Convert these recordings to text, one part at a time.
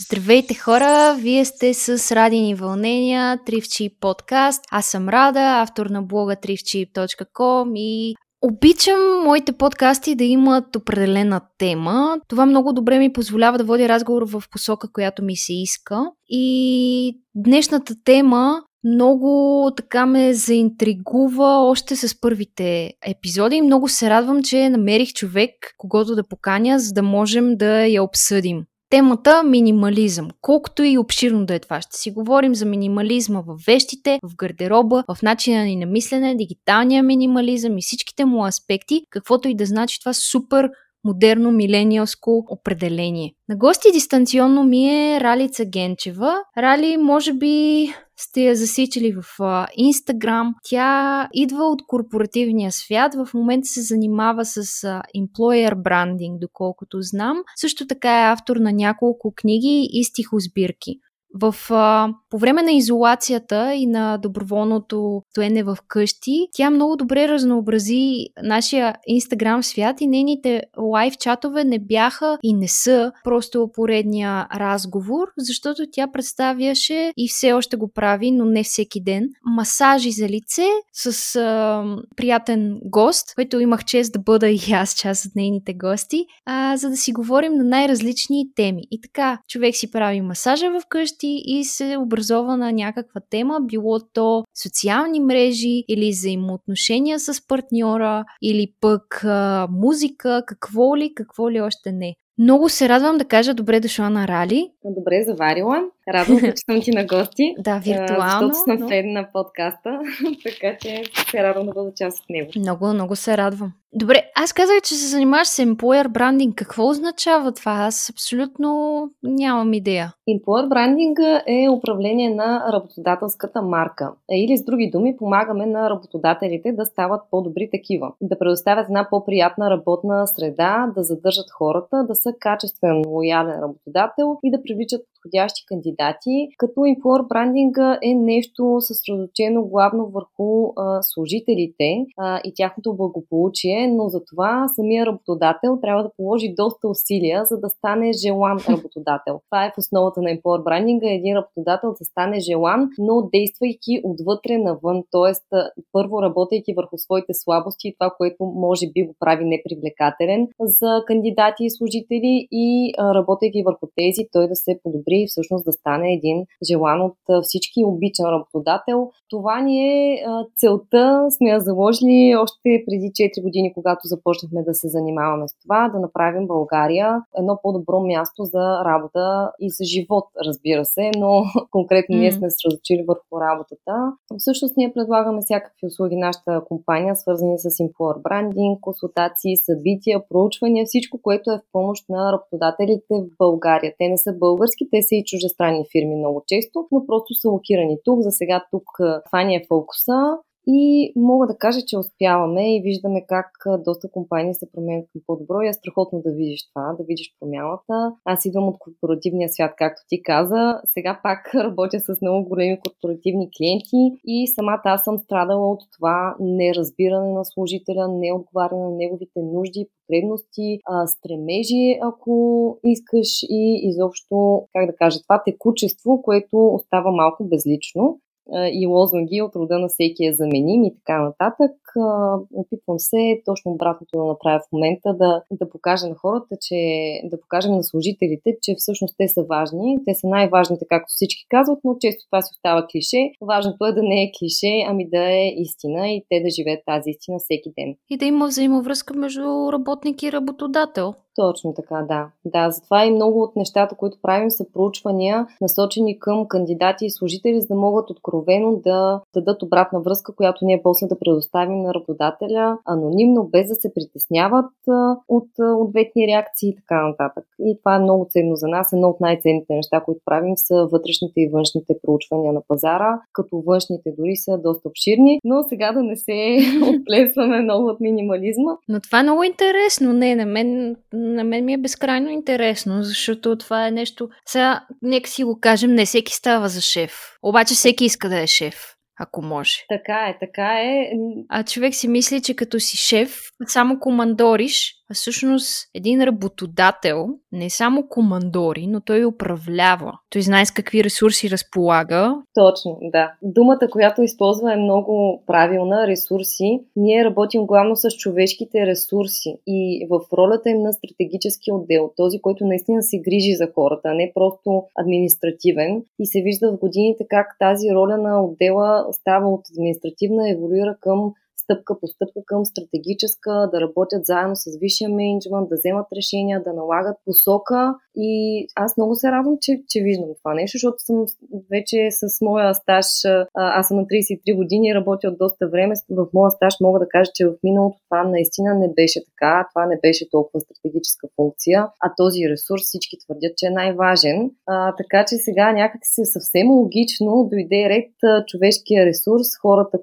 Здравейте хора, вие сте с Радини вълнения, Тривчи подкаст. Аз съм Рада, автор на блога trivchip.com и Обичам моите подкасти да имат определена тема. Това много добре ми позволява да водя разговор в посока, която ми се иска. И днешната тема много така ме заинтригува още с първите епизоди много се радвам, че намерих човек, когато да поканя, за да можем да я обсъдим. Темата минимализъм. Колкото и обширно да е това, ще си говорим за минимализма в вещите, в гардероба, в начина ни на мислене, дигиталния минимализъм и всичките му аспекти, каквото и да значи това супер модерно милениалско определение. На гости дистанционно ми е Ралица Генчева. Рали, може би сте я засичали в Инстаграм. Тя идва от корпоративния свят, в момента се занимава с employer branding, доколкото знам. Също така е автор на няколко книги и стихосбирки. В, а, по време на изолацията и на доброволното стоене в къщи, тя много добре разнообрази нашия инстаграм свят и нейните лайв чатове не бяха и не са просто поредния разговор, защото тя представяше и все още го прави, но не всеки ден, масажи за лице с а, приятен гост, който имах чест да бъда и аз част от нейните гости, а, за да си говорим на най-различни теми. И така, човек си прави масажа в къщи, срещи и се образова на някаква тема, било то социални мрежи или взаимоотношения с партньора или пък а, музика, какво ли, какво ли още не. Много се радвам да кажа добре дошла на Рали. Добре заварила. Радвам се, че съм ти на гости. да, виртуално. Защото съм но... на подкаста, така че се радвам да бъда част от него. Много, много се радвам. Добре, аз казах, че се занимаваш с employer branding. Какво означава това? Аз абсолютно нямам идея. Employer branding е управление на работодателската марка. Или с други думи, помагаме на работодателите да стават по-добри такива. Да предоставят една по-приятна работна среда, да задържат хората, да са качествен, лоялен работодател и да привличат подходящи кандидати, като employer брандинга е нещо съсредоточено главно върху а, служителите а, и тяхното благополучие, но за това самия работодател трябва да положи доста усилия, за да стане желан работодател. Това е в основата на employer брандинга, един работодател да стане желан, но действайки отвътре навън, т.е. първо работейки върху своите слабости и това, което може би го прави непривлекателен за кандидати и служители и а, работейки върху тези, той да се подобри подобри и всъщност да стане един желан от всички обичан работодател. Това ни е целта, сме я заложили още преди 4 години, когато започнахме да се занимаваме с това, да направим България едно по-добро място за работа и за живот, разбира се, но конкретно ние сме се разучили върху работата. Всъщност ние предлагаме всякакви услуги нашата компания, свързани с employer брандинг, консултации, събития, проучвания, всичко, което е в помощ на работодателите в България. Те не са български, те са и чуждестранни фирми много често, но просто са локирани тук. За сега тук това ни е фокуса. И мога да кажа, че успяваме и виждаме как доста компании се променят към по-добро и е страхотно да видиш това, да видиш промяната. Аз идвам от корпоративния свят, както ти каза. Сега пак работя с много големи корпоративни клиенти и самата аз съм страдала от това неразбиране на служителя, неотговаряне на неговите нужди, потребности, стремежи, ако искаш и изобщо, как да кажа, това текучество, което остава малко безлично и лозунги от рода на всеки е заменим и така нататък. Опитвам се точно обратното да направя в момента, да, да покажа на хората, че да покажем на служителите, че всъщност те са важни. Те са най-важните, както всички казват, но често това си остава клише. Важното е да не е клише, ами да е истина и те да живеят тази истина всеки ден. И да има взаимовръзка между работник и работодател. Точно така, да. Да, затова и много от нещата, които правим, са проучвания, насочени към кандидати и служители, за да могат откровено да дадат обратна връзка, която ние после да предоставим на работодателя анонимно, без да се притесняват от ответни реакции и така нататък. И това е много ценно за нас. Едно от най-ценните неща, които правим, са вътрешните и външните проучвания на пазара, като външните дори са доста обширни, но сега да не се отплесваме много от минимализма. Но това е много интересно. Не, на мен на мен ми е безкрайно интересно, защото това е нещо... Сега, нека си го кажем, не всеки става за шеф. Обаче всеки иска да е шеф ако може. Така е, така е. А човек си мисли, че като си шеф, само командориш, а всъщност един работодател не само командори, но той управлява. Той знае с какви ресурси разполага. Точно, да. Думата, която използва е много правилна ресурси. Ние работим главно с човешките ресурси и в ролята им на стратегически отдел, този, който наистина се грижи за хората, а не просто административен. И се вижда в годините как тази роля на отдела става от административна, еволюира към стъпка по стъпка към стратегическа, да работят заедно с висшия менеджмент, да вземат решения, да налагат посока. И аз много се радвам, че, че виждам това нещо, защото съм вече с моя стаж, аз съм на 33 години, работя от доста време. В моя стаж мога да кажа, че в миналото това наистина не беше така, това не беше толкова стратегическа функция, а този ресурс всички твърдят, че е най-важен. А, така че сега някак си съвсем логично дойде ред човешкия ресурс, хората,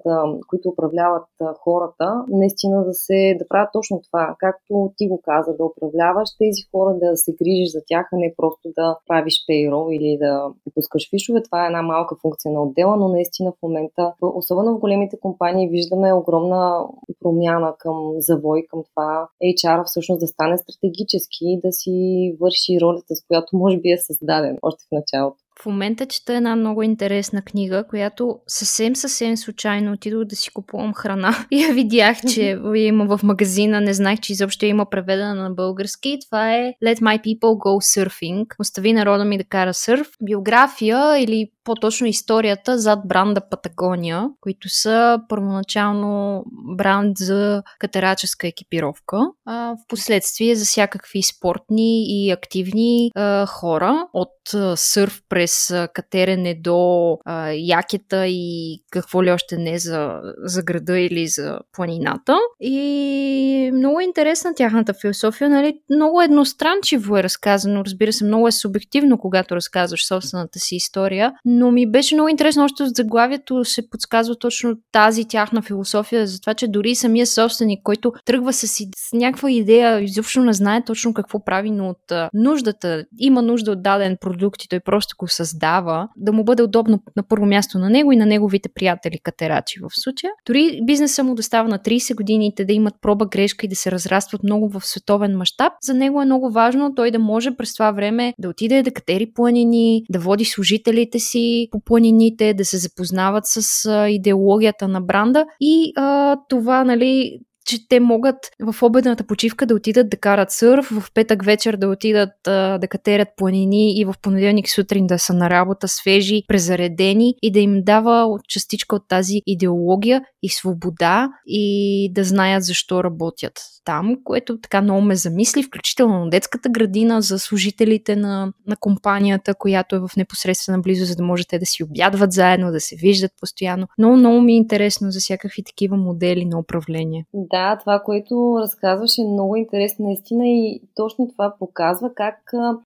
които управляват хората, наистина да се да правят точно това, както ти го каза, да управляваш тези хора, да се грижиш за тях, а не просто да правиш пейрол или да пускаш фишове. Това е една малка функция на отдела, но наистина в момента, особено в големите компании, виждаме огромна промяна към завой, към това HR всъщност да стане стратегически и да си върши ролята, с която може би е създаден още в началото. В момента чета една много интересна книга, която съвсем съвсем случайно отидох да си купувам храна и я видях, че има в магазина, не знаех, че изобщо има преведена на български. Това е Let My People Go Surfing. Остави народа ми да кара сърф. Биография или по-точно историята зад бранда Патагония, които са първоначално бранд за катераческа екипировка, а в последствие за всякакви спортни и активни а, хора, от а, сърф през а, катерене до а, якета и какво ли още не за, за града или за планината. И много интересна тяхната философия, нали? Много едностранчиво е разказано, разбира се, много е субективно, когато разказваш собствената си история, но ми беше много интересно, още от заглавието се подсказва точно тази тяхна философия, за това, че дори самия собственик, който тръгва с, с някаква идея, изобщо не знае точно какво прави, но от нуждата, има нужда от даден продукт и той просто го създава, да му бъде удобно на първо място на него и на неговите приятели катерачи в случая. Дори бизнеса му да става на 30 години, те да имат проба грешка и да се разрастват много в световен мащаб, за него е много важно той да може през това време да отиде да катери планини, да води служителите си, по планините, да се запознават с идеологията на бранда и а, това, нали, че те могат в обедната почивка да отидат да карат сърф, в петък вечер да отидат а, да катерят планини и в понеделник сутрин да са на работа свежи, презаредени и да им дава частичка от тази идеология и свобода и да знаят защо работят там, което така много ме замисли, включително на детската градина за служителите на, на компанията, която е в непосредствена близост, за да можете да си обядват заедно, да се виждат постоянно. Много, много ми е интересно за всякакви такива модели на управление. Да, това, което разказваш е много интересно наистина и точно това показва как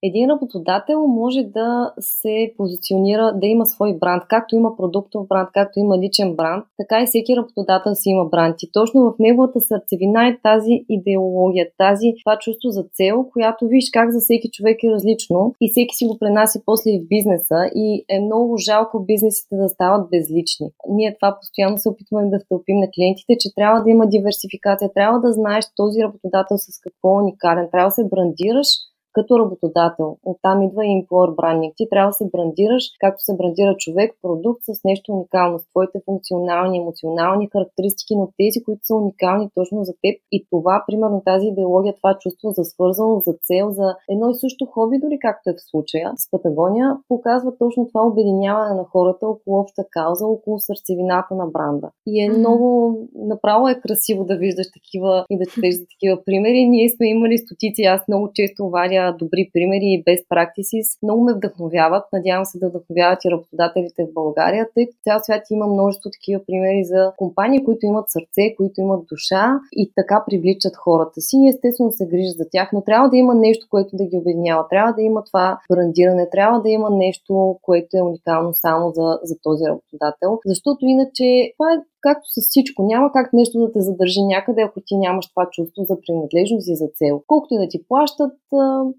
един работодател може да се позиционира, да има свой бранд, както има продуктов бранд, както има личен бранд, така и всеки работодател си има бранд. И точно в неговата сърцевина е тази идеология, тази, това чувство за цел, която виж как за всеки човек е различно и всеки си го пренася после в бизнеса и е много жалко бизнесите да стават безлични. Ние това постоянно се опитваме да втълпим на клиентите, че трябва да има диверсификация, трябва да знаеш този работодател с какво е уникален, трябва да се брандираш като работодател. Оттам идва и employer branding. Ти трябва да се брандираш, както се брандира човек, продукт с нещо уникално, с твоите функционални, емоционални характеристики, но тези, които са уникални точно за теб. И това, примерно, тази идеология, това чувство за свързано, за цел, за едно и също хоби, дори както е в случая с Патагония, показва точно това обединяване на хората около обща кауза, около сърцевината на бранда. И е mm-hmm. много, направо е красиво да виждаш такива и да четеш за такива примери. Ние сме имали стотици, аз много често вадя добри примери и best practices много ме вдъхновяват. Надявам се да вдъхновяват и работодателите в България, тъй като цял свят има множество такива примери за компании, които имат сърце, които имат душа и така привличат хората си. Естествено се грижат за тях, но трябва да има нещо, което да ги обединява. Трябва да има това брандиране, трябва да има нещо, което е уникално само за, за този работодател, защото иначе това е както с всичко, няма как нещо да те задържи някъде, ако ти нямаш това чувство за принадлежност и за цел. Колкото и да ти плащат,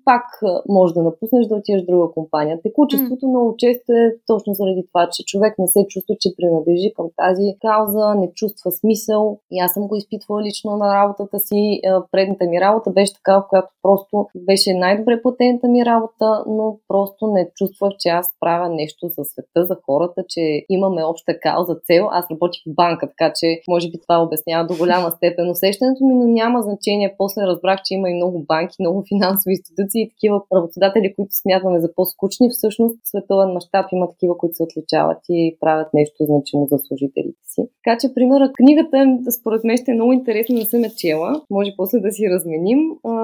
пак може да напуснеш да отидеш в друга компания. Текучеството mm. много често е точно заради това, че човек не се чувства, че принадлежи към тази кауза, не чувства смисъл. И аз съм го изпитвала лично на работата си. Предната ми работа беше така, в която просто беше най-добре платената ми работа, но просто не чувствах, че аз правя нещо за света, за хората, че имаме обща кауза, цел. Аз работих в банка, така че може би това обяснява до голяма степен усещането ми, но няма значение. После разбрах, че има и много банки, много финансови институции и такива работодатели, които смятаме за по-скучни. Всъщност в световен мащаб има такива, които се отличават и правят нещо значимо за служителите си. Така че, примерът, книгата според мен ще е много интересна да се ме чела. Може после да си разменим.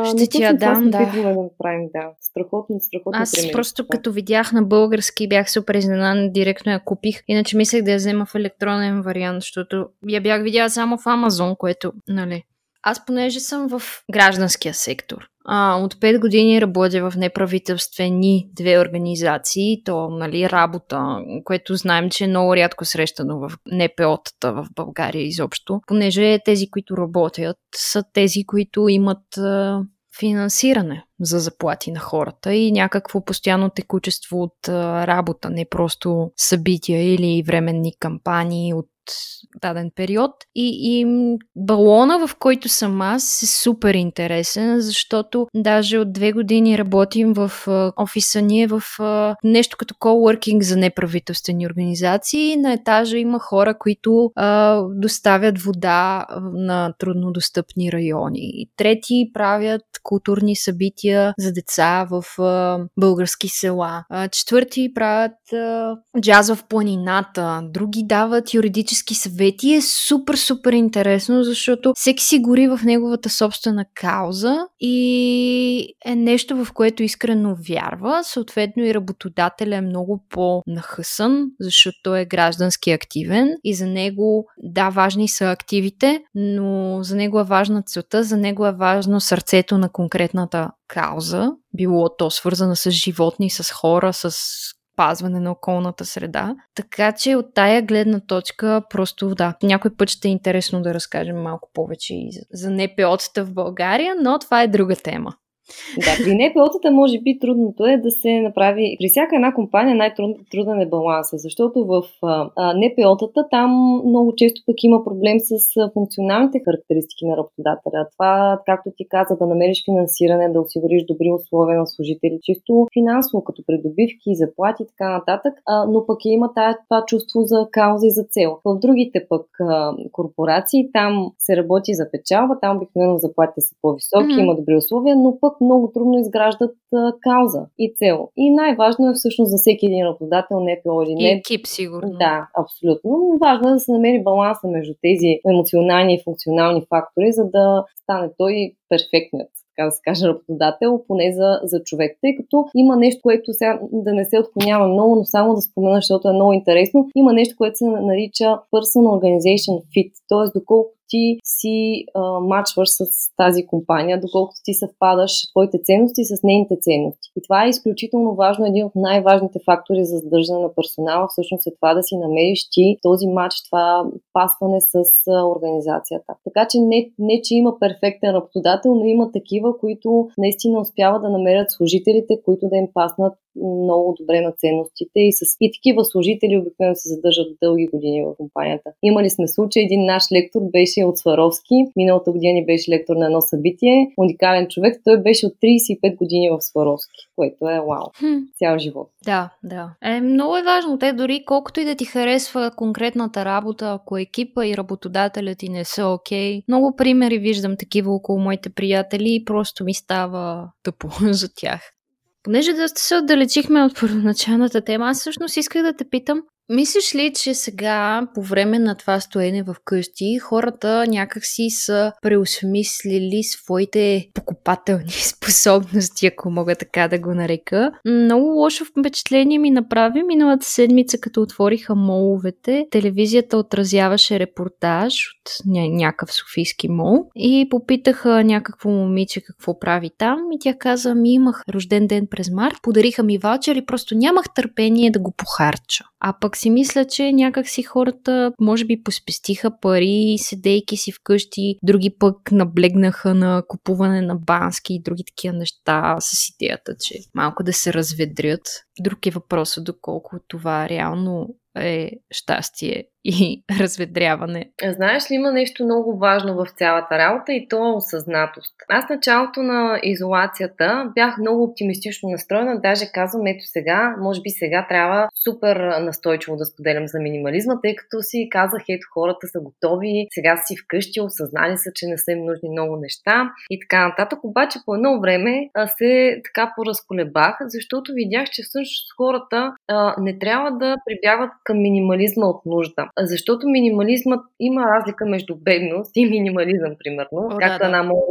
Ще ти я дам, да. да направим, да. Страхотно, страхотно. Аз пример, просто това. като видях на български бях супер изненадан, директно я купих. Иначе мислех да я взема в електронен вариант, защото я бях видяла само в Амазон, което, нали. Аз понеже съм в гражданския сектор, а, от 5 години работя в неправителствени две организации, то нали, работа, което знаем, че е много рядко срещано в НПО-тата в България изобщо, понеже тези, които работят, са тези, които имат финансиране за заплати на хората и някакво постоянно текучество от работа, не просто събития или временни кампании от даден период. И, и балона, в който съм аз, е супер интересен, защото даже от две години работим в офиса ни, е в нещо като coworking за неправителствени организации. На етажа има хора, които а, доставят вода на труднодостъпни райони. Трети правят културни събития за деца в а, български села. А, четвърти правят а, джаз в планината. Други дават юридически практически съвети е супер, супер интересно, защото всеки си гори в неговата собствена кауза и е нещо, в което искрено вярва. Съответно и работодателя е много по-нахъсан, защото е граждански активен и за него, да, важни са активите, но за него е важна целта, за него е важно сърцето на конкретната кауза, било то свързана с животни, с хора, с опазване на околната среда. Така че от тая гледна точка просто да, някой път ще е интересно да разкажем малко повече и за НПО-тата в България, но това е друга тема. Да, при НПО-тата може би трудното е да се направи. При всяка една компания най-труден е баланса, защото в НПО-тата там много често пък има проблем с функционалните характеристики на работодателя. Това, както ти каза, да намериш финансиране, да осигуриш добри условия на служители, чисто финансово, като придобивки, заплати и така нататък, но пък има това чувство за кауза и за цел. В другите пък корпорации там се работи за печалба, там обикновено заплатите са по-високи, mm-hmm. има добри условия, но пък много трудно изграждат а, кауза и цел. И най-важно е всъщност за всеки един работодател, не е или не. екип, сигурно. Да, абсолютно. Но важно е да се намери баланса между тези емоционални и функционални фактори, за да стане той перфектният така да се каже, работодател, поне за, за човек. Тъй като има нещо, което сега да не се отклонява много, но само да спомена, защото е много интересно, има нещо, което се нарича Person Organization Fit, т.е. доколко ти си а, мачваш с тази компания, доколкото ти съвпадаш твоите ценности с нейните ценности. И това е изключително важно. Един от най-важните фактори за задържане на персонала всъщност е това да си намериш ти този матч, това пасване с а, организацията. Така че не, не, че има перфектен работодател, но има такива, които наистина успяват да намерят служителите, които да им паснат много добре на ценностите и, с, и такива служители обикновено се задържат дълги години в компанията. Имали сме случай, един наш лектор беше от Сваровски, миналата година беше лектор на едно събитие, уникален човек, той беше от 35 години в Сваровски, което е вау, хм. цял живот. Да, да. Е, много е важно, те дори колкото и да ти харесва конкретната работа, ако екипа и работодателя ти не са окей, okay, много примери виждам такива около моите приятели и просто ми става тъпо за тях. Понеже да се отдалечихме от първоначалната тема, аз всъщност исках да те питам, Мислиш ли, че сега, по време на това стоене в къщи, хората някакси са преосмислили своите покупателни способности, ако мога така да го нарека? Много лошо впечатление ми направи миналата седмица, като отвориха моловете. Телевизията отразяваше репортаж от ня- някакъв софийски мол и попитаха някакво момиче какво прави там и тя каза, ми имах рожден ден през март, подариха ми ваучер и просто нямах търпение да го похарча. А пък си мисля, че някак си хората може би поспестиха пари, седейки си вкъщи, други пък наблегнаха на купуване на бански и други такива неща с идеята, че малко да се разведрят. Друг е въпросът доколко това реално е щастие и разведряване. Знаеш ли, има нещо много важно в цялата работа и то е осъзнатост. Аз началото на изолацията бях много оптимистично настроена, даже казвам, ето сега, може би сега трябва супер настойчиво да споделям за минимализма, тъй като си казах, ето хората са готови, сега си вкъщи, осъзнали са, че не са им нужни много неща и така нататък. Обаче по едно време се така поразколебах, защото видях, че всъщност хората а, не трябва да прибягват към минимализма от нужда. Защото минимализмът има разлика между бедност и минимализъм, примерно. О, Както да, една моя,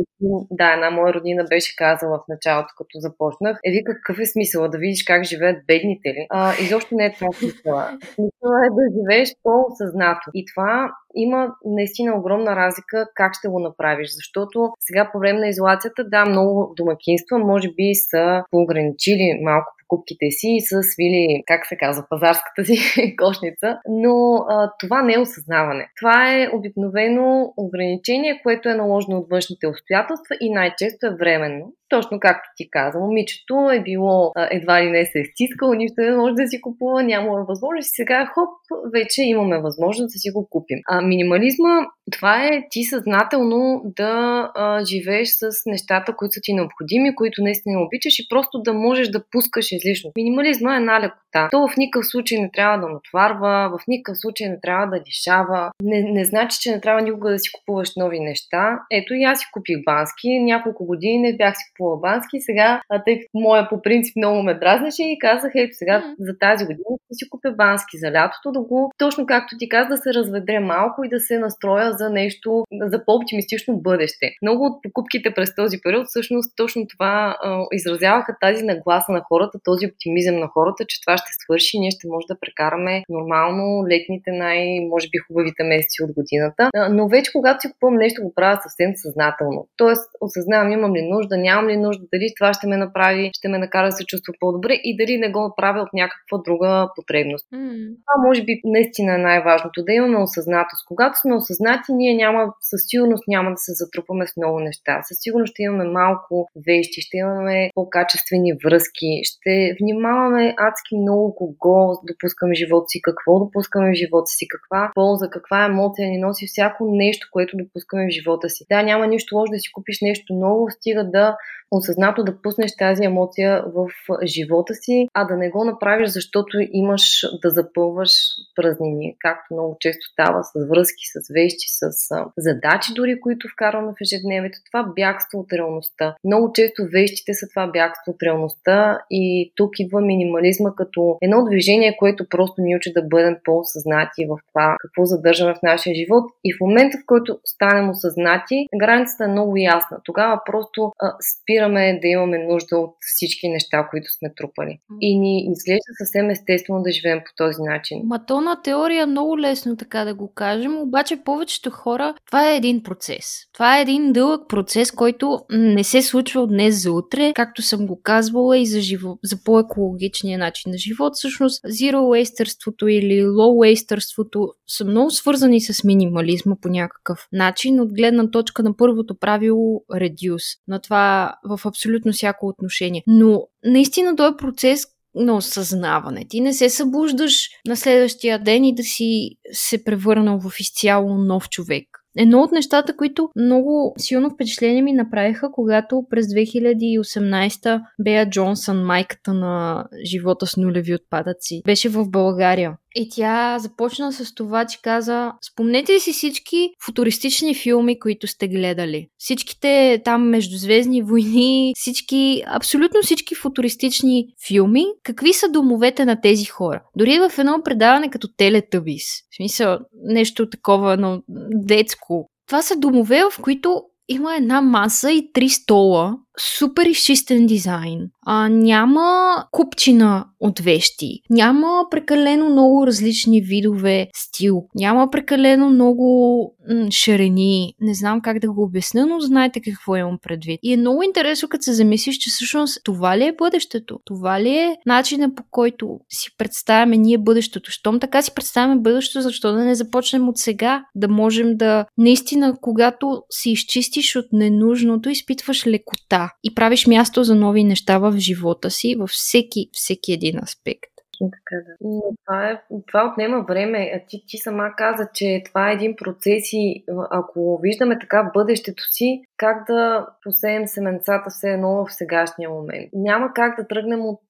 да, една моя родина беше казала в началото, като започнах. Е, вика, какъв е смисъл да видиш как живеят бедните ли? А, изобщо не е това смисъла. Смисъла е да живееш по-осъзнато. И това има наистина огромна разлика как ще го направиш, защото сега по време на изолацията, да, много домакинства може би са поограничили малко покупките си и са свили, как се казва, пазарската си кошница, но а, това не е осъзнаване. Това е обикновено ограничение, което е наложено от външните обстоятелства и най-често е временно. Точно както ти каза, момичето е било едва ли не се е стискало, нищо не може да си купува, няма възможност сега хоп, вече имаме възможност да си го купим. А минимализма, това е ти съзнателно да а, живееш с нещата, които са ти необходими, които наистина обичаш и просто да можеш да пускаш излишно. Минимализма е една лекота. То в никакъв случай не трябва да натварва, в никакъв случай не трябва да лишава. Не, не значи, че не трябва никога да си купуваш нови неща. Ето и аз си купих бански, няколко години не бях си купувала бански, сега, тъй като моя по принцип много ме дразнеше и казах, ето сега mm. за тази година ще си купя бански за лятото, да го, точно както ти каза, да се разведре малко и да се настроя за нещо, за по-оптимистично бъдеще. Много от покупките през този период всъщност точно това а, изразяваха тази нагласа на хората, този оптимизъм на хората, че това ще свърши ние ще може да прекараме нормално летните най- може би хубавите месеци от годината. А, но вече когато си купувам нещо, го правя съвсем съзнателно. Тоест, осъзнавам имам ли нужда, нямам ли нужда, дали това ще ме направи, ще ме накара да се чувства по-добре и дали не го правя от някаква друга потребност. Mm. Това може би наистина е най-важното, да имаме осъзнатост. Когато сме осъзнати, ние няма, със сигурност няма да се затрупаме с много неща. Със сигурност ще имаме малко вещи, ще имаме по-качествени връзки, ще внимаваме адски много кого допускаме в живота си, какво допускаме в живота си, каква полза, каква емоция ни носи всяко нещо, което допускаме в живота си. Да, няма нищо лошо да си купиш нещо ново, стига да осъзнато да пуснеш тази емоция в живота си, а да не го направиш, защото имаш да запълваш празнини, както много често става с връзки, с вещи, с задачи дори, които вкарваме в ежедневието. Това бягство от реалността. Много често вещите са това бягство от реалността и тук идва минимализма като едно движение, което просто ни учи да бъдем по-осъзнати в това какво задържаме в нашия живот и в момента, в който станем осъзнати, границата е много ясна. Тогава просто а, спираме да имаме нужда от всички неща, които сме трупали. И ни изглежда съвсем естествено да живеем по този начин. Ма то на теория е много лесно така да го кажем, обаче повечето хора това е един процес. Това е един дълъг процес, който не се случва от днес за утре, както съм го казвала и за, живо, за по-екологичния начин на живот. Всъщност, zero wasterството или low wasterството са много свързани с минимализма по някакъв начин, от гледна точка на първото правило reduce, на това в абсолютно всяко отношение. Но наистина този е процес, на осъзнаване. Ти не се събуждаш на следващия ден и да си се превърнал в изцяло нов човек. Едно от нещата, които много силно впечатление ми направиха, когато през 2018 Бея Джонсън, майката на живота с нулеви отпадъци, беше в България. И тя започна с това, че каза, спомнете си всички футуристични филми, които сте гледали. Всичките там междузвездни войни, всички, абсолютно всички футуристични филми, какви са домовете на тези хора. Дори в едно предаване като Телетъбис. В смисъл, нещо такова, но детско. Това са домове, в които има една маса и три стола супер изчистен дизайн, а, няма купчина от вещи, няма прекалено много различни видове стил, няма прекалено много м- ширини, не знам как да го обясня, но знаете какво имам предвид. И е много интересно, като се замислиш, че всъщност това ли е бъдещето? Това ли е начина по който си представяме ние бъдещето? Щом така си представяме бъдещето, защо да не започнем от сега? Да можем да наистина, когато си изчистиш от ненужното, изпитваш лекота и правиш място за нови неща в живота си, във всеки, всеки един аспект. Така да. Но това, е, това отнема време. Ти, ти сама каза, че това е един процес и ако виждаме така бъдещето си, как да посеем семенцата все едно в сегашния момент. Няма как да тръгнем от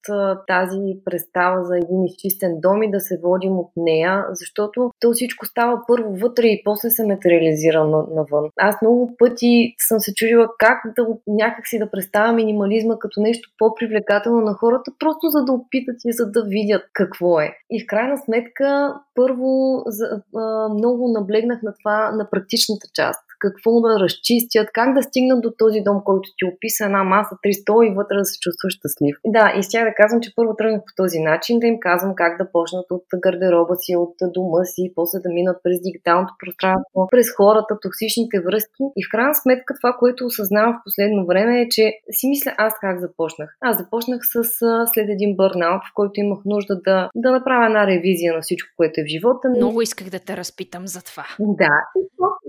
тази представа за един изчистен дом и да се водим от нея, защото то всичко става първо вътре и после се материализира навън. Аз много пъти съм се чудила как да някакси да представя минимализма като нещо по-привлекателно на хората, просто за да опитат и за да видят какво е. И в крайна сметка, първо за, а, много наблегнах на това, на практичната част какво да разчистят, как да стигнат до този дом, който ти описа една маса 300 и вътре да се чувстваш щастлив. Да, и сега да казвам, че първо тръгнах по този начин, да им казвам как да почнат от гардероба си, от дома си, после да минат през дигиталното пространство, през хората, токсичните връзки. И в крайна сметка това, което осъзнавам в последно време е, че си мисля аз как започнах. Аз започнах с след един бърнаут, в който имах нужда да, да направя една ревизия на всичко, което е в живота. Много исках да те разпитам за това. Да, и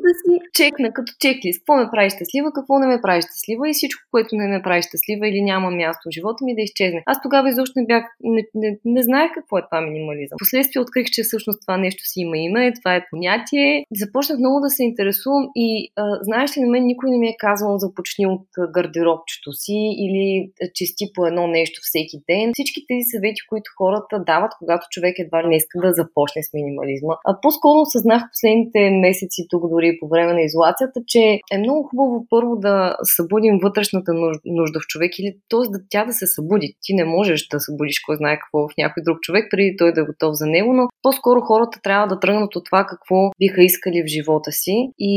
да си чекна като чеклист. Какво ме прави щастлива, какво не ме прави щастлива и всичко, което не ме прави щастлива или няма място в живота ми да изчезне. Аз тогава изобщо не бях, не, не, не знаех какво е това минимализъм. Последствие открих, че всъщност това нещо си има име, това е понятие. Започнах много да се интересувам и а, знаеш ли, на мен никой не ми е казвал започни от гардеробчето си или чисти по едно нещо всеки ден. Всички тези съвети, които хората дават, когато човек едва не иска да започне с минимализма. А по-скоро осъзнах последните месеци тук дори по време на изолацията, че е много хубаво първо да събудим вътрешната нужда в човек или т.е. да тя да се събуди. Ти не можеш да събудиш кой знае какво в някой друг човек, преди той да е готов за него, но по-скоро хората трябва да тръгнат от това какво биха искали в живота си и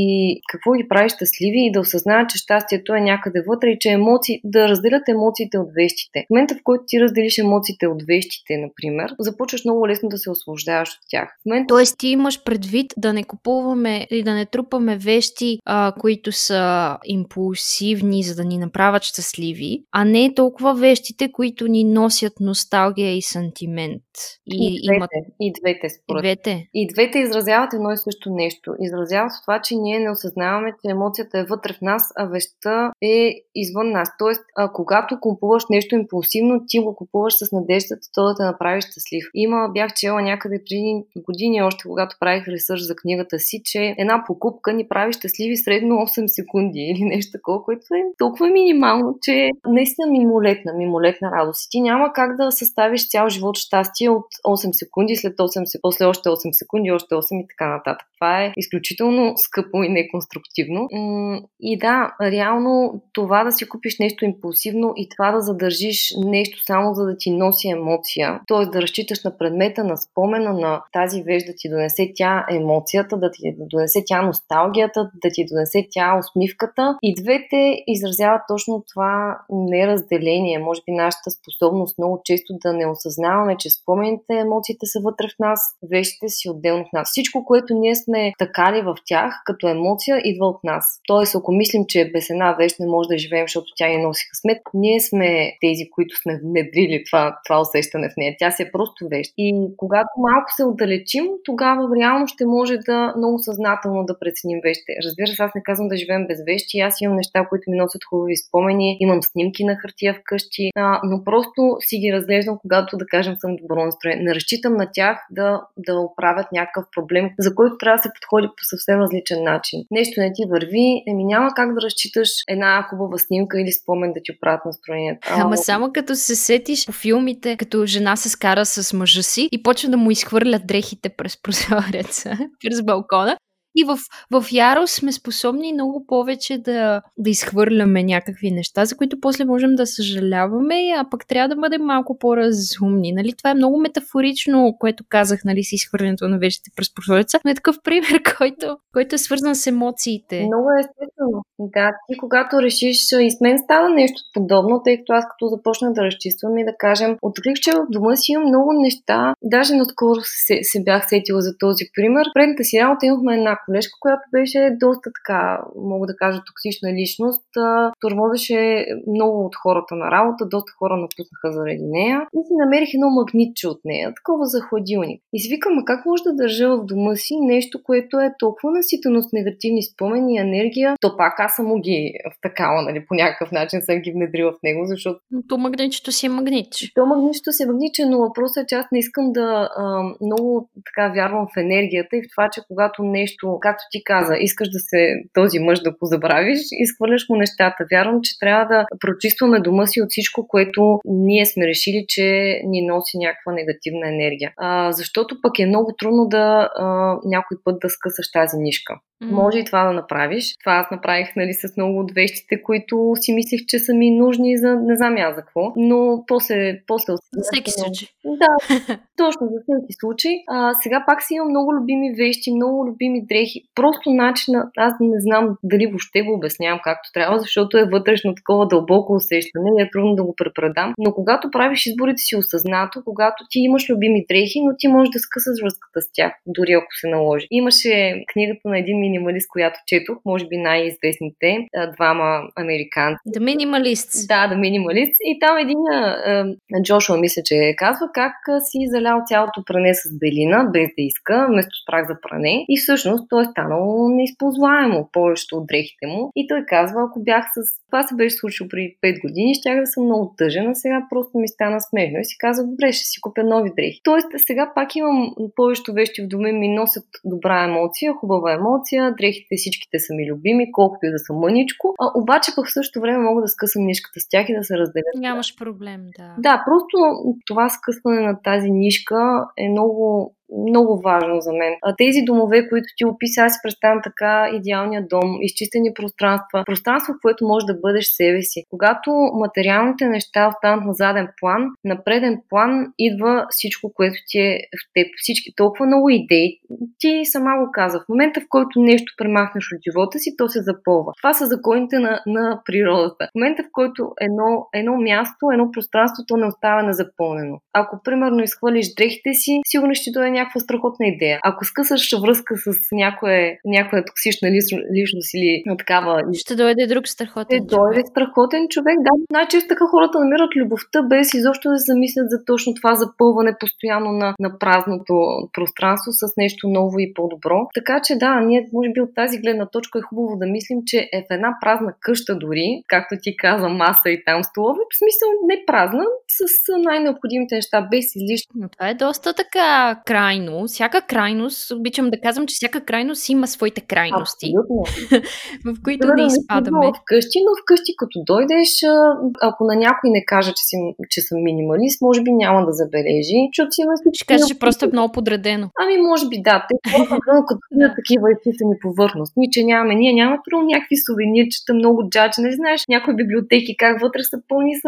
какво ги прави щастливи и да осъзнаят, че щастието е някъде вътре и че емоции, да разделят емоциите от вещите. В момента, в който ти разделиш емоциите от вещите, например, започваш много лесно да се освобождаваш от тях. В момента... Тоест ти имаш предвид да не купуваме и да не трупаме вещи, а, които са импулсивни, за да ни направят щастливи, а не толкова вещите, които ни носят носталгия и сантимент. И, и двете, имат... и двете според. И двете. И двете изразяват едно и също нещо. Изразяват това, че ние не осъзнаваме, че емоцията е вътре в нас, а вещта е извън нас. Тоест, а, когато купуваш нещо импулсивно, ти го купуваш с надеждата то да те направи щастлив. Има, бях чела някъде преди години, още когато правих ресърч за книгата си, че една покупка ни прави щастливи средно 8 секунди или нещо такова, което е толкова минимално, че наистина мимолетна, мимолетна радост. И ти няма как да съставиш цял живот щастие от 8 секунди, след 8 секунди, после още 8 секунди, още 8 и така нататък. Това е изключително скъпо и неконструктивно. И да, реално това да си купиш нещо импулсивно и това да задържиш нещо само за да ти носи емоция, т.е. да разчиташ на предмета, на спомена, на тази вещ да ти донесе тя емоцията, да ти донесе тя носталгията, да ти донесе тя усмивката. И двете изразяват точно това неразделение. Може би нашата способност много често да не осъзнаваме, че спомените, емоциите са вътре в нас, вещите си отделно в нас. Всичко, което ние сме такали в тях, като емоция, идва от нас. Тоест, ако мислим, че без една вещ не може да живеем, защото тя ни носи късмет, ние сме тези, които сме внедрили това, това усещане в нея. Тя си е просто вещ. И когато малко се отдалечим, тогава реално ще може да много съзнателно да преценим вещите. Разбира се, аз не казвам да живеем без вещи. Аз имам неща, които ми носят хубави спомени, имам снимки на хартия вкъщи, а, но просто си ги разглеждам, когато, да кажем, съм добро настроен. Не разчитам на тях да, да оправят някакъв проблем, за който трябва да се подходи по съвсем различен начин. Нещо не ти върви, еми няма как да разчиташ една хубава снимка или спомен да ти оправят настроението. Ама само като се сетиш по филмите, като жена се скара с мъжа си и почва да му изхвърля дрехите през прозореца, през балкона, И в, в ярост сме способни много повече да, да изхвърляме някакви неща, за които после можем да съжаляваме, а пък трябва да бъдем малко по-разумни. Нали? Това е много метафорично, което казах, нали, с изхвърлянето на вещите през прозореца, но е такъв пример, който, който е свързан с емоциите. Много е естествено. Да, ти когато решиш, и с мен става нещо подобно, тъй като аз като започна да разчиствам и да кажем, открих, че в дома си имам много неща, даже наскоро се, се бях сетила за този пример. Предната си работа имахме една колежка, която беше доста така, мога да кажа, токсична личност. Тормозеше много от хората на работа, доста хора напуснаха заради нея и си намерих едно магнитче от нея, такова за хладилник. И си викам, а как може да държа в дома си нещо, което е толкова наситено с негативни спомени и енергия, то пак аз съм ги втакала, нали, по някакъв начин съм ги внедрила в него, защото... То магнитчето си е магнитче. То магнитчето си е магнитче, но въпросът е, че аз не искам да а, много така вярвам в енергията и в това, че когато нещо, както ти каза, искаш да се този мъж да го забравиш, изхвърляш му нещата. Вярвам, че трябва да прочистваме дома си от всичко, което ние сме решили, че ни носи някаква негативна енергия. А, защото пък е много трудно да а, някой път да скъсаш тази нишка. Mm. Може и това да направиш. Това аз направих нали, с много от вещите, които си мислих, че са ми нужни за не знам аз за какво. Но после... после за всеки случай. Да, точно за всеки случай. А, сега пак си имам много любими вещи, много любими дрехи. Просто начина, аз не знам дали въобще го обяснявам както трябва, защото е вътрешно такова дълбоко усещане и е трудно да го препредам. Но когато правиш изборите си осъзнато, когато ти имаш любими дрехи, но ти можеш да скъсаш връзката с тях, дори ако се наложи. Имаше книгата на един минималист, която четох, може би най-известните, двама американци. The Minimalists. Да, The Minimalists. И там един Джошуа, мисля, че казва как си залял цялото пране с белина, без да иска, вместо прах за пране. И всъщност то е станало неизползваемо повечето от дрехите му. И той казва, ако бях с... Това се беше случило при 5 години, щях да съм много тъжен, а сега просто ми стана смешно. И си казва, добре, ще си купя нови дрехи. Тоест, сега пак имам повечето вещи в дома ми носят добра емоция, хубава емоция, дрехите всичките са ми любими, колкото и да са мъничко. А, обаче пък в същото време мога да скъсам нишката с тях и да се разделят. Нямаш проблем, да. Да, просто това скъсване на тази нишка е много много важно за мен. А тези домове, които ти описа, аз си представям така идеалния дом, изчистени пространства, пространство, в което можеш да бъдеш себе си. Когато материалните неща останат на заден план, на преден план идва всичко, което ти е в теб. Всички толкова много идеи. Ти сама го каза. В момента, в който нещо премахнеш от живота си, то се запълва. Това са законите на, на природата. В момента, в който едно, едно място, едно пространство, то не остава незапълнено. Ако, примерно, изхвърлиш дрехите си, сигурно ще дойде някаква страхотна идея. Ако скъсаш връзка с някоя, някоя токсична личност или на такава... Ще дойде друг страхотен Ще дойде страхотен човек, да. Най-често така хората намират любовта без изобщо да се замислят за точно това запълване постоянно на, на празното пространство с нещо ново и по-добро. Така че да, ние може би от тази гледна точка е хубаво да мислим, че е в една празна къща дори, както ти каза, маса и там столове, в смисъл не празна, с най-необходимите неща, без излишни. Но това е доста така край крайно, всяка крайност, обичам да казвам, че всяка крайност има своите крайности, Абсолютно. в които да, да изпадаме. Вкъщи, но вкъщи като дойдеш, ако на някой не каже, че, си, че съм минималист, може би няма да забележи, защото си има Ще кажа, че просто е много подредено. Ами, може би да. Те като да. такива изписани повърхностни, че нямаме. Ние нямаме първо някакви сувенирчета, много джаджи. Не знаеш някои библиотеки как вътре са пълни с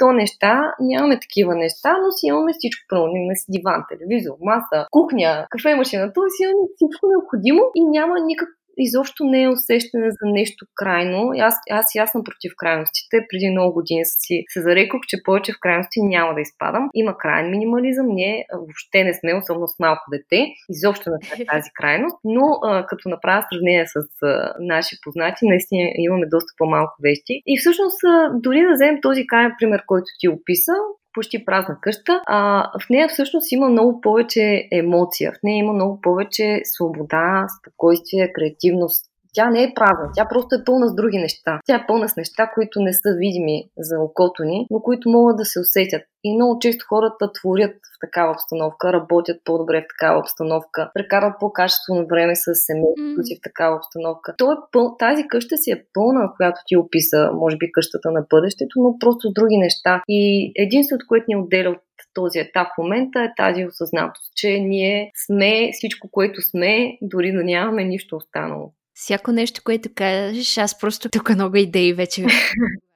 100 неща. Нямаме такива неща, но си имаме всичко пълно. Имаме си диван, телевизор, маса, кухня, кафе машина, си имаме всичко необходимо и няма никак изобщо не е усещане за нещо крайно. Аз, аз ясно против крайностите. Преди много години си се зарекох, че повече в крайности няма да изпадам. Има крайен минимализъм. Ние въобще не сме, особено с малко дете. Изобщо не сме тази крайност. Но а, като направя сравнение с а, наши познати, наистина имаме доста по-малко вещи. И всъщност, а, дори да вземем този крайен пример, който ти описа, почти празна къща, а в нея всъщност има много повече емоция, в нея има много повече свобода, спокойствие, креативност. Тя не е празна, тя просто е пълна с други неща. Тя е пълна с неща, които не са видими за окото ни, но които могат да се усетят. И много често хората творят в такава обстановка, работят по-добре в такава обстановка, прекарват по-качествено време с семейството си в такава обстановка. То е пъл... Тази къща си е пълна, която ти описа, може би къщата на бъдещето, но просто с други неща. И единственото, което ни отделя от този етап в момента е тази осъзнатост, че ние сме всичко, което сме, дори да нямаме нищо останало. Всяко нещо, което кажеш, аз просто тук много идеи вече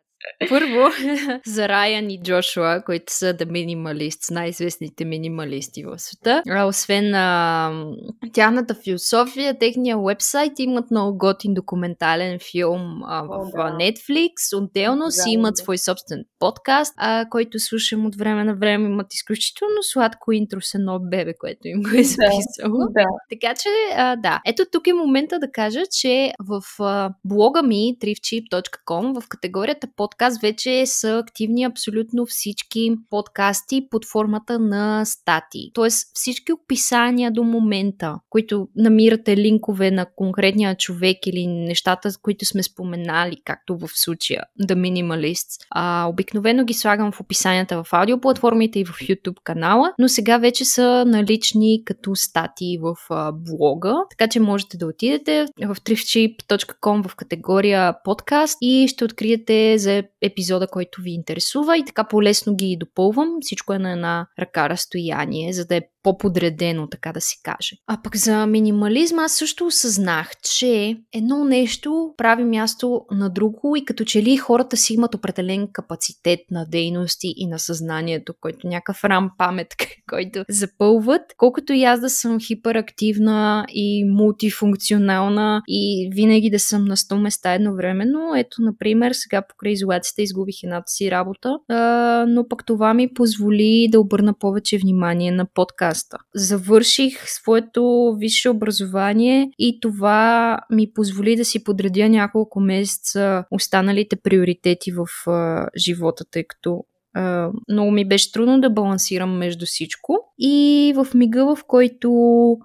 Първо, за Райан и Джошуа, които са The Minimalists, най-известните минималисти в света. А, освен а, тяхната философия, техния вебсайт имат много готин документален филм а, в О, да. Netflix. Отделно да, си имат да. свой собствен подкаст, а, който слушам от време на време. Имат изключително сладко интро с едно бебе, което им го е записало. Да, да. Така че, а, да. Ето тук е момента да кажа, че в а, блога ми, trifchip.com, в категорията подкаст подкаст вече са активни абсолютно всички подкасти под формата на статии. Тоест всички описания до момента, които намирате линкове на конкретния човек или нещата, които сме споменали, както в случая The Minimalists, а, обикновено ги слагам в описанията в аудиоплатформите и в YouTube канала, но сега вече са налични като статии в а, блога, така че можете да отидете в thriftship.com в категория подкаст и ще откриете за епизода, който ви интересува и така по-лесно ги допълвам. Всичко е на една ръка разстояние, за да е по-подредено, така да се каже. А пък за минимализма аз също осъзнах, че едно нещо прави място на друго и като че ли хората си имат определен капацитет на дейности и на съзнанието, който някакъв рам памет, който запълват. Колкото и аз да съм хиперактивна и мултифункционална и винаги да съм на 100 места едновременно, ето, например, сега покрай изолацията изгубих едната си работа, но пък това ми позволи да обърна повече внимание на подкаст подкаста. Завърших своето висше образование и това ми позволи да си подредя няколко месеца останалите приоритети в а, живота, тъй като много ми беше трудно да балансирам между всичко. И в мига, в който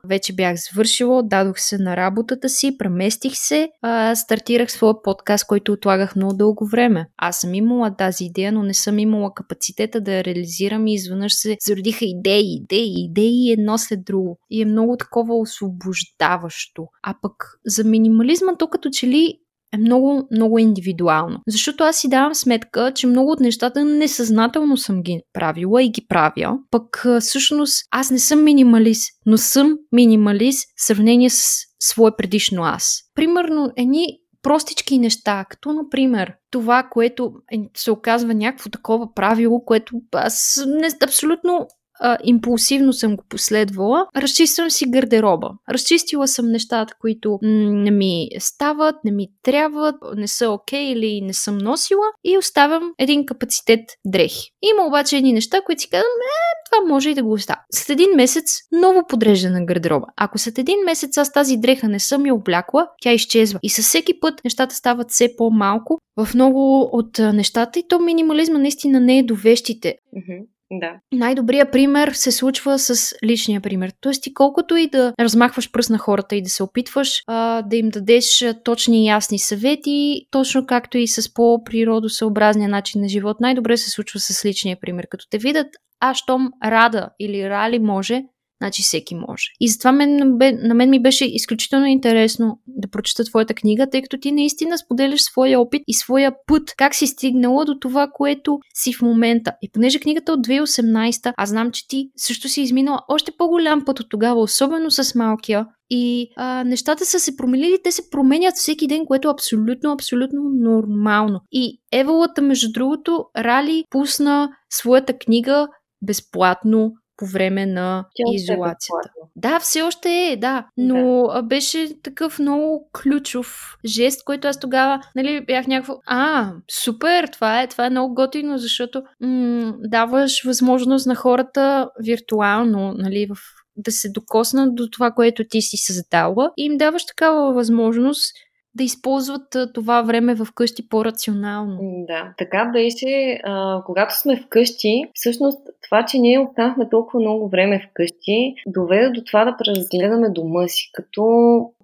вече бях завършила, дадох се на работата си, преместих се, а, стартирах своя подкаст, който отлагах много дълго време. Аз съм имала тази идея, но не съм имала капацитета да я реализирам и изведнъж се зародиха идеи, идеи, идеи едно след друго. И е много такова освобождаващо. А пък за минимализма, то като че ли е много, много индивидуално. Защото аз си давам сметка, че много от нещата несъзнателно съм ги правила и ги правя. Пък всъщност аз не съм минималист, но съм минималист в сравнение с свое предишно аз. Примерно, едни простички неща, като например това, което е, се оказва някакво такова правило, което аз не, абсолютно а, импулсивно съм го последвала. Разчиствам си гардероба. Разчистила съм нещата, които не ми стават, не ми трябват, не са окей okay, или не съм носила и оставям един капацитет дрехи. Има обаче едни неща, които си казвам, е, това може и да го оставя. След един месец ново подреждане на гардероба. Ако след един месец аз тази дреха не съм я облякла, тя изчезва. И със всеки път нещата стават все по-малко в много от нещата и то минимализма наистина не е до вещите. Mm-hmm. Да. Най-добрият пример се случва с личния пример. Тоест ти колкото и да размахваш пръст на хората и да се опитваш а, да им дадеш точни и ясни съвети, точно както и с по-природосъобразния начин на живот, най-добре се случва с личния пример. Като те видят, а щом Рада или Рали може, Значи всеки може. И затова мен, на мен ми беше изключително интересно да прочета твоята книга, тъй като ти наистина споделяш своя опит и своя път, как си стигнала до това, което си в момента. И понеже книгата от 2018, аз знам, че ти също си изминала още по-голям път от тогава, особено с малкия. И а, нещата са се променили, те се променят всеки ден, което е абсолютно, абсолютно нормално. И Еволата, между другото, Рали пусна своята книга безплатно по време на Тя изолацията. Е да, все още е, да. Но да. беше такъв много ключов жест, който аз тогава, нали, бях някакво, а, супер, това е, това е много готино, защото м- даваш възможност на хората виртуално, нали, в да се докоснат до това, което ти си създала и им даваш такава възможност да използват това време в къщи по-рационално. Да, така беше. А, когато сме вкъщи, всъщност това, че ние останахме толкова много време вкъщи, доведе до това да преразгледаме дома си, като,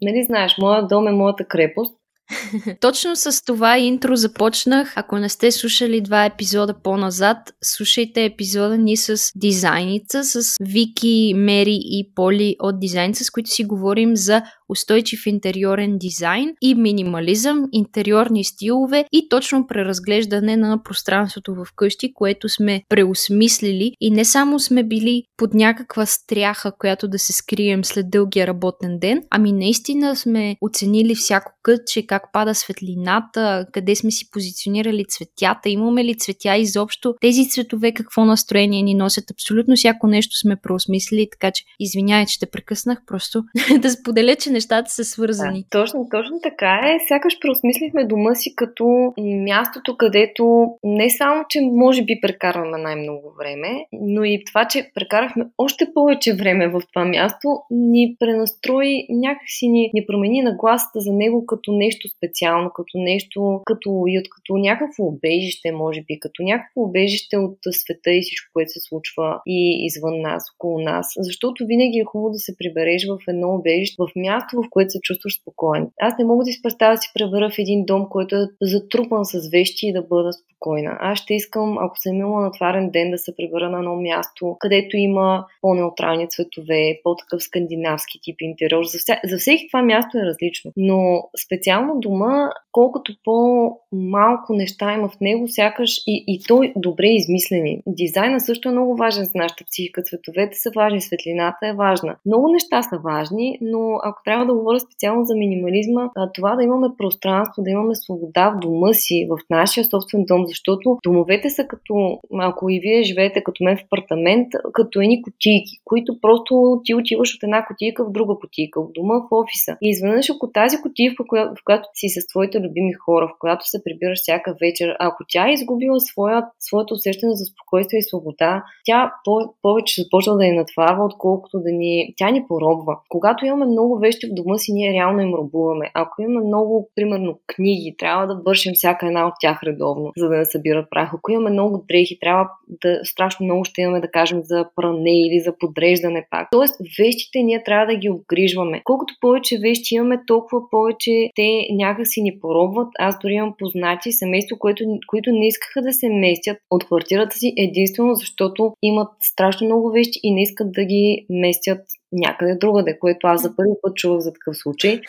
нали знаеш, моят дом е моята крепост, Точно с това интро започнах. Ако не сте слушали два епизода по-назад, слушайте епизода ни с дизайница, с Вики, Мери и Поли от дизайница, с които си говорим за устойчив интериорен дизайн и минимализъм, интериорни стилове и точно преразглеждане на пространството в къщи, което сме преосмислили. И не само сме били под някаква стряха, която да се скрием след дългия работен ден, ами наистина сме оценили всяко кътче, как пада светлината, къде сме си позиционирали цветята, имаме ли цветя изобщо, тези цветове какво настроение ни носят, абсолютно всяко нещо сме преосмислили, така че извинявай, че те прекъснах, просто да споделя, че нещата са свързани. Да, точно, точно така е. Сякаш преосмислихме дома си като мястото, където не само, че може би прекарваме най-много време, но и това, че прекарахме още повече време в това място, ни пренастрои, някакси ни, ни промени нагласата за него като нещо специално, като нещо, като уют, като някакво убежище, може би, като някакво убежище от света и всичко, което се случва и извън нас, около нас. Защото винаги е хубаво да се прибереш в едно убежище, в място, в което се чувстваш спокоен. Аз не мога да си представя да си пребера в един дом, който е затрупан с вещи и да бъда спокойна. Аз ще искам, ако съм имала натварен ден, да се прибера на едно място, където има по-неутрални цветове, по-такъв скандинавски тип интериор. За, вся... за всеки това място е различно. Но специално дома, колкото по-малко неща има в него, сякаш и, и той добре измислени. Дизайна също е много важен за нашата психика. Цветовете са важни, светлината е важна. Много неща са важни, но ако трябва да говоря специално за минимализма, това да имаме пространство, да имаме свобода в дома си, в нашия собствен дом, защото домовете са като, ако и вие живеете като мен в апартамент, като едни кутийки, които просто ти отиваш от една кутийка в друга кутийка, от дома в офиса. И изведнъж, ако тази която, в която си с твоите любими хора, в която се прибираш всяка вечер, ако тя е изгубила своя, своето усещане за спокойствие и свобода, тя повече започва да ни натварва, отколкото да ни, тя ни поробва. Когато имаме много вещи в дома си, ние реално им робуваме. Ако имаме много, примерно, книги, трябва да бършим всяка една от тях редовно, за да не събират прах. Ако имаме много дрехи, трябва да страшно много ще имаме да кажем за пране или за подреждане пак. Тоест, вещите ние трябва да ги обгрижваме. Колкото повече вещи имаме, толкова повече те някакси ни поробват. Аз дори имам познати семейство, което, които не искаха да се местят от квартирата си единствено защото имат страшно много вещи и не искат да ги местят някъде другаде, което аз за първи път чувах за такъв случай.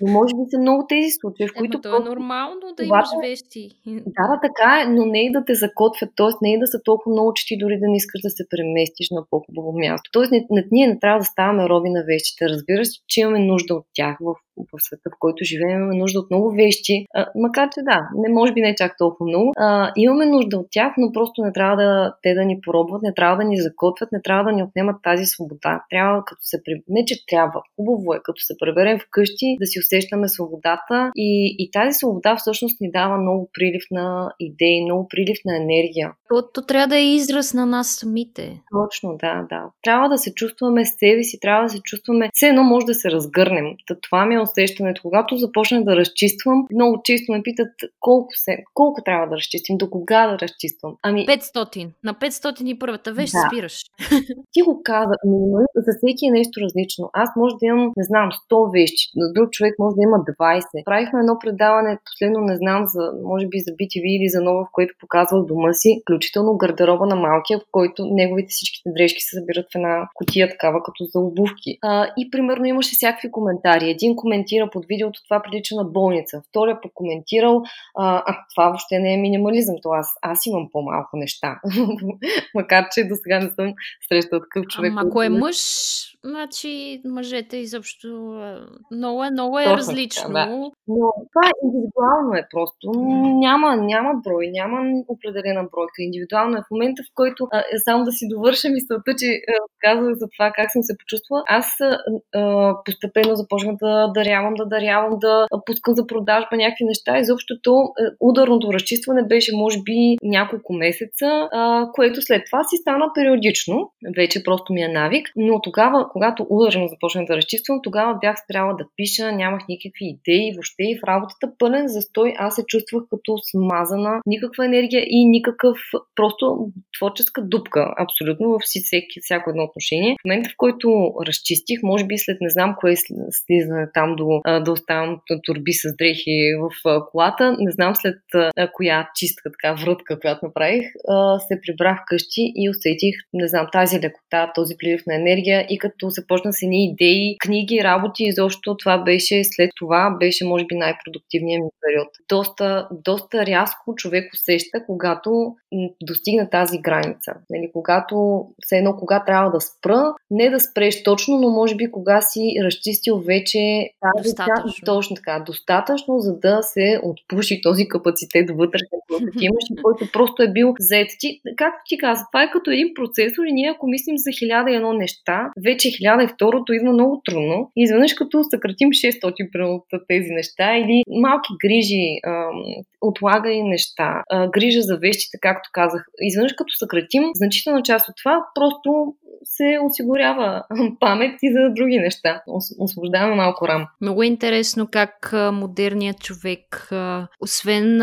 Но може би са много тези случаи, в които. Ема, то е нормално да имаш вещи. Да, да, така е, но не и да те закотвят, т.е. не и да са толкова много, че ти дори да не искаш да се преместиш на по-хубаво място. Тоест, не, не, ние не трябва да ставаме роби на вещите. Разбира се, че имаме нужда от тях в, в света, в който живеем, имаме нужда от много вещи, а, макар че да, не може би не чак толкова много. А, имаме нужда от тях, но просто не трябва да те да ни поробват, не трябва да ни закотвят, не трябва да ни отнемат тази свобода. Трябва като се не че трябва, хубаво е, като се преберем вкъщи, да си усещаме свободата и, и тази свобода всъщност ни дава много прилив на идеи, много прилив на енергия. То, то трябва да е израз на нас самите. Точно, да, да. Трябва да се чувстваме с себе си, трябва да се чувстваме, все едно може да се разгърнем. Та, това ми е усещането. Когато започна да разчиствам, много често ме питат колко, се, колко трябва да разчистим, до кога да разчиствам. Ами... 500. На 500 и първата вещ да. спираш. Ти го каза, за всеки е нещо различно. Аз може да имам, не знам, 100 вещи, но друг човек може да има 20. Правихме едно предаване, последно не знам, за, може би за BTV или за нова, в което показвах дома си, включително гардероба на малкия, в който неговите всичките дрежки се събират в една котия такава, като за обувки. А, и примерно имаше всякакви коментари. Един коментира под видеото, това прилича на болница. Втория покоментирал, а, а това въобще не е минимализъм, то аз, аз имам по-малко неща. Макар, че до сега не съм срещал такъв човек. Ама ако е мъж, Значи мъжете изобщо много е, много е Точно, различно. Да. Но това индивидуално е просто. Няма, няма брой, няма определена бройка. Индивидуално е в момента, в който а, е само да си довърша мисълта, че казвах за това как съм се почувствала. Аз а, постепенно започнах да дарявам, да дарявам, да пускам за продажба някакви неща. Изобщо то ударното разчистване беше може би няколко месеца, което след това си стана периодично. Вече просто ми е навик. Но тогава, когато ударно започнах да разчиствам, тогава бях спряла да пиша, нямах никакви идеи, въобще и в работата пълен застой. Аз се чувствах като смазана, никаква енергия и никакъв просто творческа дупка, абсолютно във всеки, всяко едно отношение. В момента, в който разчистих, може би след не знам кое слизане там стигам до да оставам турби с дрехи в колата. Не знам след коя чистка, така врътка, която направих, се прибрах къщи и усетих, не знам, тази лекота, този прилив на енергия и като се почна с едни идеи, книги, работи, изобщо това беше след това, беше може би най-продуктивният ми период. Доста, доста рязко човек усеща, когато достигна тази граница. Нали, когато, все едно, кога трябва да спра, не да спреш точно, но може би кога си разчистил вече тази достатъчно. Точно така, достатъчно, за да се отпуши този капацитет вътре, който имаш и който просто е бил заед. Ти, както ти каза, това е като един процесор и ние ако мислим за хиляда и едно неща, вече хиляда и второто идва много трудно. И изведнъж като съкратим 600 примерно тези неща или малки грижи, отлагани неща, грижа за вещите, както казах, изведнъж като съкратим значителна част от това, просто се осигурява памет и за други неща. Освобождаваме малко рам. Много е интересно как модерният човек, освен,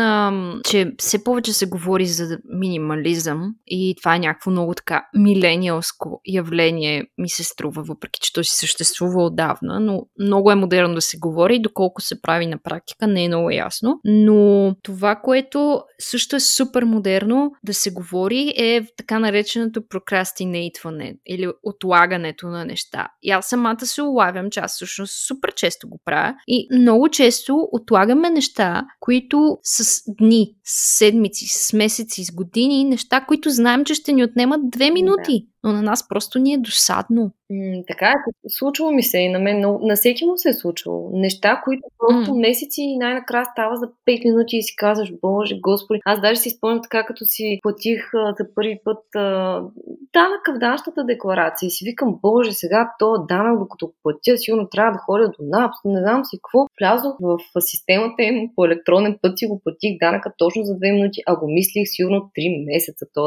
че все повече се говори за минимализъм и това е някакво много така милениалско явление, ми се струва, въпреки че то си съществува отдавна, но много е модерно да се говори доколко се прави на практика не е много ясно. Но това, което също е супер модерно да се говори е така нареченото прокрастинейтване или отлагането на неща. И аз самата се улавям, че аз всъщност супер често го правя и много често отлагаме неща, които с дни, с седмици, с месеци, с години, неща, които знаем, че ще ни отнемат две минути. Да но на нас просто ни е досадно. М, така е, случвало ми се и на мен, но на всеки му се е случвало. Неща, които просто mm. месеци и най-накрая става за 5 минути и си казваш, Боже, Господи. Аз даже си спомням така, като си платих а, за първи път а, данъка в данъчната декларация и си викам, Боже, сега то данък, докато платя, сигурно трябва да ходя до НАПС, не знам си какво. Влязох в системата им по електронен път си го платих данъка точно за 2 минути, а го мислих сигурно 3 месеца. То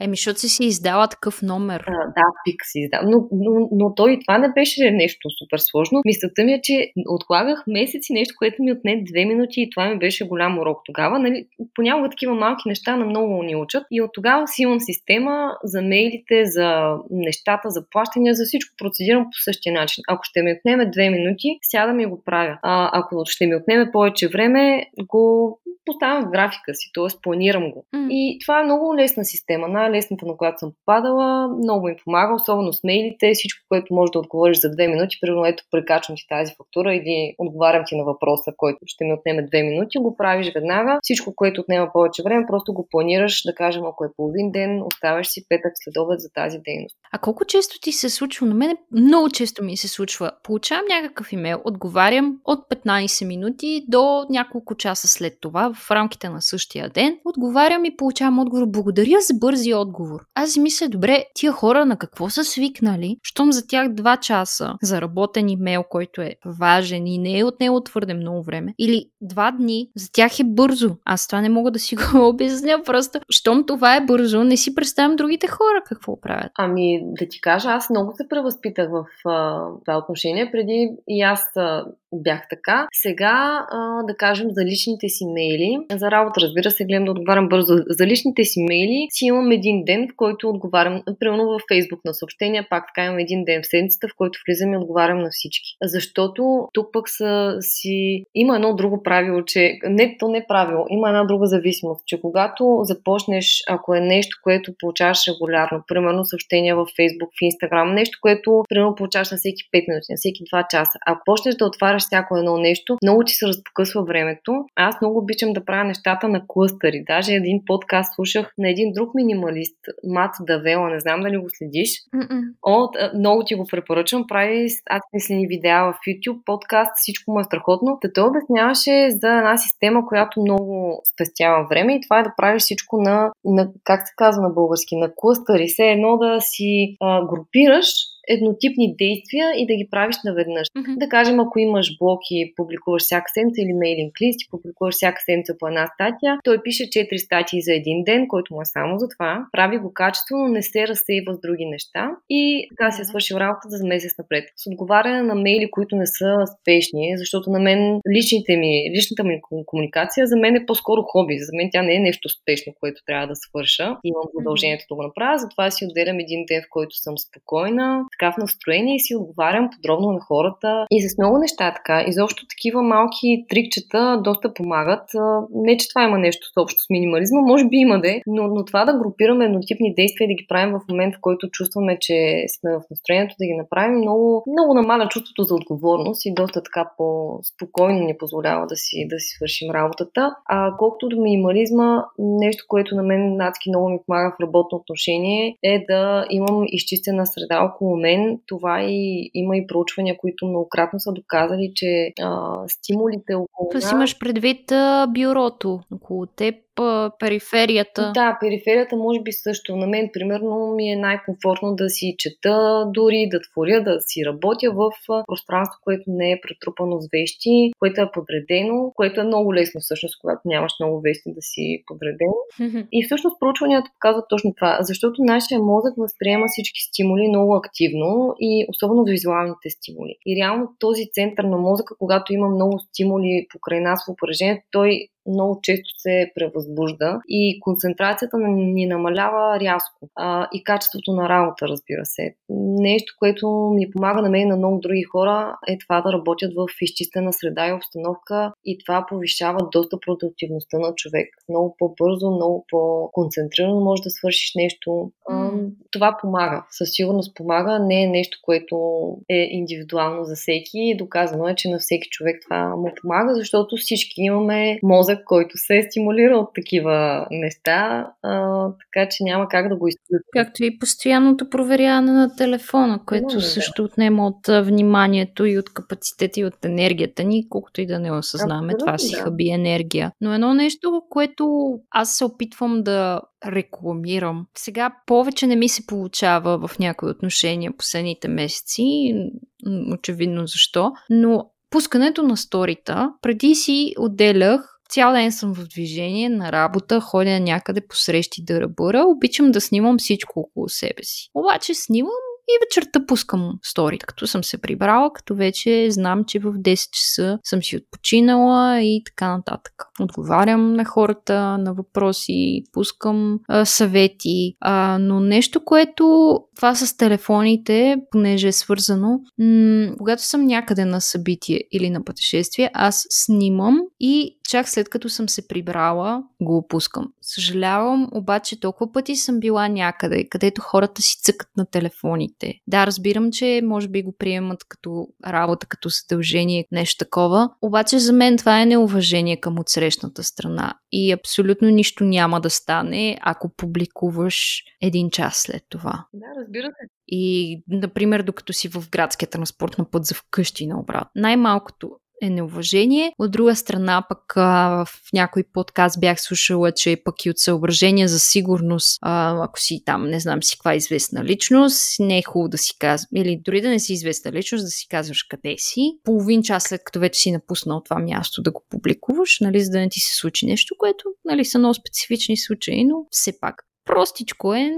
Еми, защото си си издала такъв номер. А, да, пик си издала. Но, но, но той и това не беше нещо супер сложно. Мислята ми е, че отлагах месеци нещо, което ми отне две минути и това ми беше голям урок тогава. Нали, понякога такива малки неща на много ни учат. И от тогава си имам система за мейлите, за нещата, за плащания, за всичко процедирам по същия начин. Ако ще ми отнеме две минути, сядам и го правя. А, ако ще ми отнеме повече време, го поставям в графика си, т.е. планирам го. Mm. И това е много лесна система, най-лесната, на която съм попадала, много ми помага, особено с мейлите, всичко, което може да отговориш за две минути, примерно ето прекачвам ти тази фактура или отговарям ти на въпроса, който ще ми отнеме две минути, го правиш веднага. Всичко, което отнема повече време, просто го планираш, да кажем, ако е половин ден, оставаш си петък следобед за тази дейност. А колко често ти се случва? На мен много често ми се случва. Получавам някакъв имейл, отговарям от 15 минути до няколко часа след това в рамките на същия ден, отговарям и получавам отговор. Благодаря за бързи отговор. Аз си мисля, добре, тия хора на какво са свикнали, щом за тях два часа за работен имейл, който е важен и не е от него твърде много време, или два дни, за тях е бързо. Аз това не мога да си го обясня, просто щом това е бързо, не си представям другите хора какво правят. Ами, да ти кажа, аз много се превъзпитах в а, това отношение. Преди и аз а, бях така. Сега, а, да кажем, за личните си мейли, за работа, разбира се, гледам да отговарям бързо. За личните си мейли си имам един ден, в който отговарям, примерно във Facebook на съобщения, пак така имам един ден в седмицата, в който влизам и отговарям на всички. Защото тук пък са си... Има едно друго правило, че... Не, то не е правило, има една друга зависимост, че когато започнеш, ако е нещо, което получаваш регулярно, примерно съобщения в Facebook, в Instagram, нещо, което примерно получаваш на всеки 5 минути, на всеки 2 часа, ако почнеш да отваряш всяко едно нещо, много ти се разпокъсва времето. Аз много обичам да правя нещата на клъстъри. Даже един подкаст слушах на един друг минималист, Мат Давела, не знам дали го следиш. От, много ти го препоръчвам. Прави аз мислени видеа в YouTube, подкаст, всичко му е страхотно. Та той обясняваше за една система, която много спестява време и това е да правиш всичко на, на как се казва на български, на клъстъри. Все едно да си а, групираш еднотипни действия и да ги правиш наведнъж. Mm-hmm. Да кажем, ако имаш блог и публикуваш всяка седмица или мейлинг лист и публикуваш всяка седмица по една статия, той пише 4 статии за един ден, който му е само за това. Прави го качествено, не се разсейва с други неща и така се свършил работата за месец напред. С отговаряне на мейли, които не са спешни, защото на мен личните ми, личната ми комуникация за мен е по-скоро хоби. За мен тя не е нещо спешно, което трябва да свърша. Имам задължението да го направя, затова си отделям един ден, в който съм спокойна, така в настроение и си отговарям подробно на хората. И с много неща така. Изобщо такива малки трикчета доста помагат. Не, че това има нещо общо с минимализма, може би има де, но, но това да групираме еднотипни действия и да ги правим в момент, в който чувстваме, че сме в настроението да ги направим, много, много намаля чувството за отговорност и доста така по-спокойно ни позволява да си, да си свършим работата. А колкото до минимализма, нещо, което на мен адски много ми помага в работно отношение е да имам изчистена среда около мен. Това и има и проучвания, които многократно са доказали, че а, стимулите около нас... имаш предвид а, бюрото около теб периферията. Да, периферията може би също. На мен, примерно, ми е най-комфортно да си чета, дори да творя, да си работя в пространство, което не е претрупано с вещи, което е подредено, което е много лесно всъщност, когато нямаш много вещи да си подреден. И всъщност проучванията показват точно това, защото нашия мозък възприема всички стимули много активно и особено визуалните стимули. И реално този център на мозъка, когато има много стимули покрай нас в упражнението, той много често се превъзбужда и концентрацията ни намалява рязко. А, и качеството на работа, разбира се. Нещо, което ми помага на мен и на много други хора е това да работят в изчистена среда и обстановка и това повишава доста продуктивността на човек. Много по-бързо, много по-концентрирано може да свършиш нещо. А, това помага. Със сигурност помага. Не е нещо, което е индивидуално за всеки. Доказано е, че на всеки човек това му помага, защото всички имаме мозък, който се е стимулирал от такива неща, а, така че няма как да го изключим. Както и постоянното проверяване на телефона, което no, също да. отнема от вниманието и от капацитета и от енергията ни, колкото и да не осъзнаваме, Абсолютно, това си да. хаби енергия. Но едно нещо, което аз се опитвам да рекламирам. Сега повече не ми се получава в някои отношения последните месеци, очевидно защо, но пускането на сторита, преди си отделях Цял ден съм в движение, на работа, ходя някъде по срещи да ръбъра. Обичам да снимам всичко около себе си. Обаче снимам и вечерта пускам стори, като съм се прибрала, като вече знам, че в 10 часа съм си отпочинала и така нататък. Отговарям на хората, на въпроси, пускам а, съвети, а, но нещо, което това с телефоните, понеже е свързано, м- когато съм някъде на събитие или на пътешествие, аз снимам и чак след като съм се прибрала, го опускам. Съжалявам, обаче толкова пъти съм била някъде, където хората си цъкат на телефоните. Да, разбирам, че може би го приемат като работа, като съдължение, нещо такова, обаче за мен това е неуважение към отсрещната страна и абсолютно нищо няма да стане, ако публикуваш един час след това. Да, разбира се. И, например, докато си в градския транспорт на път за вкъщи на обрат. Най-малкото е неуважение. От друга страна, пък а, в някой подкаст бях слушала, че пък и от съображения за сигурност, а, ако си там, не знам си каква известна личност, не е хубаво да си казваш, или дори да не си известна личност, да си казваш къде си. Половин час след като вече си напуснал това място да го публикуваш, нали, за да не ти се случи нещо, което нали, са много специфични случаи, но все пак простичко е,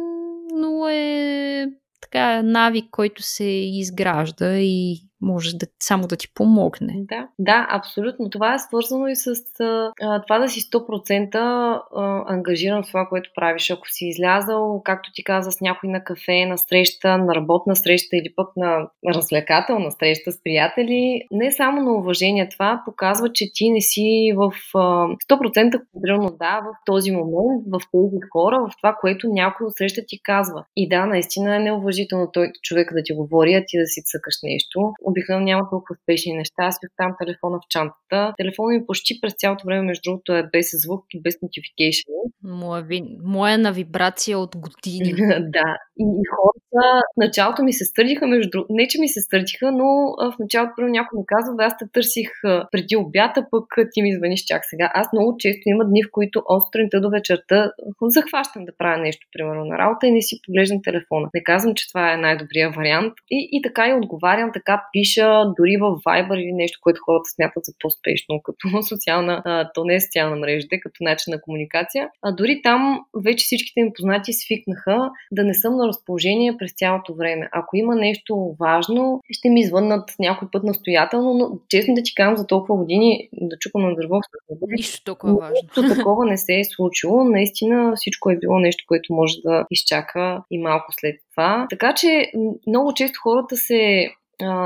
но е така навик, който се изгражда и може да, само да ти помогне. Да, да, абсолютно. Това е свързано и с а, това да си 100% а, ангажиран в това, което правиш. Ако си излязал, както ти каза, с някой на кафе, на среща, на работна среща или пък на развлекателна среща с приятели, не само на уважение, това показва, че ти не си в а, 100% концентрирано да, в този момент, в тези хора, в това, което някой от среща ти казва. И да, наистина е неуважително той човек да ти говори, а ти да си цъкаш нещо обикновено няма толкова спешни неща. Аз си оставям телефона в чантата. Телефонът ми почти през цялото време, между другото, е без звук и без notification. Моя, ви... Моя на вибрация от години. да. И, и хората в началото ми се стърдиха, между другото. Не, че ми се стърдиха, но в началото първо някой ми казва, аз те търсих преди обята, пък ти ми звъниш чак сега. Аз много често има дни, в които от сутринта до вечерта захващам да правя нещо, примерно на работа и не си поглеждам телефона. Не казвам, че това е най-добрия вариант. И, и така и отговарям, така напиша дори в Viber или нещо, което хората смятат за по-спешно, като социална, а, то не е социална мрежа, като начин на комуникация. А дори там вече всичките ми познати свикнаха да не съм на разположение през цялото време. Ако има нещо важно, ще ми звъннат някой път настоятелно, но честно да ти казвам за толкова години да чукам на дърво. Нищо толкова важно. Нищо такова не се е случило. Наистина всичко е било нещо, което може да изчака и малко след това. Така че много често хората се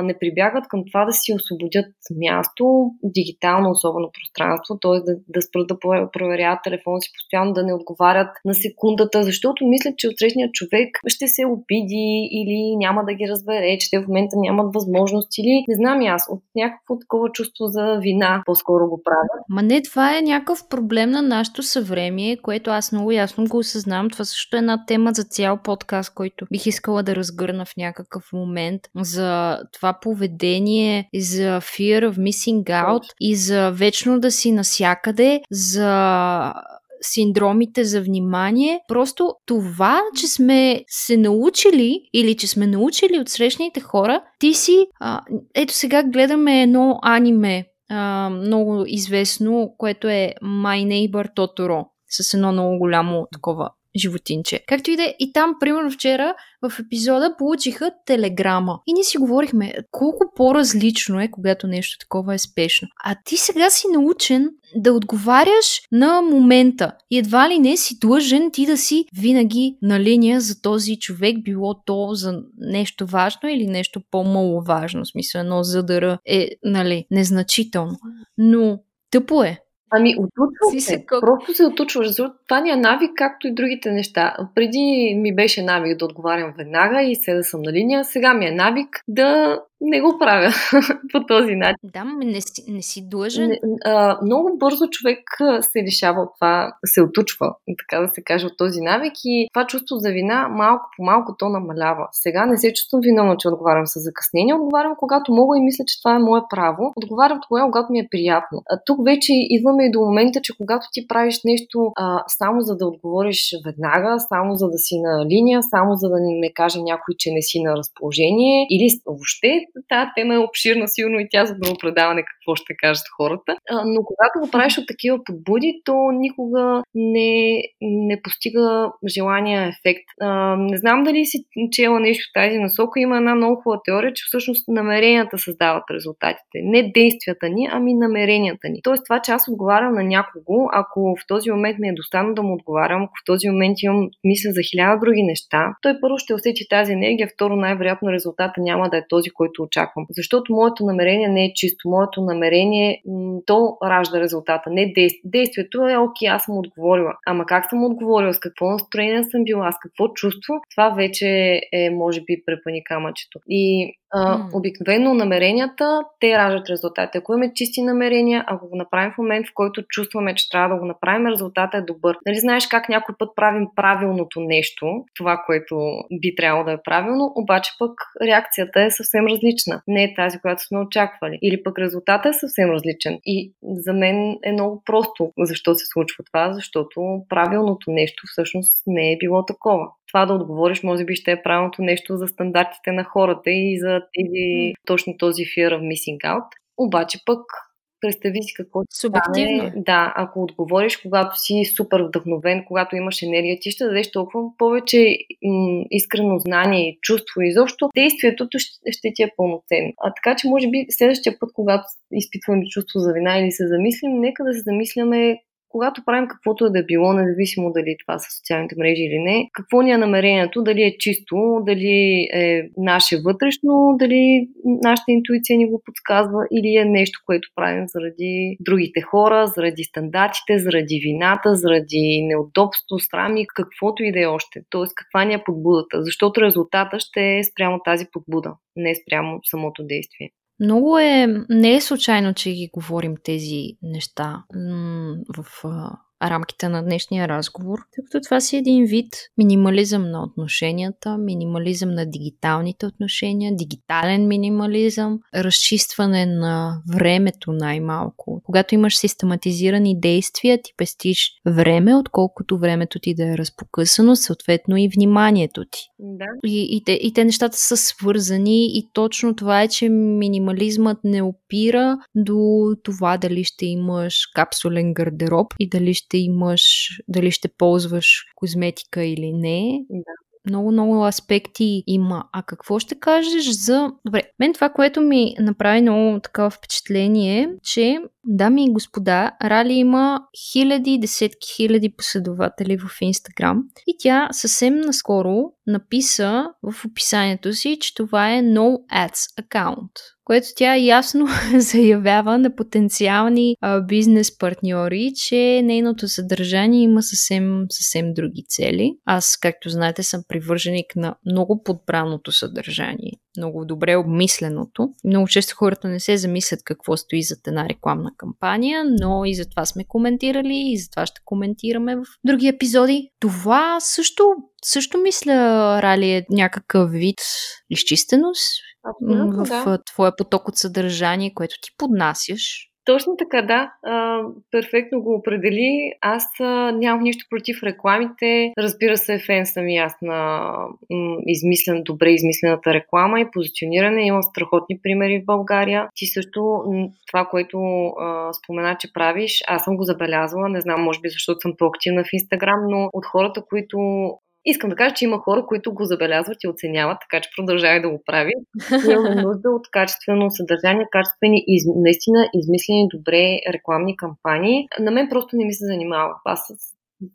не прибягват към това да си освободят място, дигитално особено пространство, т.е. Да, да спрат да проверяват телефона си постоянно, да не отговарят на секундата, защото мислят, че отсрещният човек ще се обиди или няма да ги разбере, че те в момента нямат възможност или не знам и аз, от някакво такова чувство за вина по-скоро го правят. Ма не, това е някакъв проблем на нашето съвремие, което аз много ясно го осъзнавам. Това също е една тема за цял подкаст, който бих искала да разгърна в някакъв момент за това поведение, за fear of missing out и за вечно да си насякъде, за синдромите за внимание. Просто това, че сме се научили или че сме научили от срещните хора, ти си... А, ето сега гледаме едно аниме, а, много известно, което е My Neighbor Totoro с едно много голямо такова животинче. Както и да е, и там, примерно вчера, в епизода получиха телеграма. И ние си говорихме, колко по-различно е, когато нещо такова е спешно. А ти сега си научен да отговаряш на момента. И едва ли не си длъжен ти да си винаги на линия за този човек, било то за нещо важно или нещо по-маловажно. В смисъл, едно задъра е, нали, незначително. Но тъпо е. Ами, отучва се. Колко... Просто се отучваш. Това ни е навик, както и другите неща. Преди ми беше навик да отговарям веднага и се да съм на линия. Сега ми е навик да не го правя по този начин. Да, не си, не си длъжен. Не, а, много бързо човек се лишава от това, се отучва, така да се каже, от този навик и това чувство за вина малко по малко то намалява. Сега не се чувствам виновна, че отговарям с закъснение, отговарям когато мога и мисля, че това е мое право. Отговарям тогава, когато ми е приятно. А, тук вече идваме и до момента, че когато ти правиш нещо а, само за да отговориш веднага, само за да си на линия, само за да не каже някой, че не си на разположение или въобще тази тема е обширна, силно и тя за друго предаване какво ще кажат хората. Но когато го правиш от такива подбуди, то никога не, не постига желания ефект. Не знам дали си чела нещо в тази насока. Има една много хубава теория, че всъщност намеренията създават резултатите. Не действията ни, ами намеренията ни. Тоест това, че аз отговарям на някого, ако в този момент ми е достатъчно да му отговарям, ако в този момент имам мисля за хиляда други неща, той първо ще усети тази енергия, второ най-вероятно резултата няма да е този, който очаквам. Защото моето намерение не е чисто. Моето намерение, то ражда резултата, не действие. Действието е, окей, аз съм отговорила. Ама как съм отговорила, с какво настроение съм била, с какво чувство, това вече е, може би, препани камъчето. И а, mm. Обикновено намеренията, те раждат резултати. Ако имаме чисти намерения, ако го направим в момент, в който чувстваме, че трябва да го направим, резултатът е добър. Нали знаеш как някой път правим правилното нещо, това, което би трябвало да е правилно, обаче пък реакцията е съвсем различна. Не е тази, която сме очаквали. Или пък резултатът е съвсем различен. И за мен е много просто защо се случва това, защото правилното нещо всъщност не е било такова това да отговориш, може би ще е правилното нещо за стандартите на хората и за тези, точно този fear of missing out. Обаче пък представи си какво Субективно. Стане. Да, ако отговориш, когато си супер вдъхновен, когато имаш енергия, ти ще дадеш толкова повече м- искрено знание и чувство и изобщо действието ще, ще ти е пълноценно. А така че, може би, следващия път, когато изпитваме чувство за вина или се замислим, нека да се замисляме когато правим каквото е да било, независимо дали това са социалните мрежи или не, какво ни е намерението, дали е чисто, дали е наше вътрешно, дали нашата интуиция ни го подсказва или е нещо, което правим заради другите хора, заради стандартите, заради вината, заради неудобство, срами, каквото и да е още. Тоест, каква ни е подбудата, защото резултата ще е спрямо тази подбуда, не спрямо самото действие. Много е, не е случайно, че ги говорим тези неща в рамките на днешния разговор, тъй като това си един вид минимализъм на отношенията, минимализъм на дигиталните отношения, дигитален минимализъм, разчистване на времето най-малко. Когато имаш систематизирани действия, ти пестиш време, отколкото времето ти да е разпокъсано, съответно и вниманието ти. Да. И, и, те, и те нещата са свързани и точно това е, че минимализмът не опира до това дали ще имаш капсулен гардероб и дали ще имаш, дали ще ползваш козметика или не. Да много, много аспекти има. А какво ще кажеш за... Добре, мен това, което ми направи много такава впечатление, че, дами и господа, Рали има хиляди, десетки хиляди последователи в Инстаграм и тя съвсем наскоро написа в описанието си, че това е No Ads аккаунт което тя ясно заявява на потенциални а, бизнес партньори, че нейното съдържание има съвсем, съвсем други цели. Аз, както знаете, съм привърженик на много подбраното съдържание, много добре обмисленото. Много често хората не се замислят какво стои зад една рекламна кампания, но и за това сме коментирали и за това ще коментираме в други епизоди. Това също, също мисля, Рали, е някакъв вид изчистеност Абсолютно, в да. твоя поток от съдържание, което ти поднасяш. Точно така, да. А, перфектно го определи. Аз а, нямам нищо против рекламите. Разбира се, фен съм и аз на м, измислен, добре измислената реклама и позициониране. Има страхотни примери в България. Ти също това, което а, спомена, че правиш, аз съм го забелязала. Не знам, може би защото съм по-активна в Инстаграм, но от хората, които Искам да кажа, че има хора, които го забелязват и оценяват, така че продължавай да го прави. Имаме нужда от качествено съдържание, качествени, из, наистина измислени добре рекламни кампании. На мен просто не ми се занимава. Аз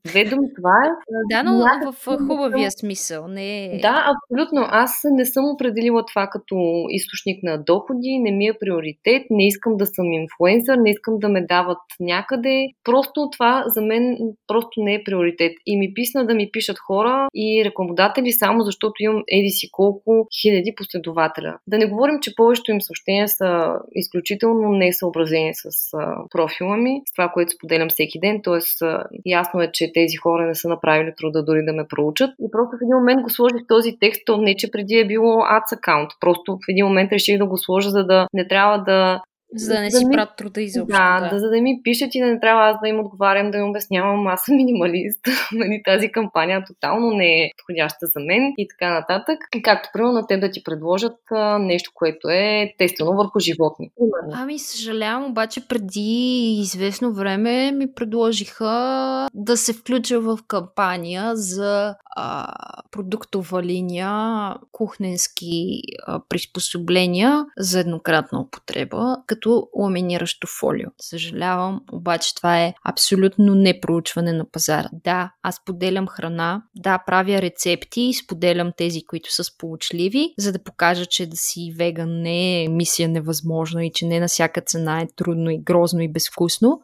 Две думи, това е. Да, но в хубавия смисъл. Не е... Да, абсолютно. Аз не съм определила това като източник на доходи, не ми е приоритет, не искам да съм инфлуенсър, не искам да ме дават някъде. Просто това за мен просто не е приоритет. И ми писна да ми пишат хора и рекламодатели само защото имам еди си колко хиляди последователя. Да не говорим, че повечето им съобщения са изключително несъобразени с профила ми, с това, което споделям всеки ден. Тоест, ясно е, че тези хора не са направили труда дори да ме проучат. И просто в един момент го сложих този текст, то не че преди е било ads аккаунт. Просто в един момент реших да го сложа, за да не трябва да за да не си ми... правят труда изобщо. Да, да, да, за да ми пишат и да не трябва аз да им отговарям, да им обяснявам, аз съм минималист. нали, тази кампания тотално не е подходяща за мен и така нататък. И както примерно на теб да ти предложат а, нещо, което е тестено върху животни. Ами съжалявам, обаче преди известно време ми предложиха да се включа в кампания за а, продуктова линия, кухненски а, приспособления за еднократна употреба, като ламиниращо фолио. Съжалявам, обаче това е абсолютно непроучване на пазара. Да, аз поделям храна, да, правя рецепти и споделям тези, които са сполучливи, за да покажа, че да си веган не е мисия невъзможна и че не на всяка цена е трудно и грозно и безвкусно,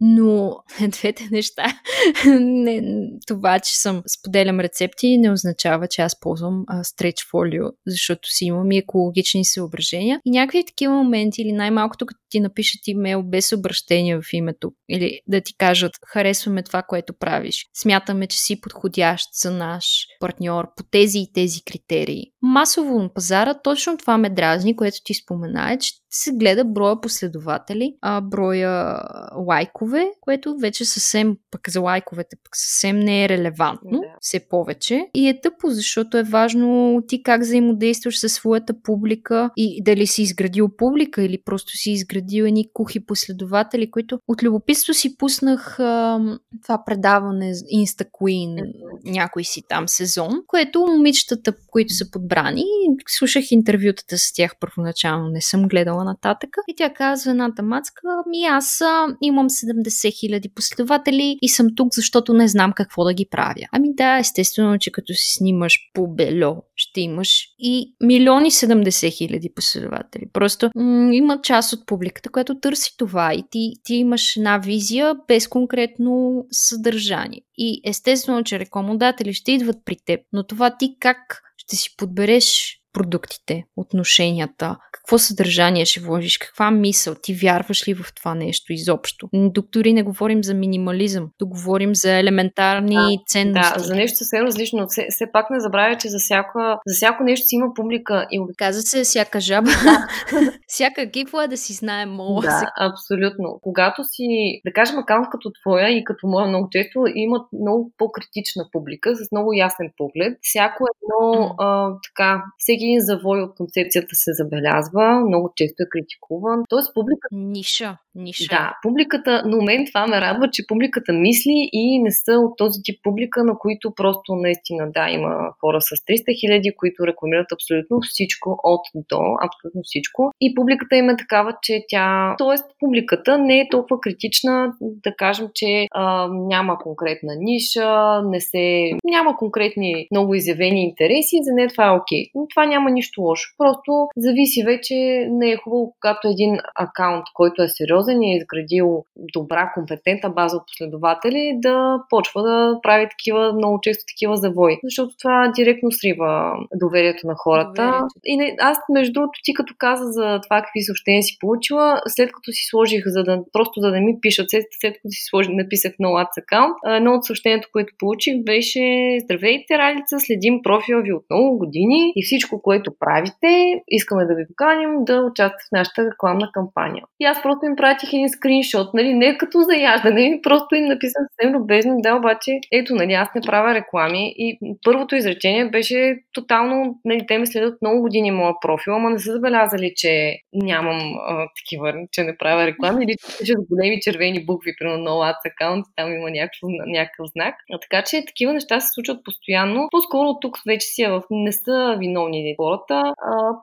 но двете неща, не, това, че съм споделям рецепти, не означава, че аз ползвам стреч фолио, защото си имам и екологични съображения. И някакви такива моменти, или най-малкото като ти напишат имейл без обращение в името, или да ти кажат, харесваме това, което правиш, смятаме, че си подходящ за наш партньор по тези и тези критерии. Масово на пазара точно това ме дразни, което ти спомена, е, че се гледа броя последователи, а броя лайкове, което вече съвсем, пък за лайковете, пък съвсем не е релевантно, да. все повече. И е тъпо, защото е важно ти как взаимодействаш със своята публика и дали си изградил публика или просто си изградил едни кухи последователи, които от любопитство си пуснах а, това предаване Insta Queen, някой си там сезон, което момичетата, които са подбрани, слушах интервютата с тях първоначално, не съм гледала нататък. И тя казва едната мацка, ми аз имам 70 хиляди последователи и съм тук, защото не знам какво да ги правя. Ами да, естествено, че като си снимаш по бело, ще имаш и милиони 70 хиляди последователи. Просто м- има част от публиката, която търси това и ти, ти имаш една визия без конкретно съдържание. И естествено, че рекламодатели ще идват при теб, но това ти как ще си подбереш продуктите, отношенията, какво съдържание ще вложиш, каква мисъл, ти вярваш ли в това нещо изобщо. Доктори не говорим за минимализъм, тук говорим за елементарни да, ценности. Да, за нещо съвсем различно. Все, все пак не забравя, че за, всяко, за всяко нещо си има публика. И... Каза се всяка жаба. всяка киква е да си знае мола. Да, абсолютно. Когато си, да кажем, акаунт като твоя и като моя много често имат много по-критична публика, с много ясен поглед. Всяко едно, mm. а, така, всеки един завой от концепцията се забелязва, много често е критикуван. Тоест публиката... Ниша ниша. Да, публиката, но мен това ме радва, че публиката мисли и не са от този тип публика, на които просто наистина, да, има хора с 300 хиляди, които рекламират абсолютно всичко от до, абсолютно всичко. И публиката им е такава, че тя, т.е. публиката не е толкова критична, да кажем, че а, няма конкретна ниша, не се, няма конкретни много изявени интереси за нея това е окей. Okay. Но това няма нищо лошо. Просто зависи вече, не е хубаво, когато един акаунт, който е сериозен, и е изградил добра, компетентна база от последователи, да почва да прави такива, много често такива завои. Защото това директно срива доверието на хората. Доверието. И не, аз, между другото, ти като каза за това какви съобщения си получила, след като си сложих, за да просто да не ми пишат, след, след като си сложих, написах на Ads аккаунт, едно от съобщението, което получих, беше Здравейте, Ралица, следим профила ви от много години и всичко, което правите, искаме да ви поканим да участвате в нашата рекламна кампания. И аз просто им изпратих един скриншот, нали, не като заяждане, просто им написах съвсем любезно, да, обаче, ето, нали, аз не правя реклами и първото изречение беше тотално, нали, те ме следят много години моя профил, ама не са забелязали, че нямам а, такива, че не правя реклами или че с големи червени букви, примерно no ads аккаунт, там има някакъв, някакъв знак. А, така че такива неща се случват постоянно. По-скоро тук вече си в... не са виновни хората, а,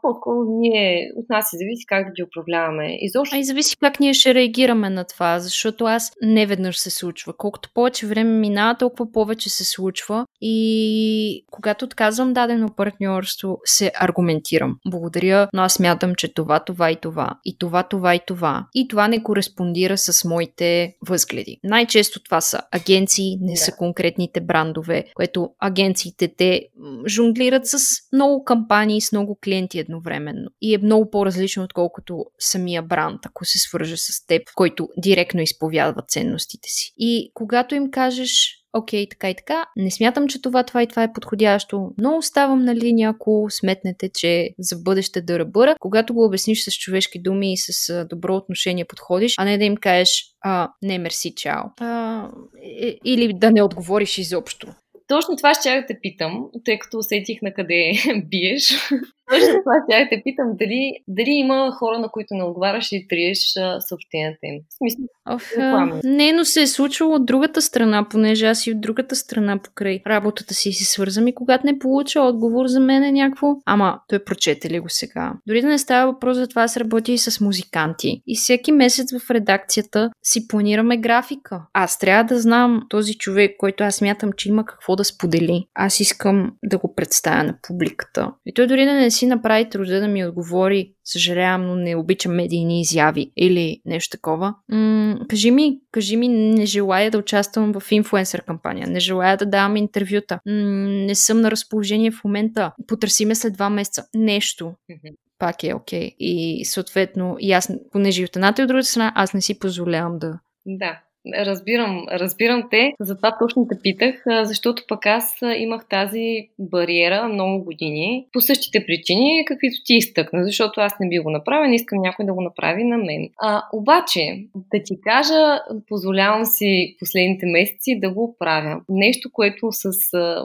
по-скоро ние от нас се зависи как да ги управляваме. Изобщо... А и зависи как ние ще реагираме на това, защото аз не веднъж се случва. Колкото повече време минава, толкова повече се случва и когато отказвам дадено партньорство, се аргументирам. Благодаря, но аз мятам, че това, това и това, и това, това и това, и това не кореспондира с моите възгледи. Най-често това са агенции, не да. са конкретните брандове, което агенциите те жонглират с много кампании, с много клиенти едновременно. И е много по-различно, отколкото самия бранд, ако се свърже с теб, който директно изповядва ценностите си. И когато им кажеш, окей, така и така, не смятам, че това, това и това е подходящо, но оставам на линия, ако сметнете, че за бъдеще да ръбъра, когато го обясниш с човешки думи и с добро отношение подходиш, а не да им кажеш, а, не, мерси, чао. А, или да не отговориш изобщо. Точно това ще да те питам, тъй като усетих на къде биеш. Точно това ще те питам, дали, дали има хора, на които не отговаряш и триеш съобщенията им. В смисъл, Оф, не, но се е случвало от другата страна, понеже аз и от другата страна покрай работата си си свързвам и когато не получа отговор за мен е някакво, ама той прочете ли го сега? Дори да не става въпрос за това, аз работя и с музиканти. И всеки месец в редакцията си планираме графика. Аз трябва да знам този човек, който аз мятам, че има какво да сподели. Аз искам да го представя на публиката. И той дори да не си направи труда да ми отговори, съжалявам, но не обичам медийни изяви или нещо такова. М- кажи ми, кажи ми, не желая да участвам в инфуенсър кампания, не желая да давам интервюта, м- не съм на разположение в момента, потърси ме след два месеца. Нещо. Пак е окей. Okay. И съответно, и аз, понеже от едната и от другата страна, аз не си позволявам да, да, Разбирам, разбирам те, затова точно те питах, защото пък аз имах тази бариера много години по същите причини, каквито ти изтъкна, защото аз не би го направил, не искам някой да го направи на мен. А, обаче, да ти кажа, позволявам си последните месеци да го правя. Нещо, което с...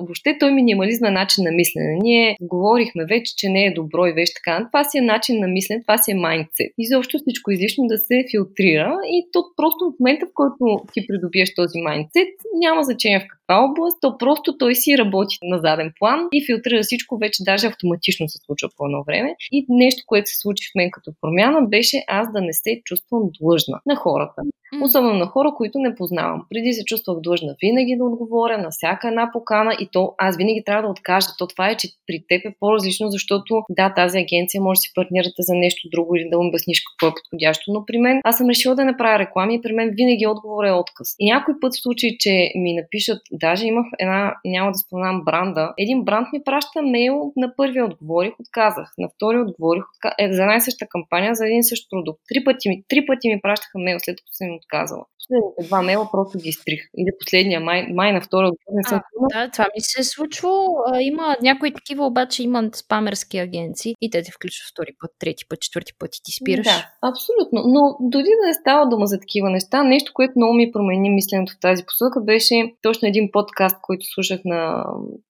Въобще той минимализма е начин на мислене. Ние говорихме вече, че не е добро и вече така. Това си е начин на мислене, това си е майндсет. И защо всичко излишно да се филтрира и то просто в момента, в който ти придобиеш този майндсет, няма значение в каква област, то просто той си работи на заден план и филтрира всичко, вече даже автоматично се случва по едно време. И нещо, което се случи в мен като промяна, беше аз да не се чувствам длъжна на хората. Особено на хора, които не познавам. Преди се чувствах длъжна винаги да отговоря на всяка една покана и то аз винаги трябва да откажа. То това е, че при теб е по-различно, защото да, тази агенция може да си партнирате за нещо друго или да обясниш какво е подходящо, но при мен аз съм решила да направя реклами и при мен винаги отговор е отказ. И някой път в случай, че ми напишат, даже имах една, няма да споменам бранда, един бранд ми праща мейл на първия отговорих, отказах, на втория отговорих, отказах, е, за една съща кампания, за един същ продукт. Три пъти ми, три пъти ми пращаха мейл, след като съм им отказала. Последните два мейла просто ги изтрих. Или последния май, май на втория не съм. А, да, това ми се е случвало. Има някои такива, обаче имат спамерски агенции и те те включват втори път, трети път, четвърти път и ти спираш. Да, абсолютно. Но дори да не става дума за такива неща, нещо, което много ми промени мисленето в тази посока, беше точно един подкаст, който слушах на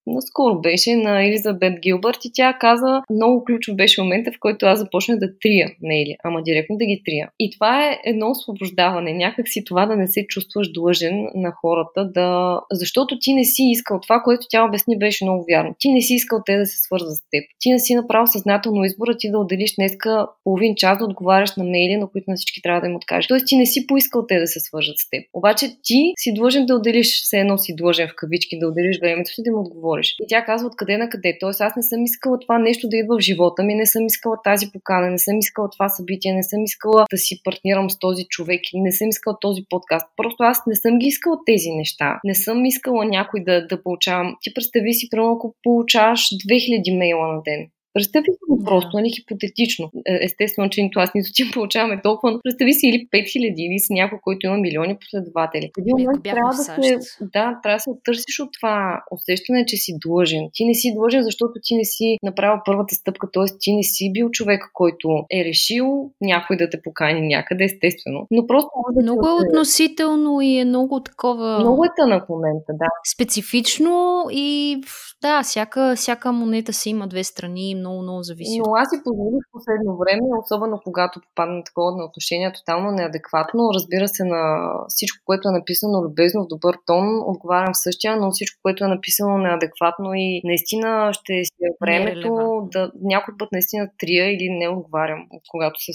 наскоро беше на Елизабет Гилбърт и тя каза, много ключов беше момента, в който аз започнах да трия мейли, ама директно да ги трия. И това е едно освобождаване, някак си това да не се чувстваш длъжен на хората, да... защото ти не си искал това, което тя обясни беше много вярно. Ти не си искал те да се свързват с теб. Ти не си направил съзнателно избора ти да отделиш днеска половин час да отговаряш на мейли, на които на всички трябва да им откажеш. Тоест ти не си поискал те да се свържат с теб. Обаче ти си длъжен да отделиш, все едно си длъжен в кавички, да отделиш времето си да им отговориш. И тя казва откъде на къде. Тоест аз не съм искала това нещо да идва в живота ми, не съм искала тази покана, не съм искала това събитие, не съм искала да си партнирам с този човек, не съм искала този подкаст. Просто аз не съм ги искала тези неща. Не съм искала някой да, да получавам. Ти представи си, примерно, ако получаваш 2000 мейла на ден. Представи си го просто, нали, хипотетично. Е, естествено, че нито аз, нито ти получаваме толкова, но представи си или 5000, или с някой, който има милиони последователи. Един момент трябва да се, да, трябва да се оттърсиш от това усещане, че си длъжен. Ти не си длъжен, защото ти не си направил първата стъпка, т.е. ти не си бил човек, който е решил някой да те покани някъде, естествено. Но просто много е относително и е много такова. Много е тънък момента, да. Специфично и да, всяка, всяка монета си има две страни много, много зависи. Но аз си позволих в последно време, особено когато попадна такова на отношение тотално неадекватно. Разбира се, на всичко, което е написано любезно в добър тон, отговарям същия, но всичко, което е написано неадекватно и наистина ще си е времето да някой път наистина трия или не отговарям, когато се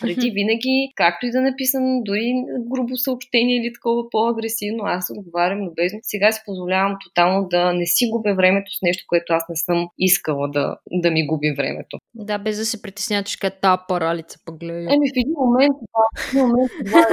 преди винаги, както и да написам, дори грубо съобщение или такова по-агресивно, аз отговарям любезно. Сега си позволявам тотално да не си губя времето с нещо, което аз не съм искала да, да ми губи времето. Да, без да се притесняваш, че е та паралица пък гледа. Еми, в един момент, да, в един момент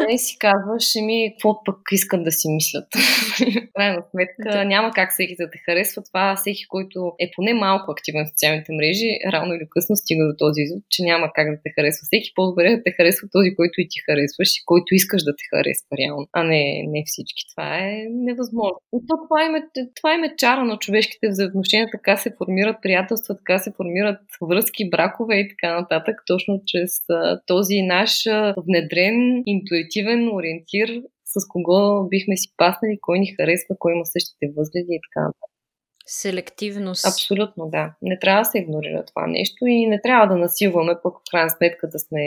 не си казваш, ми, какво пък искат да си мислят. крайна сметка да. няма как всеки да те харесва. Това всеки, който е поне малко активен в социалните мрежи, рано или късно стига до този извод, че няма как да те харесва. Всеки по-добре да те харесва този, който и ти харесваш и който искаш да те харесва реално, а не, не всички. Това е невъзможно. И то това им е, това им е чара на човешките взаимоотношения, така се формират приятелства, така се формират връзки, бракове и така нататък, точно чрез този наш внедрен, интуитивен ориентир с кого бихме си паснали, кой ни харесва, кой има същите възгледи и така нататък. Селективност. Абсолютно, да. Не трябва да се игнорира това нещо и не трябва да насилваме пък в крайна сметка да сме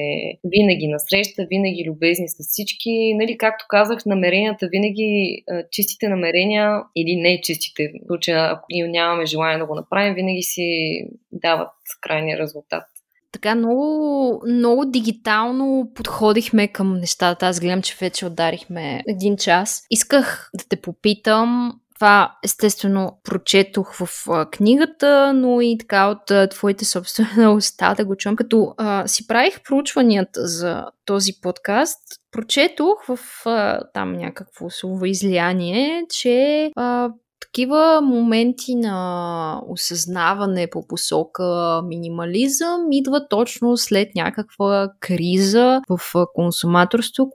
винаги на среща, винаги любезни с всички. Нали, както казах, намеренията винаги, чистите намерения или не чистите, в случая ако нямаме желание да го направим, винаги си дават крайния резултат така много, много дигитално подходихме към нещата. Аз гледам, че вече ударихме един час. Исках да те попитам това естествено прочетох в а, книгата, но и така от а, твоите собствена уста да го чувам. Като а, си правих проучванията за този подкаст, прочетох в а, там някакво слово излияние, че а, такива моменти на осъзнаване по посока минимализъм идва точно след някаква криза в консуматорство,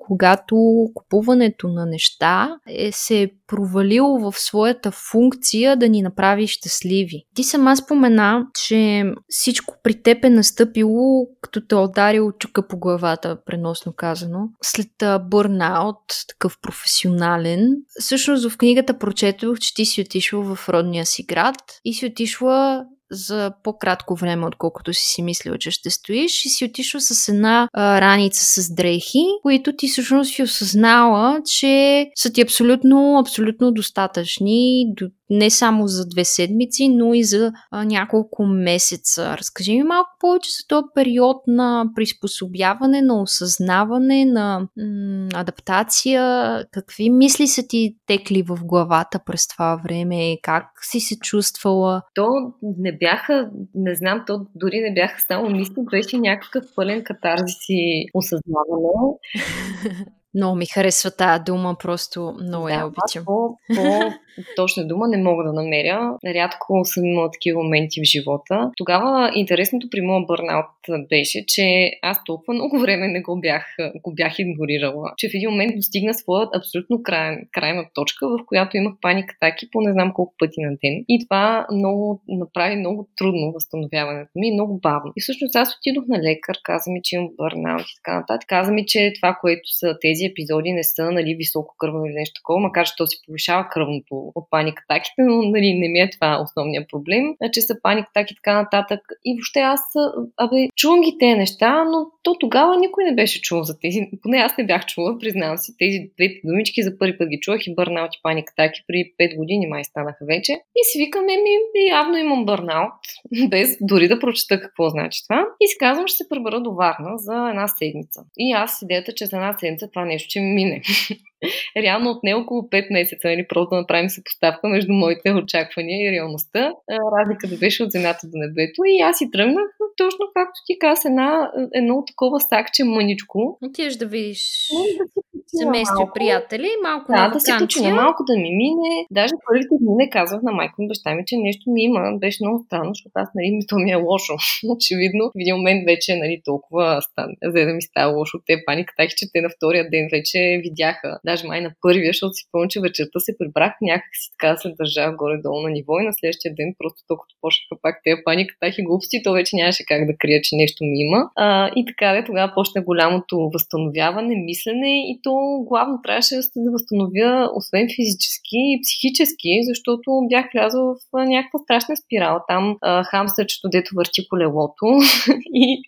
когато купуването на неща е се е провалило в своята функция да ни направи щастливи. Ти сама спомена, че всичко при теб е настъпило, като те е ударил чука по главата, преносно казано, след бърнаут, такъв професионален. Всъщност в книгата прочетох, че ти си отишла в родния си град и си отишла за по-кратко време, отколкото си си мислила, че ще стоиш и си отишла с една а, раница с дрехи, които ти всъщност си осъзнала, че са ти абсолютно, абсолютно достатъчни, до, не само за две седмици, но и за а, няколко месеца. Разкажи ми малко повече за този период на приспособяване, на осъзнаване, на м- адаптация. Какви мисли са ти текли в главата през това време? Как си се чувствала? То не бяха, не знам, то дори не бяха само мисли, беше някакъв пълен катарзис и осъзнаване. Много ми харесва тази дума, просто много да, я обичам. По, по точна дума не мога да намеря. Рядко съм имала такива моменти в живота. Тогава интересното при моя бърнаут беше, че аз толкова много време не го бях, го бях игнорирала, че в един момент достигна своят абсолютно край, крайна точка, в която имах паникатаки по не знам колко пъти на ден. И това много направи много трудно възстановяването ми, много бавно. И всъщност аз отидох на лекар, каза ми, че имам бърнаут и така нататък. Каза ми, че това, което са тези епизоди, не са нали, високо кръвно или нещо такова, макар че то си повишава кръвното от паникатаките, но нали, не ми е това основният проблем, че са паникатаки и така нататък. И въобще аз, абе, чувам ги тези неща, но то тогава никой не беше чувал за тези. Поне аз не бях чула, признавам си. Тези две думички за първи път ги чувах и бърнаут и паникатаки при 5 години май станаха вече. И си викам, ми, явно имам бърнаут, без дори да прочета какво значи това. И си казвам, ще се пребера до Варна за една седмица. И аз идеята, че за една седмица това нещо ще ми мине. реално от не около 5 месеца, нали, просто да направим съпоставка между моите очаквания и реалността. Разликата беше от земята до небето и аз си тръгнах точно както ти каза, една, едно такова сакче мъничко. Отиваш да видиш семейство и приятели малко да, на да се почина малко да ми мине. Даже първите дни не казвах на майка ми, баща ми, че нещо ми има. Беше много странно, защото аз, нали, ми то ми е лошо. Очевидно, в един момент вече, нали, толкова стан, за да ми става лошо. Те паниката, че те на втория ден вече видяха. Даже май на първия, защото си помня, че вечерта се прибрах някак си така се държах горе-долу на ниво и на следващия ден просто толкова почнаха пак тези паниката и глупости, то вече нямаше как да крия, че нещо ми има. А, и така, де, тогава почна голямото възстановяване, мислене и то главно трябваше да възстановя, освен физически и психически, защото бях влязла в някаква страшна спирала. Там а, хамстърчето, дето върти колелото и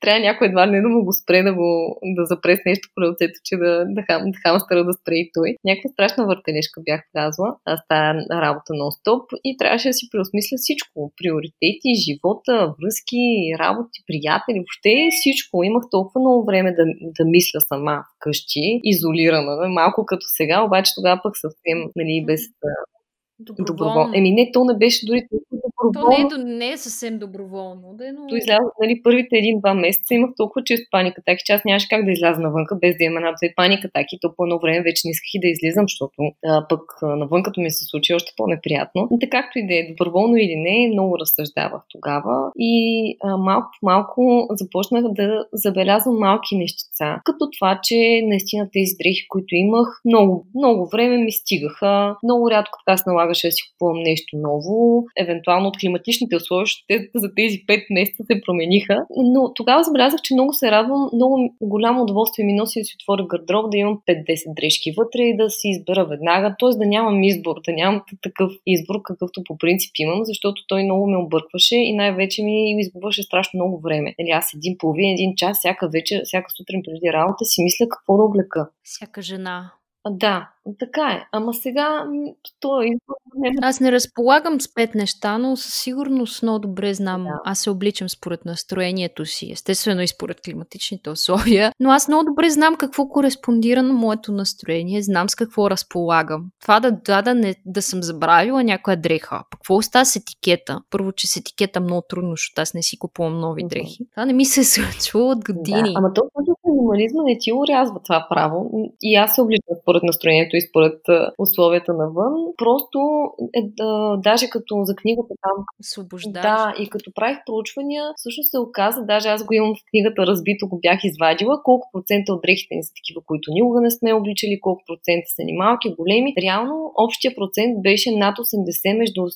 трябва някой едва не да му го спре да, го, да запре нещо колелцето, че да, да, хам, да хамстъра да спре и той. Някаква страшна въртележка бях влязла с тази работа нон-стоп и трябваше да си преосмисля всичко. Приоритети, живота, връзки, работи, приятели, въобще всичко. Имах толкова много време да, да мисля сама вкъщи, изолирана, малко като сега, обаче тогава пък съвсем нали, без Доброволно. доброволно. Еми не, то не беше дори толкова доброволно. То не е, не е съвсем доброволно. Да, но... То изляза, нали, първите един-два месеца имах толкова често паника атаки, че аз нямаше как да изляза навънка без да има една две паника атаки. То по едно време вече не исках и да излизам, защото а, пък навън като ми се случи още по-неприятно. Но така както и да е, доброволно или не, много разсъждавах тогава и а, малко по малко започнах да забелязвам малки нещица. Като това, че наистина тези дрехи, които имах, много, много време ми стигаха. Много рядко така се налагаше да си купувам нещо ново. Евентуално от климатичните условия те за тези 5 месеца се промениха. Но тогава забелязах, че много се радвам, много голямо удоволствие ми носи да си отворя гардероб, да имам 5-10 дрежки вътре и да си избера веднага. Т.е. да нямам избор, да нямам такъв избор, какъвто по принцип имам, защото той много ме объркваше и най-вече ми изгубваше страшно много време. Нали, аз един половин, един час, всяка вечер, всяка сутрин преди работа си мисля какво да облека. Всяка жена. Да, така е. Ама сега то е Аз не разполагам с пет неща, но със сигурност много добре знам. Да. Аз се обличам според настроението си, естествено и според климатичните условия, но аз много добре знам какво кореспондира на моето настроение, знам с какво разполагам. Това да, да, да, не, да съм забравила някоя дреха. Пък какво остава с етикета? Първо, че с етикета много трудно, защото аз не си купувам нови дрехи. Това не ми се случва от години. Да, ама то минимализма не ти урязва това право. И аз се обличам според настроението и според условията навън. Просто, е, да, даже като за книгата там. Освобождаш. Да, и като правих проучвания, всъщност се оказа, даже аз го имам в книгата разбито, го бях извадила, колко процента от дрехите ни са такива, които никога не сме обличали, колко процента са ни малки, големи. Реално общия процент беше над 80, между 80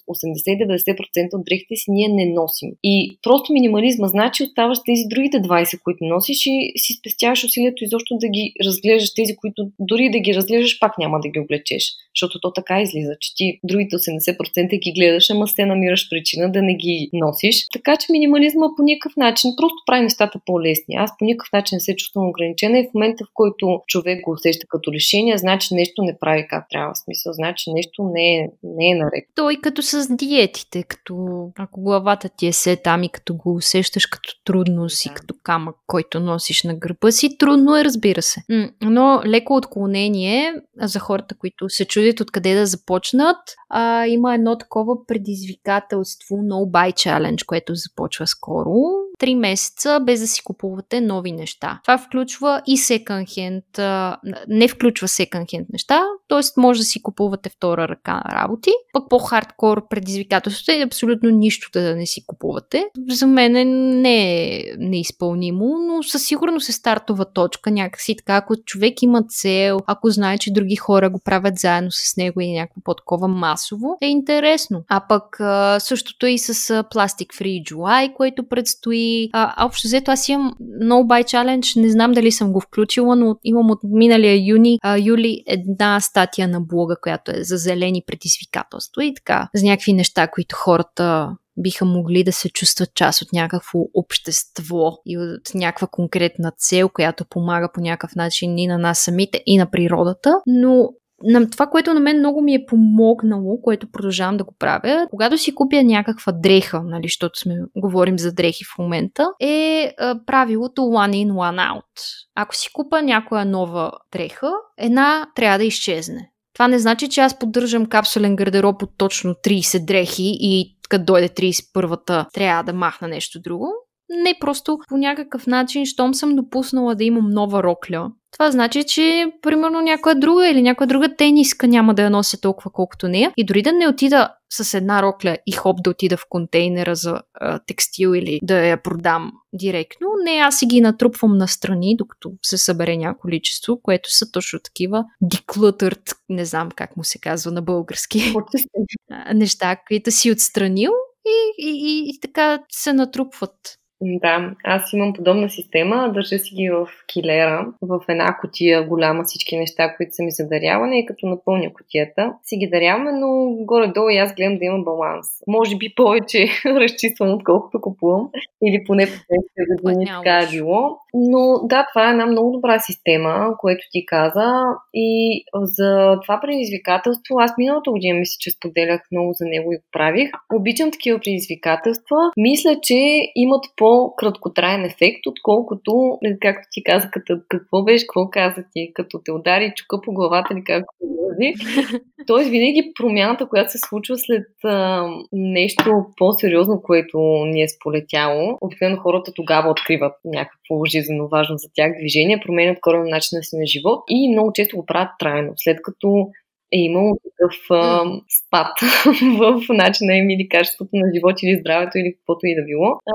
и 90% от дрехите си ние не носим. И просто минимализма значи оставаш тези другите 20, които носиш и си спестяваш усилието изобщо да ги разглеждаш тези, които дори да ги разглеждаш, пак няма да ги облечеш. Защото то така излиза, че ти другите 80% ги гледаш, ама се намираш причина да не ги носиш. Така че минимализма по никакъв начин просто прави нещата по-лесни. Аз по никакъв начин не се чувствам ограничена и в момента, в който човек го усеща като решение, значи нещо не прави как трябва. В смисъл, значи нещо не е, не е наред. Той като с диетите, като ако главата ти е се там и като го усещаш като трудност да. и като камък, който носиш на гърба си, трудно е, разбира се. Но леко отклонение за хората, които се чудят откъде да започнат, а, има едно такова предизвикателство No Buy Challenge, което започва скоро. Три месеца без да си купувате нови неща. Това включва и hand, не включва hand неща, т.е. може да си купувате втора ръка на работи. Пък по-хардкор предизвикателството е абсолютно нищо да не си купувате. За мен не е неизпълнимо, но със сигурност е стартова точка някакси така, ако човек има цел, ако знае, че други хора го правят заедно с него и някакво по-такова масово, е интересно. А пък същото е и с Plastic Free July, което предстои. А, общо взето аз имам No Buy Challenge, не знам дали съм го включила, но имам от миналия юни, а, юли една статия на блога, която е за зелени предизвикателства и така, за някакви неща, които хората биха могли да се чувстват част от някакво общество и от някаква конкретна цел, която помага по някакъв начин и на нас самите, и на природата. Но на това, което на мен много ми е помогнало, което продължавам да го правя, когато си купя някаква дреха, нали, защото сме говорим за дрехи в момента, е а, правилото one in, one out. Ако си купа някоя нова дреха, една трябва да изчезне. Това не значи, че аз поддържам капсулен гардероб от точно 30 дрехи и като дойде 31-та трябва да махна нещо друго. Не, просто по някакъв начин, щом съм допуснала да имам нова рокля, това значи, че примерно някоя друга или някоя друга тениска няма да я нося толкова колкото нея. И дори да не отида с една рокля и хоп да отида в контейнера за а, текстил или да я продам директно, не, аз си ги натрупвам настрани, докато се събере някакво количество, което са точно такива decluttered, не знам как му се казва на български, неща, които си отстранил и, и, и, и така се натрупват. Да, аз имам подобна система. Държа си ги в килера, в една котия голяма всички неща, които са ми за даряване и като напълня котията си ги даряваме, но горе-долу и аз гледам да има баланс. Може би повече разчиствам, отколкото купувам. Или поне по години така е било. Но да, това е една много добра система, което ти каза. И за това предизвикателство, аз миналата година мисля, че споделях много за него и го правих. Обичам такива предизвикателства. Мисля, че имат по-краткотраен ефект, отколкото, както ти каза, като, какво беше, какво каза ти, като те удари чука по главата или както се Тоест, винаги промяната, която се случва след а, нещо по-сериозно, което ни е сполетяло, обикновено хората тогава откриват някакво жизненно важно за тях движение, променят коренно начина си на живот и много често го правят трайно, след като е имало такъв а, спад в начина им или качеството на живот или здравето или каквото и да било. А,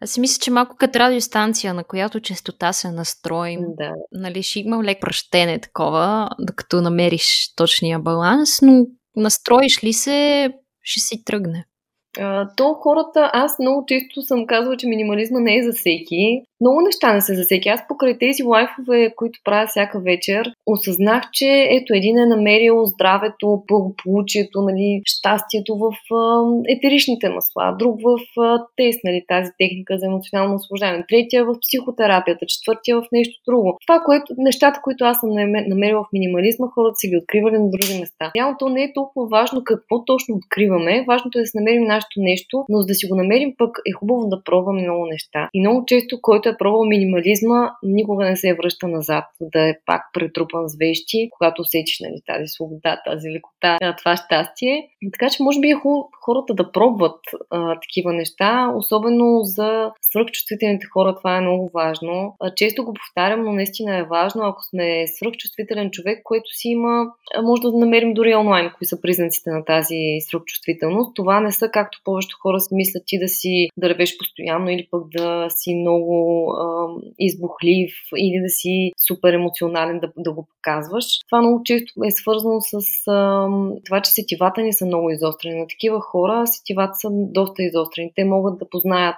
аз си мисля, че малко като радиостанция, на която частота се настроим, да. нали, ще има лек пръщене такова, докато намериш точния баланс, но настроиш ли се, ще си тръгне. То хората, аз много често съм казвала, че минимализма не е за всеки. Много неща не са за всеки. Аз покрай тези лайфове, които правя всяка вечер, осъзнах, че ето един е намерил здравето, благополучието, нали, щастието в етеричните масла, друг в тест, нали, тази техника за емоционално освобождане, третия в психотерапията, четвъртия в нещо друго. Това, което, нещата, които аз съм намерила в минимализма, хората са ги откривали на други места. Реално то не е толкова важно какво точно откриваме, важното е да се намерим нашето нещо, но за да си го намерим пък е хубаво да пробваме много неща. И много често, който е пробвал минимализма, никога не се връща назад, да е пак претрупан с вещи, когато усетиш нали, тази свобода, тази лекота, това щастие. Така че може би е хубаво хората да пробват а, такива неща, особено за свръхчувствителните хора това е много важно. А, често го повтарям, но наистина е важно, ако сме свръхчувствителен човек, който си има, може да намерим дори онлайн кои са признаците на тази свръхчувствителност. Това не са, както както повечето хора си мислят ти да си да ревеш постоянно или пък да си много а, избухлив или да си супер емоционален да, да го показваш. Това много често е свързано с а, това, че сетивата ни са много изострени. На такива хора сетивата са доста изострени. Те могат да познаят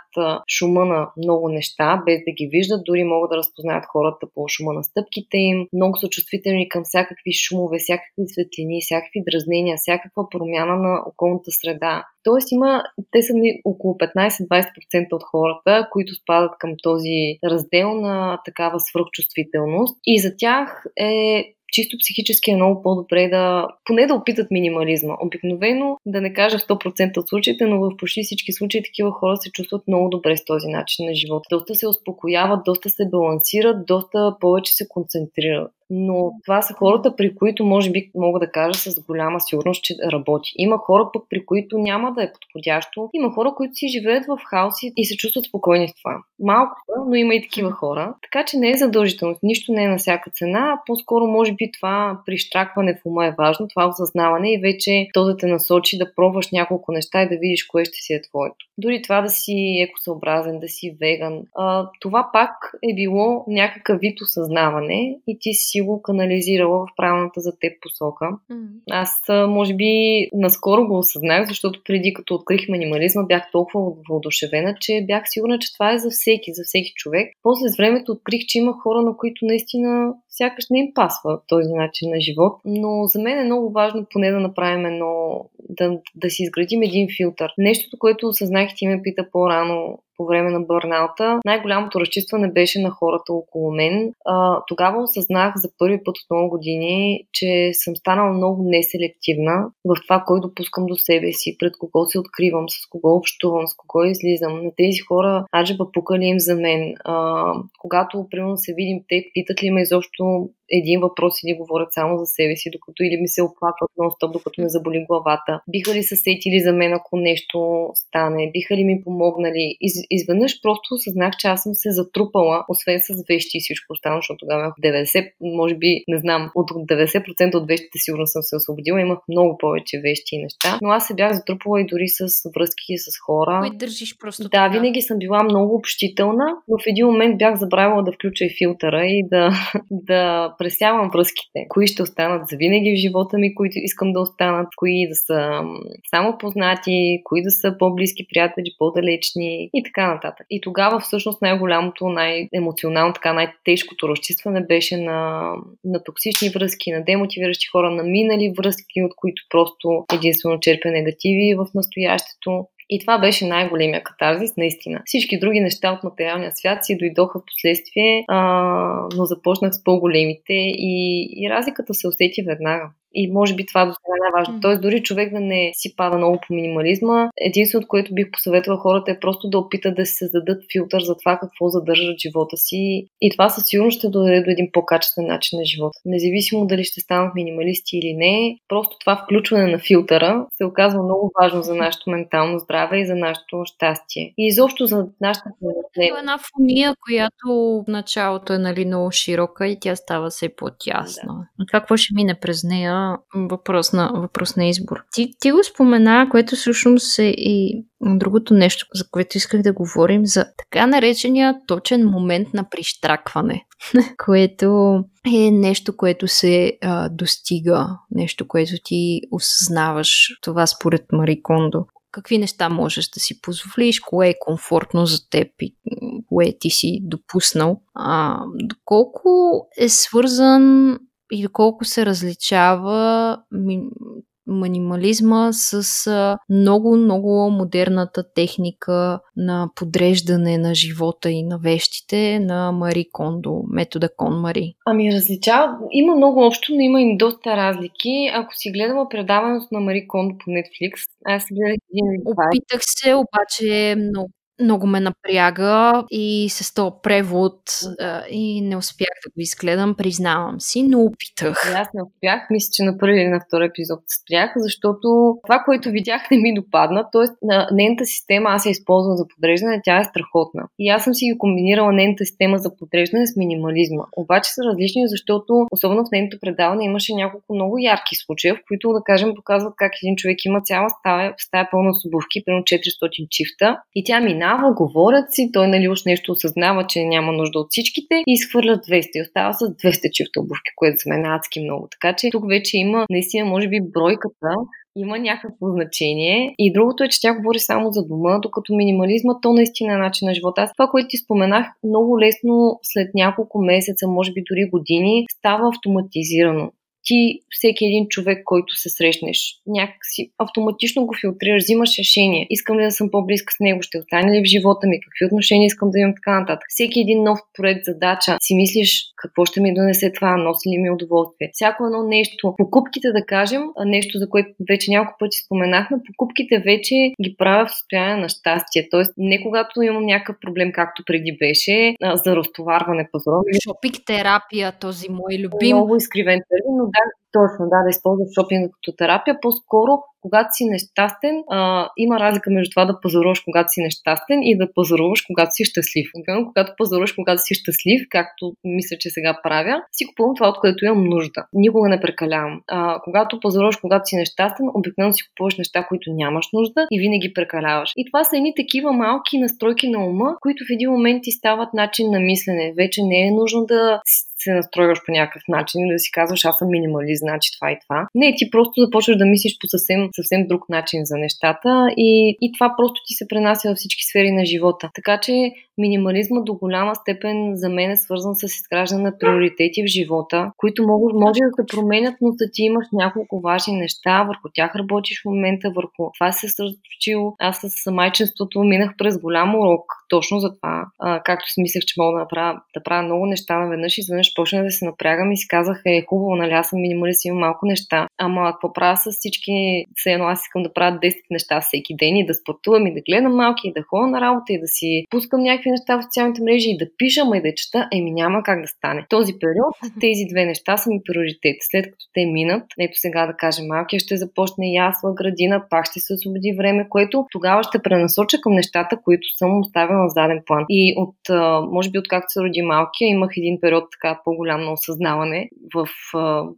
шума на много неща, без да ги виждат, дори могат да разпознаят хората по шума на стъпките им. Много са чувствителни към всякакви шумове, всякакви светлини, всякакви дразнения, всякаква промяна на околната среда. Тоест има, те са около 15-20% от хората, които спадат към този раздел на такава свръхчувствителност. И за тях е чисто психически е много по-добре да поне да опитат минимализма. Обикновено, да не кажа 100% от случаите, но в почти всички случаи такива хора се чувстват много добре с този начин на живота. Доста се успокояват, доста се балансират, доста повече се концентрират но това са хората, при които може би мога да кажа с голяма сигурност, че работи. Има хора пък, при които няма да е подходящо. Има хора, които си живеят в хаоси и се чувстват спокойни с това. Малко но има и такива хора. Така че не е задължително. Нищо не е на всяка цена. По-скоро може би това прищракване в ума е важно, това осъзнаване и вече то да те насочи да пробваш няколко неща и да видиш кое ще си е твоето. Дори това да си екосъобразен, да си веган. А, това пак е било някакъв вид осъзнаване и ти си си го канализирала в правилната за теб посока. Mm. Аз, може би, наскоро го осъзнах, защото преди като открих минимализма, бях толкова въодушевена, че бях сигурна, че това е за всеки, за всеки човек. После с времето открих, че има хора, на които наистина сякаш не им пасва този начин на живот. Но за мен е много важно поне да направим едно, да, да си изградим един филтър. Нещото, което осъзнах, ти ме пита по-рано по време на бърнаута, най-голямото разчистване беше на хората около мен. А, тогава осъзнах за първи път от много години, че съм станала много неселективна в това, кой допускам до себе си, пред кого се откривам, с кого общувам, с кого излизам. На тези хора аджеба пукали им за мен. А, когато, примерно, се видим, те питат ли ме изобщо един въпрос или говорят само за себе си, докато или ми се оплакват нон-стоп, докато ме заболи главата. Биха ли се сетили за мен, ако нещо стане? Биха ли ми помогнали? Из, изведнъж просто осъзнах, че аз съм се затрупала, освен с вещи и всичко останало, защото тогава 90, може би, не знам, от 90% от вещите сигурно съм се освободила, имах много повече вещи и неща, но аз се бях затрупала и дори с връзки с хора. Кой държиш просто Да, така. винаги съм била много общителна, но в един момент бях забравила да включа и филтъра и да, да пресявам връзките. Кои ще останат за винаги в живота ми, които искам да останат, кои да са само познати, кои да са по-близки приятели, по-далечни и така нататък. И тогава всъщност най-голямото, най-емоционално, така най-тежкото разчистване беше на, на токсични връзки, на демотивиращи хора, на минали връзки, от които просто единствено черпя негативи в настоящето. И това беше най-големия катарзис, наистина. Всички други неща от материалния свят си дойдоха в последствие, а, но започнах с по-големите и, и разликата се усети веднага. И може би това до сега е най-важно. Тоест, дори човек да не си пада много по минимализма, единственото, което бих посъветвала хората е просто да опитат да се създадат филтър за това какво задържат живота си. И това със сигурност ще доведе до един по-качествен начин на живота. Независимо дали ще станат минималисти или не, просто това включване на филтъра се оказва много важно за нашето ментално здраве и за нашето щастие. И изобщо за нашата Това е една фония, която в началото е нали, много широка и тя става все по-тясна. Да. Какво ще мине през нея? Въпрос на, въпрос на избор. Ти, ти го спомена, което всъщност е и другото нещо, за което исках да говорим, за така наречения точен момент на прищракване, което е нещо, което се а, достига, нещо, което ти осъзнаваш. Това според Мари Кондо. Какви неща можеш да си позволиш, кое е комфортно за теб и кое ти си допуснал. А, доколко е свързан и доколко се различава минимализма с много, много модерната техника на подреждане на живота и на вещите на Мари Кондо, метода Кон Мари. Ами различава, има много общо, но има и доста разлики. Ако си гледала предаването на Мари Кондо по Netflix, аз гледах един Опитах се, обаче е много много ме напряга и с този превод а, и не успях да го изгледам, признавам си, но опитах. Аз не успях, мисля, че на първи или на втори епизод спрях, защото това, което видях, не ми допадна. Тоест, на нейната система аз я използвам за подреждане, тя е страхотна. И аз съм си ги комбинирала нейната система за подреждане с минимализма. Обаче са различни, защото особено в нейното предаване имаше няколко много ярки случаи, в които, да кажем, показват как един човек има цяла стая, стая пълна с обувки, примерно 400 чифта, и тя минава, говорят си, той нали уж нещо осъзнава, че няма нужда от всичките и изхвърля 200 и остава с 200 чифта обувки, което за мен е адски много. Така че тук вече има наистина, може би, бройката има някакво значение. И другото е, че тя говори само за дома, докато минимализма то наистина е начин на живота. Аз това, което ти споменах, много лесно след няколко месеца, може би дори години, става автоматизирано ти, всеки един човек, който се срещнеш, някакси автоматично го филтрираш, взимаш решение. Искам ли да съм по-близка с него, ще остане ли в живота ми, какви отношения искам да имам, така нататък. Всеки един нов проект, задача, си мислиш какво ще ми донесе това, носи ли ми удоволствие. Всяко едно нещо, покупките да кажем, нещо за което вече няколко пъти споменахме, покупките вече ги правя в състояние на щастие. Тоест, не когато имам някакъв проблем, както преди беше, за разтоварване пазара. Шопик терапия, този мой любим. Много изкривен термин, но да, точно, да, да използваш шопинга като терапия. По-скоро когато си нещастен, а, има разлика между това да пазаруваш, когато си нещастен и да пазаруваш, когато си щастлив. Когато пазаруваш, когато си щастлив, както мисля, че сега правя, си купувам това, от което имам нужда. Никога не прекалявам. А, когато пазаруваш, когато си нещастен, обикновено си купуваш неща, които нямаш нужда и винаги прекаляваш. И това са едни такива малки настройки на ума, които в един момент ти стават начин на мислене. Вече не е нужно да се настройваш по някакъв начин и да си казваш, аз съм минималист, значи това и това. Не, ти просто започваш да мислиш по съвсем, съвсем друг начин за нещата и, и това просто ти се пренася във всички сфери на живота. Така че минимализма до голяма степен за мен е свързан с изграждане на приоритети в живота, които могат, може да се променят, но да ти имаш няколко важни неща, върху тях работиш в момента, върху това се съсредоточил. Аз с майчинството минах през голям урок точно за това. А, както си мислех, че мога да направя, да правя много неща наведнъж, изведнъж почнах да се напрягам и си казах, е хубаво, нали, аз съм минималист, имам малко неща. Ама какво правя с всички, все едно аз искам да правя 10 неща всеки ден и да спортувам и да гледам малки и да ходя на работа и да си пускам някакви неща в социалните мрежи и да пиша, и да чета, еми няма как да стане. Този период, тези две неща са ми приоритет. След като те минат, ето сега да кажем, малкия ще започне ясла, градина, пак ще се освободи време, което тогава ще пренасоча към нещата, които съм оставила на заден план. И от, може би, откакто се роди малкия, имах един период така по-голям на осъзнаване в,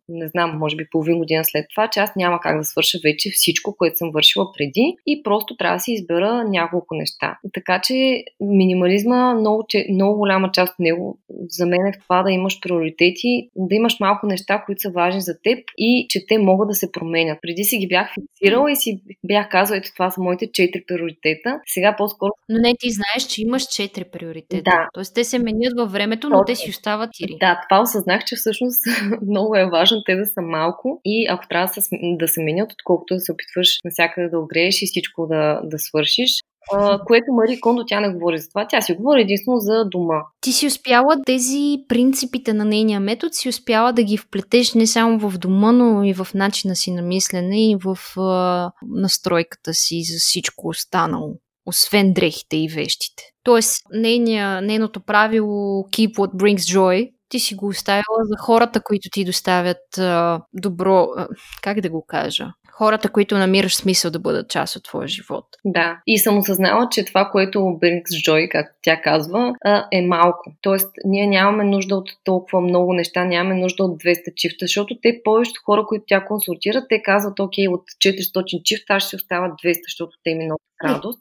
не знам, може би половин година след това, че аз няма как да свърша вече всичко, което съм вършила преди и просто трябва да си избера няколко неща. Така че минимализма, много, че, много голяма част от него за мен е в това да имаш приоритети, да имаш малко неща, които са важни за теб и че те могат да се променят. Преди си ги бях фиксирала и си бях казала, ето това са моите четири приоритета. Сега по-скоро. Но не, ти знаеш, че имаш четири приоритета. Да. Тоест те се менят във времето, но Точно. те си остават тири. Да, това осъзнах, че всъщност много е важно те да са малко и ако трябва да се, да се менят, отколкото да се опитваш навсякъде да огрееш и всичко да, да свършиш, Uh, което Мари Кондо тя не говори за това. Тя си говори единствено за дома. Ти си успяла тези принципите на нейния метод, си успяла да ги вплетеш не само в дома, но и в начина си на мислене и в uh, настройката си за всичко останало освен дрехите и вещите. Тоест, нейния, нейното правило Keep what brings joy, ти си го оставила за хората, които ти доставят а, добро, а, как да го кажа, хората, които намираш смисъл да бъдат част от твоя живот. Да, и съм осъзнала, че това, което brings joy, както тя казва, е малко. Тоест, ние нямаме нужда от толкова много неща, нямаме нужда от 200 чифта, защото те повечето хора, които тя консултира, те казват, окей, от 400 чифта аз ще остават 200, защото те ми носят радост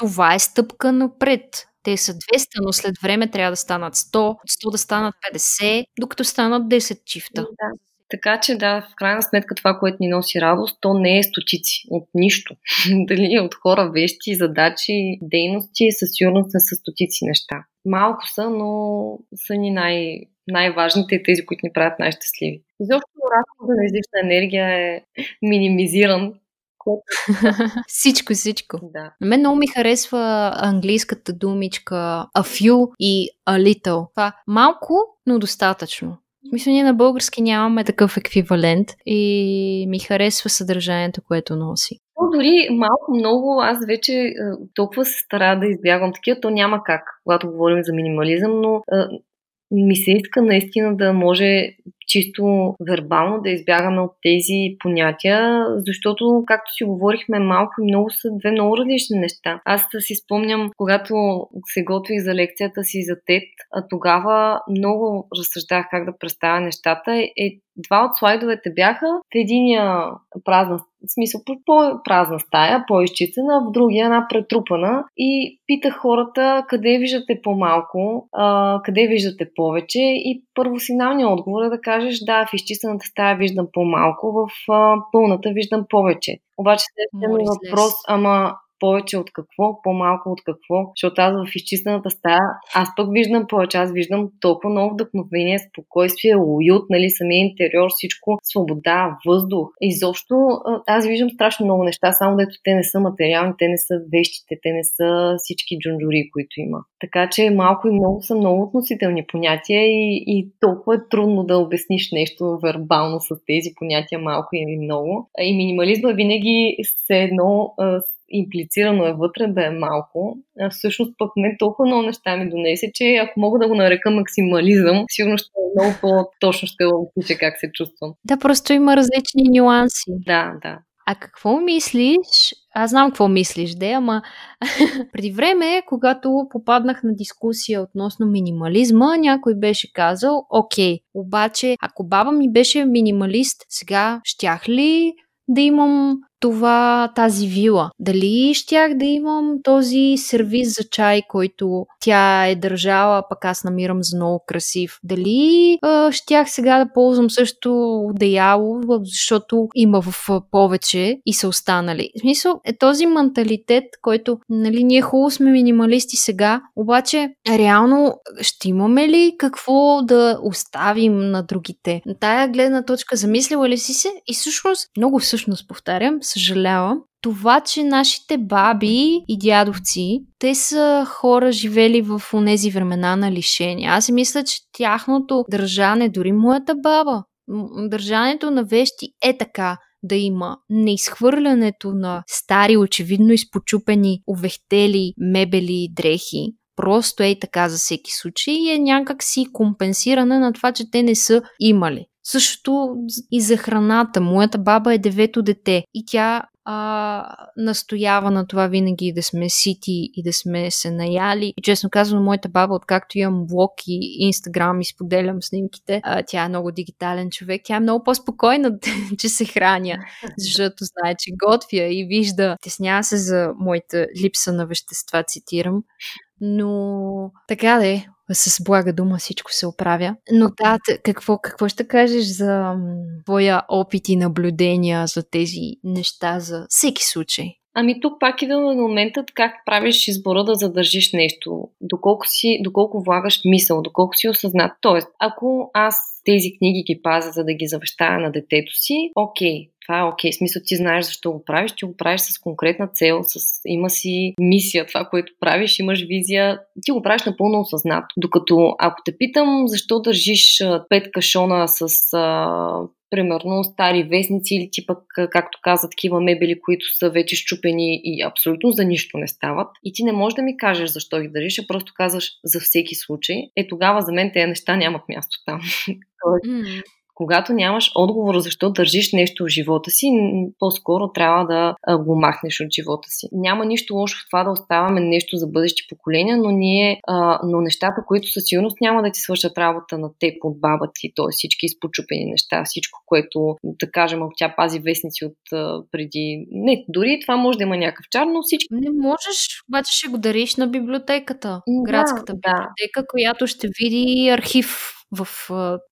това е стъпка напред. Те са 200, но след време трябва да станат 100, 100 да станат 50, докато станат 10 чифта. Да. Така че да, в крайна сметка това, което ни носи радост, то не е стотици от нищо. Дали е от хора, вещи, задачи, дейности, със сигурност са стотици неща. Малко са, но са ни най- най-важните и тези, които ни правят най-щастливи. Изобщо разходът на излишна енергия е минимизиран всичко, всичко. Да. На мен много ми харесва английската думичка a few и a little. Това малко, но достатъчно. Мисля, ние на български нямаме такъв еквивалент и ми харесва съдържанието, което носи. дори малко много, аз вече толкова се стара да избягвам такива, то няма как, когато говорим за минимализъм, но ми се иска наистина да може чисто вербално да избягаме от тези понятия, защото, както си говорихме малко и много, са две много различни неща. Аз да си спомням, когато се готвих за лекцията си за ТЕД, тогава много разсъждах как да представя нещата. Е, два от слайдовете бяха в единия празна в смисъл по-празна стая, по-изчистена, в другия една претрупана и питах хората къде виждате по-малко, а, къде виждате повече и първосигналният отговор е да кажеш да, в изчистената стая виждам по-малко, в а, пълната виждам повече. Обаче следващия въпрос, ама повече от какво, по-малко от какво, защото аз в изчистената стая, аз пък виждам повече, аз виждам толкова много вдъхновение, спокойствие, уют, нали, самия интериор, всичко, свобода, въздух. Изобщо аз виждам страшно много неща, само дето те не са материални, те не са вещите, те не са всички джунджури, които има. Така че малко и много са много относителни понятия и, и толкова е трудно да обясниш нещо вербално с тези понятия малко или много. И минимализма винаги се едно имплицирано е вътре да е малко. А всъщност пък мен толкова много неща ми донесе, че ако мога да го нарека максимализъм, сигурно ще е много по-точно ще опиша как се чувствам. Да, просто има различни нюанси. Да, да. А какво мислиш? Аз знам какво мислиш, де, ама преди време, когато попаднах на дискусия относно минимализма, някой беше казал, окей, обаче ако баба ми беше минималист, сега щях ли да имам това, тази вила. Дали щях да имам този сервиз за чай, който тя е държала, пък аз намирам за много красив. Дали а, щях сега да ползвам също одеяло, защото има в повече и са останали. В смисъл е този менталитет, който, нали, ние хубаво сме минималисти сега, обаче реално ще имаме ли какво да оставим на другите? На тая гледна точка замислила ли си се? И всъщност, много всъщност повтарям, съжалявам, това, че нашите баби и дядовци, те са хора живели в онези времена на лишение. Аз си мисля, че тяхното държане, дори моята баба, държането на вещи е така да има неизхвърлянето на стари, очевидно изпочупени, увехтели мебели и дрехи, просто е така за всеки случай и е някак си компенсиране на това, че те не са имали. Същото и за храната. Моята баба е девето дете и тя а, настоява на това винаги да сме сити и да сме се наяли. И честно казвам, моята баба, откакто имам блог и инстаграм и споделям снимките, а, тя е много дигитален човек. Тя е много по-спокойна, че се храня, защото знае, че готвя и вижда. Теснява се за моята липса на вещества, цитирам. Но така да е, с блага дума всичко се оправя. Но да, какво, какво ще кажеш за твоя опит и наблюдения за тези неща за всеки случай? Ами тук пак идва на момента как правиш избора да задържиш нещо, доколко, си, доколко влагаш мисъл, доколко си осъзнат. Тоест, ако аз тези книги ги пазя, за да ги завещая на детето си, окей, това е окей. Okay. Смисъл, ти знаеш защо го правиш, ти го правиш с конкретна цел, с... има си мисия, това, което правиш, имаш визия, ти го правиш напълно осъзнато. Докато ако те питам защо държиш пет кашона с а, примерно стари вестници или ти пък, както каза, такива мебели, които са вече щупени и абсолютно за нищо не стават. И ти не можеш да ми кажеш защо ги държиш, а просто казваш за всеки случай. Е, тогава за мен тези неща нямат място там. mm когато нямаш отговор защо държиш нещо в живота си, по-скоро трябва да го махнеш от живота си. Няма нищо лошо в това да оставаме нещо за бъдещи поколения, но ние, а, но нещата, които със сигурност няма да ти свършат работа на теб от баба ти, т.е. всички изпочупени неща, всичко, което, да кажем, ако тя пази вестници от а, преди... Не, дори това може да има някакъв чар, но всички... Не можеш, обаче ще го дариш на библиотеката, градската да, библиотека, да. която ще види архив в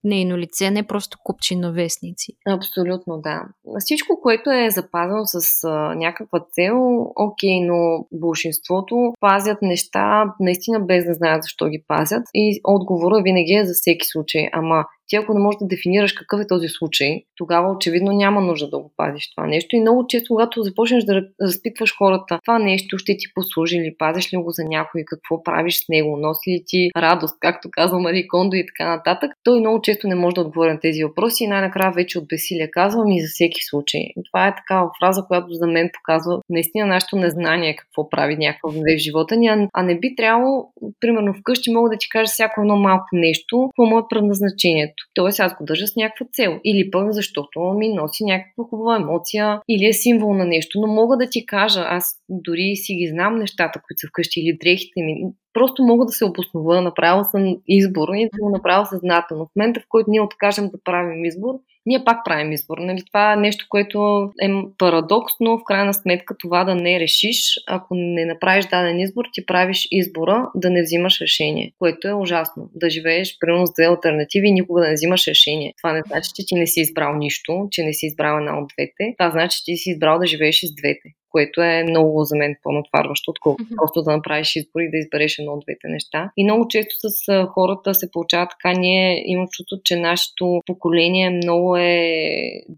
нейно лице, не просто купчи на вестници. Абсолютно, да. Всичко, което е запазено с а, някаква цел, окей, но большинството пазят неща наистина без да знаят защо ги пазят и отговора винаги е за всеки случай. Ама Ти ако не можеш да дефинираш какъв е този случай, тогава очевидно няма нужда да го пазиш това нещо. И много често, когато започнеш да разпитваш хората, това нещо ще ти послужи ли, пазиш ли го за някой, какво правиш с него, носи ли ти радост, както казва Мари Кондо и така нататък, той много често не може да отговори на тези въпроси и най-накрая вече от бесилие казвам и за всеки случай. Това е такава фраза, която за мен показва наистина нашето незнание какво прави някаква в живота ни, а не би трябвало, примерно вкъщи мога да ти кажа всяко едно малко нещо, какво му е предназначението. Тоест аз го държа с някаква цел. Или пък защото ми носи някаква хубава емоция, или е символ на нещо. Но мога да ти кажа, аз дори си ги знам нещата, които са вкъщи или дрехите ми просто мога да се обоснова, направил съм избор и да го направя съзнателно. В момента, в който ние откажем да правим избор, ние пак правим избор. Нали? Това е нещо, което е парадокс, но в крайна сметка това да не решиш, ако не направиш даден избор, ти правиш избора да не взимаш решение, което е ужасно. Да живееш примерно с две альтернативи и никога да не взимаш решение. Това не значи, че ти не си избрал нищо, че не си избрал една от двете. Това значи, че ти си избрал да живееш и с двете което е много за мен по-натварващо, отколкото mm-hmm. просто да направиш избор и да избереш едно от двете неща. И много често с хората се получава така, ние имам чувство, че нашето поколение много е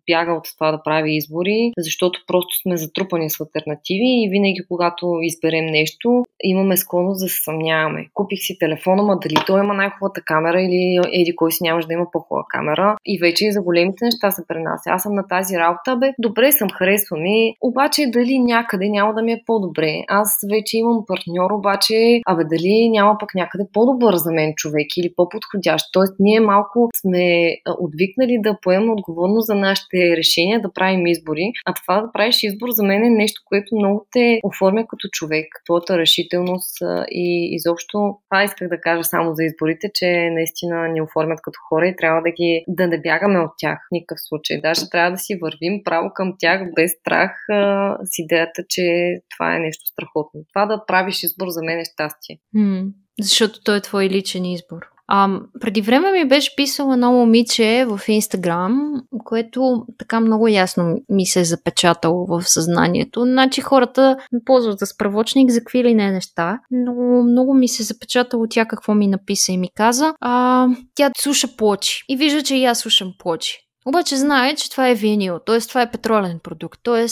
бяга от това да прави избори, защото просто сме затрупани с альтернативи и винаги, когато изберем нещо, имаме склонност да се съмняваме. Купих си телефона, ма дали той има най-хубавата камера или еди кой си нямаш да има по-хубава камера. И вече и за големите неща се пренася. Аз съм на тази работа, бе, добре съм, харесва ми, обаче дали някъде няма да ми е по-добре. Аз вече имам партньор, обаче, абе дали няма пък някъде по-добър за мен човек или по-подходящ. Тоест, ние малко сме отвикнали да поемем отговорност за нашите решения, да правим избори. А това да правиш избор за мен е нещо, което много те оформя като човек. Твоята решителност и изобщо това исках да кажа само за изборите, че наистина ни оформят като хора и трябва да ги да не бягаме от тях в никакъв случай. Даже трябва да си вървим право към тях без страх с идеята, че това е нещо страхотно. Това да правиш избор за мен е щастие. Mm, защото той е твой личен избор. А, преди време ми беше писало едно момиче в Инстаграм, което така много ясно ми се е запечатало в съзнанието. Значи хората ме ползват за справочник за какви ли не неща, но много ми се е запечатало тя какво ми написа и ми каза. А, тя слуша плочи и вижда, че и аз слушам плочи. Обаче знае, че това е винил, т.е. това е петролен продукт, т.е.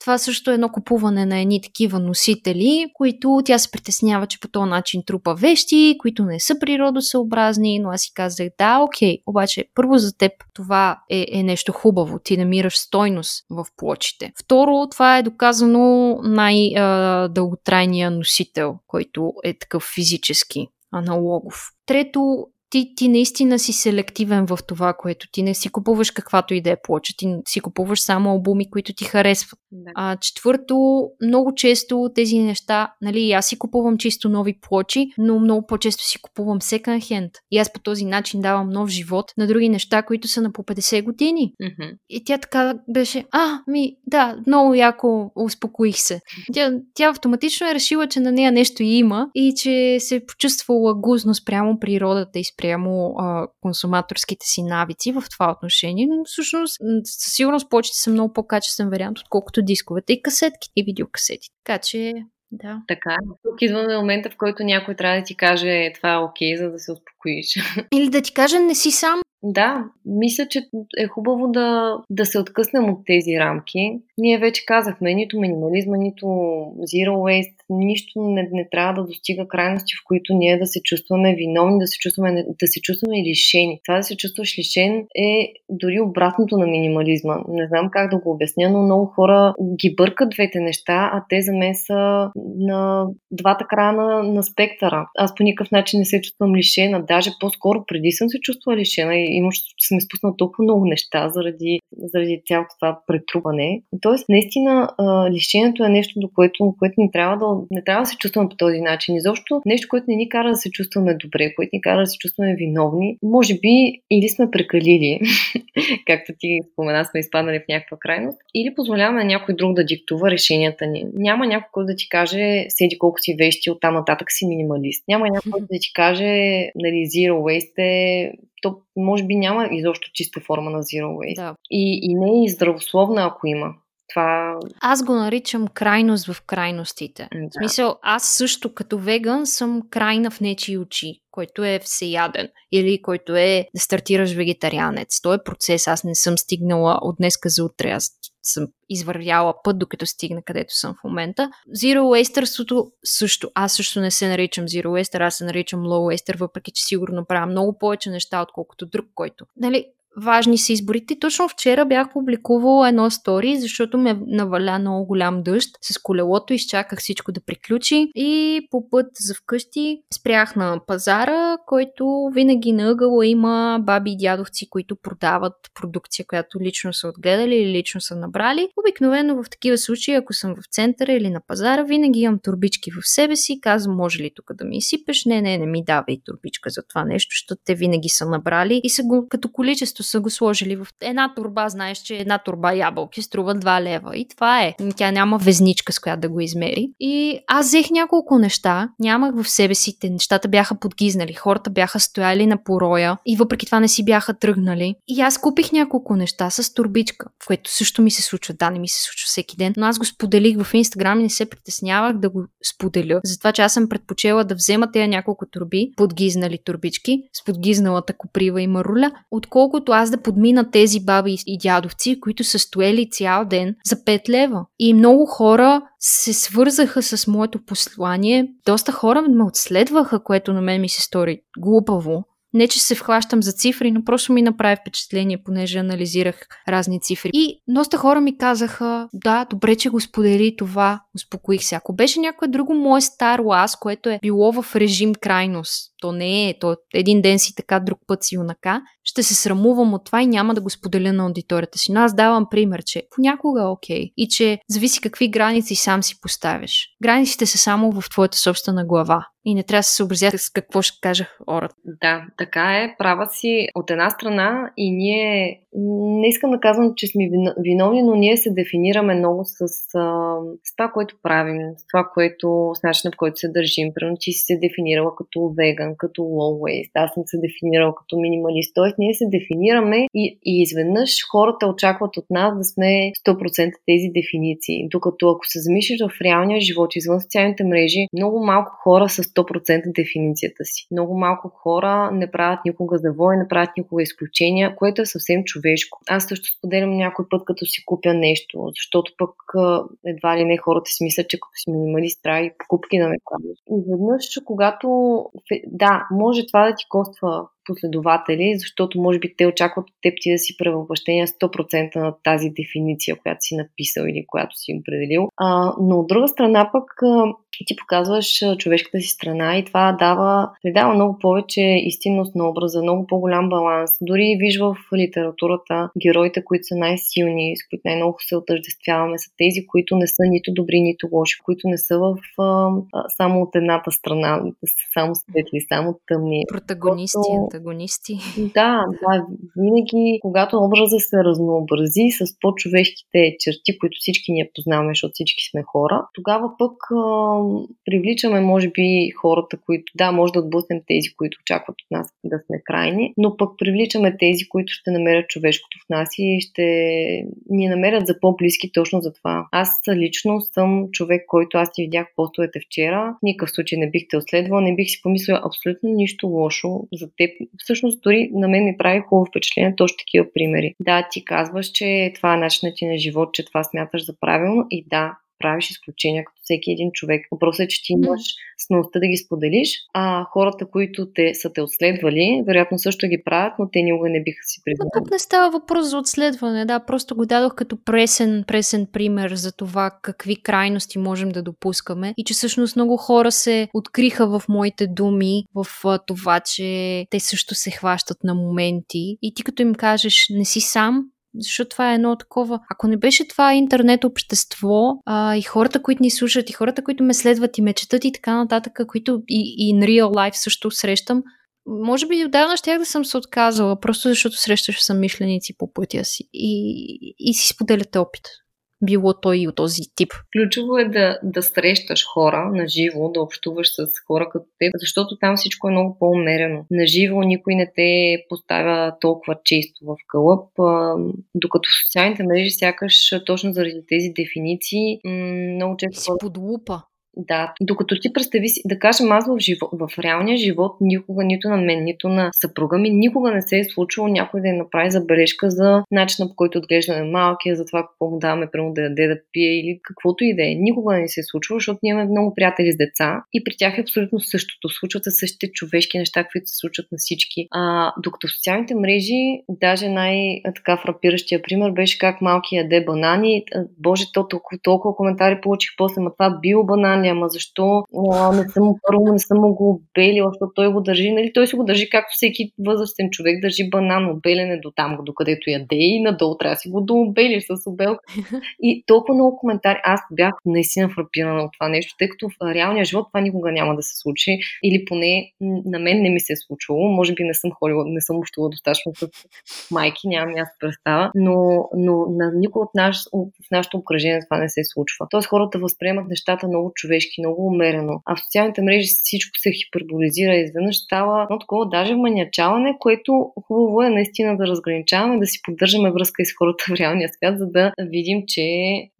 това също е едно купуване на едни такива носители, които тя се притеснява, че по този начин трупа вещи, които не са природосъобразни, но аз си казах, да, окей, обаче първо за теб това е, е нещо хубаво, ти намираш стойност в плочите. Второ, това е доказано най-дълготрайния носител, който е такъв физически аналогов. Трето, ти, ти наистина си селективен в това, което ти не си купуваш каквато и да е плоча, ти си купуваш само албуми, които ти харесват. Да. А, четвърто, много често тези неща, нали, аз си купувам чисто нови плочи, но много по-често си купувам second hand. И аз по този начин давам нов живот на други неща, които са на по 50 години. Mm-hmm. И тя така беше, а, ми, да, много яко успокоих се. Тя, тя автоматично е решила, че на нея нещо има и че се е почувствала гузно спрямо природата и спрямо а, консуматорските си навици в това отношение, но всъщност със сигурност плочите са много по-качествен вариант, отколкото дисковете и касетки и видеокасети. Така че да. Така. Тук идваме момента, в който някой трябва да ти каже това е окей, за да се успокоиш. Или да ти каже не си сам. Да, мисля, че е хубаво да, да се откъснем от тези рамки. Ние вече казахме, нито минимализма, нито zero waste, нищо не, не трябва да достига крайности, в които ние да се чувстваме виновни, да се чувстваме, да се чувстваме лишени. Това да се чувстваш лишен е дори обратното на минимализма. Не знам как да го обясня, но много хора ги бъркат двете неща, а те за мен са на двата края на, на спектъра. Аз по никакъв начин не се чувствам лишена. Даже по-скоро преди съм се чувствала лишена и имаш, съм изпуснала толкова много неща заради, заради цялото това претрупане. Тоест, наистина, лишението е нещо, до което, което не трябва да не трябва да се чувстваме по този начин. Изобщо нещо, което не ни кара да се чувстваме добре, което ни кара да се чувстваме виновни, може би или сме прекалили, както ти спомена, сме изпаднали в някаква крайност, или позволяваме на някой друг да диктува решенията ни. Няма някой, който да ти каже, седи колко си вещи, оттам нататък си минималист. Няма някой, който да ти каже, нали, zero waste е то може би няма изобщо чиста форма на zero waste. Да. И, и не е и здравословна, ако има Това... Аз го наричам крайност в крайностите. Да. В смисъл, аз също като веган съм крайна в нечи очи, който е всеяден или който е да стартираш вегетарианец. То е процес. Аз не съм стигнала от днеска за утре. Аз съм извървяла път, докато стигна където съм в момента. Zero Waster също. Аз също не се наричам Zero Waster, аз се наричам Low Waster, въпреки че сигурно правя много повече неща, отколкото друг, който. Нали, важни са изборите. Точно вчера бях публикувала едно стори, защото ме наваля много голям дъжд. С колелото изчаках всичко да приключи и по път за вкъщи спрях на пазара, който винаги на ъгъла има баби и дядовци, които продават продукция, която лично са отгледали или лично са набрали. Обикновено в такива случаи, ако съм в центъра или на пазара, винаги имам турбички в себе си. Казвам, може ли тук да ми изсипеш? Не, не, не ми давай турбичка за това нещо, защото те винаги са набрали и са го като количество са го сложили в една турба. Знаеш, че една турба ябълки струва 2 лева. И това е. Тя няма везничка, с която да го измери. И аз взех няколко неща, нямах в себе си, те нещата бяха подгизнали, хората бяха стояли на пороя и въпреки това не си бяха тръгнали. И аз купих няколко неща с турбичка, в което също ми се случва. Да, не ми се случва всеки ден, но аз го споделих в Инстаграм и не се притеснявах да го споделя. Затова, че аз съм предпочела да взема тези няколко турби, подгизнали турбички, с подгизналата коприва и маруля, отколкото аз да подмина тези баби и дядовци, които са стоели цял ден за 5 лева. И много хора се свързаха с моето послание. Доста хора ме отследваха, което на мен ми се стори глупаво. Не, че се вхващам за цифри, но просто ми направи впечатление, понеже анализирах разни цифри. И доста хора ми казаха, да, добре, че го сподели това, успокоих се. Ако беше някое друго мое старо аз, което е било в режим крайност, то не е, то един ден си така, друг път си юнака, ще се срамувам от това и няма да го споделя на аудиторията си. Но аз давам пример, че понякога е окей и че зависи какви граници сам си поставяш. Границите са само в твоята собствена глава и не трябва да се съобразят с какво ще кажа хората. Да, така е. Права си от една страна и ние, не искам да казвам, че сме виновни, но ние се дефинираме много с, с това, което правим, с това, което, с начина, в който се държим. Примерно, ти си се дефинирала като веган, като low waste, аз съм се дефинирала като минималист. Тоест, ние се дефинираме и, и изведнъж хората очакват от нас да сме 100% тези дефиниции. Докато ако се замислиш в реалния живот, извън социалните мрежи, много малко хора са 100% дефиницията си. Много малко хора не правят никога завой, не правят никога изключения, което е съвсем човешко. Аз също споделям някой път, като си купя нещо, защото пък едва ли не хората си мислят, че като си минималист трябва и покупки да не правиш. Изведнъж, когато да, може това да ти коства последователи, защото може би те очакват от теб ти да си превъплъщение 100% на тази дефиниция, която си написал или която си им определил. А, но от друга страна пък ти показваш човешката си страна и това дава, дава много повече истинност на образа, много по-голям баланс. Дори виж в литературата героите, които са най-силни, с които най-много се отъждествяваме, са тези, които не са нито добри, нито лоши, които не са в а, само от едната страна, само светли, само тъмни. Протагонисти, антагонисти. Да, да, винаги, когато образът се разнообрази с по-човешките черти, които всички ние познаваме, защото всички сме хора, тогава пък а, привличаме, може би, хората, които, да, може да отблъснем тези, които очакват от нас да сме крайни, но пък привличаме тези, които ще намерят човешкото в нас и ще ни намерят за по-близки точно за това. Аз лично съм човек, който аз ти видях постовете вчера. В никакъв случай не бих те отследвал, не бих си помислила абсолютно нищо лошо за теб. Всъщност, дори на мен ми прави хубаво впечатление точно такива примери. Да, ти казваш, че това е начинът ти на живот, че това смяташ за правилно и да, правиш изключения като всеки един човек. Въпросът е, че ти имаш смелостта да ги споделиш, а хората, които те са те отследвали, вероятно също ги правят, но те никога не биха си признали. Тук не става въпрос за отследване, да, просто го дадох като пресен, пресен пример за това какви крайности можем да допускаме и че всъщност много хора се откриха в моите думи, в това, че те също се хващат на моменти и ти като им кажеш не си сам, защото това е едно такова. Ако не беше това интернет общество а, и хората, които ни слушат, и хората, които ме следват и ме четат и така нататък, които и, и in real life също срещам, може би отдавна щях да съм се отказала, просто защото срещаш съм мишленици по пътя си и, и си споделяте опит. Било той и от този тип. Ключово е да, да срещаш хора на живо, да общуваш с хора като теб, защото там всичко е много по-умерено. На живо никой не те поставя толкова често в кълъп, докато в социалните мрежи сякаш точно заради тези дефиниции много често... Си под лупа. Да, докато ти представи си, да кажем аз в, живо, в реалния живот никога, нито на мен, нито на съпруга ми, никога не се е случило някой да я направи забележка за начина по който отглеждаме малкия, за това какво му даваме, прямо да яде, да пие или каквото и да е. Никога не се е случило, защото ние имаме много приятели с деца и при тях е абсолютно същото. Случват се същите човешки неща, които се случват на всички. А, докато в социалните мрежи, даже най-така фрапиращия пример беше как малкият яде банани. Боже, то толкова, толкова коментари получих после, ма това бил банани, ама защо а, не съм първо, не съм го обелила, защото той го държи. Нали, той си го държи както всеки възрастен човек държи банан, обелене до там, докъдето яде и надолу трябва да си го дообелиш с обелка. И толкова много коментари. Аз бях наистина фрапирана от това нещо, тъй като в реалния живот това никога няма да се случи. Или поне на мен не ми се е случило. Може би не съм ходила, не съм общувала достатъчно с майки, нямам аз представа, но, но на никой от наш, в нашото обкръжение това не се случва. Тоест хората възприемат нещата много човешки човешки, много умерено. А в социалните мрежи всичко се хиперболизира и изведнъж става едно такова даже маниачаване, което хубаво е наистина да разграничаваме, да си поддържаме връзка и с хората в реалния свят, за да видим, че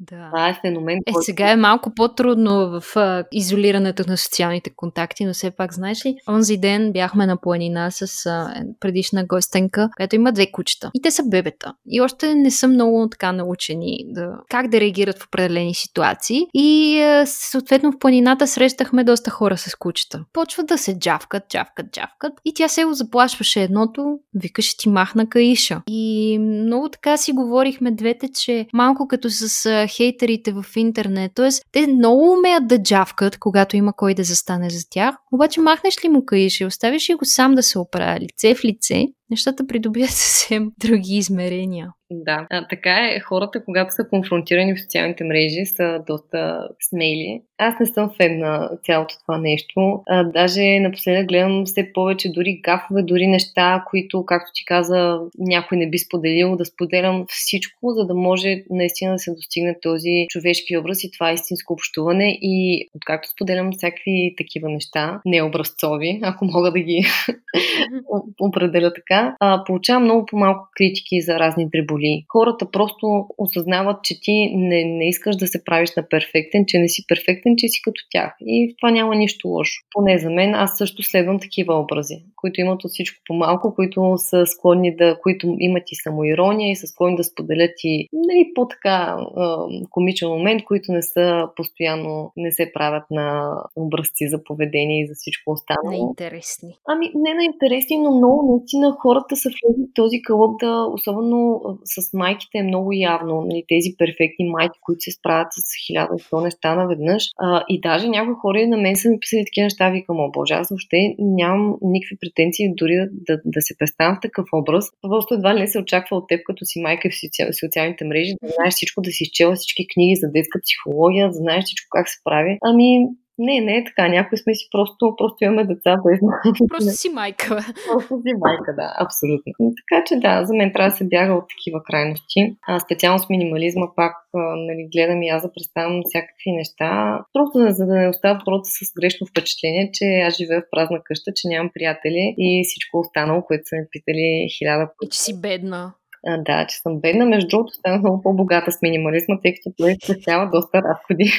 да. това е феномен. Е, който... сега е малко по-трудно в а, изолирането на социалните контакти, но все пак, знаеш ли, онзи ден бяхме на планина с а, предишна гостенка, която има две кучета. И те са бебета. И още не са много така научени да, как да реагират в определени ситуации. И а, съответно Съответно в планината срещахме доста хора с кучета. Почват да се джавкат, джавкат, джавкат. И тя се го заплашваше едното, викаше ти махна каиша. И много така си говорихме двете, че малко като с хейтерите в интернет. Тоест, те много умеят да джавкат, когато има кой да застане за тях. Обаче махнеш ли му каиша и оставиш ли го сам да се оправя лице в лице, нещата придобият съвсем други измерения. Да, а, така е. Хората, когато са конфронтирани в социалните мрежи, са доста смели. Аз не съм фен на цялото това нещо. А, даже напоследък гледам все повече дори гафове, дори неща, които, както ти каза, някой не би споделил, да споделям всичко, за да може наистина да се достигне този човешки образ и това истинско общуване. И откакто споделям всякакви такива неща, не образцови, ако мога да ги определя така, а, получавам много по-малко критики за разни дреболи. Хората просто осъзнават, че ти не, не искаш да се правиш на перфектен, че не си перфектен, че си като тях. И в това няма нищо лошо. Поне за мен, аз също следвам такива образи, които имат от всичко по-малко, които са склонни да, които имат и самоирония и са склонни да споделят и нали, по-така комичен момент, които не са постоянно, не се правят на образци за поведение и за всичко останало. Неинтересни. Ами, не на интересни, но много наистина хората са влезли в този кълъп да, особено с майките е много явно, нали, тези перфектни майки, които се справят с хиляда и сто неща наведнъж. А, и даже някои хора на мен са ми писали такива неща, викам, о боже, аз въобще нямам никакви претенции дори да, да, да се представям в такъв образ. Просто едва ли не се очаква от теб като си майка в социалните мрежи, да знаеш всичко, да си изчела всички книги за детска психология, да знаеш всичко как се прави. Ами, не, не е така. Някои сме си просто, просто имаме деца без Просто си майка. Просто си майка, да, абсолютно. Така че да, за мен трябва да се бяга от такива крайности. А, специално с минимализма пак нали, гледам и аз да представям всякакви неща. Просто за да не остават хората с грешно впечатление, че аз живея в празна къща, че нямам приятели и всичко останало, което са ми питали хиляда И че си бедна. А, да, че съм бедна. Между другото, станах много по-богата с минимализма, тъй като той спестява доста разходи.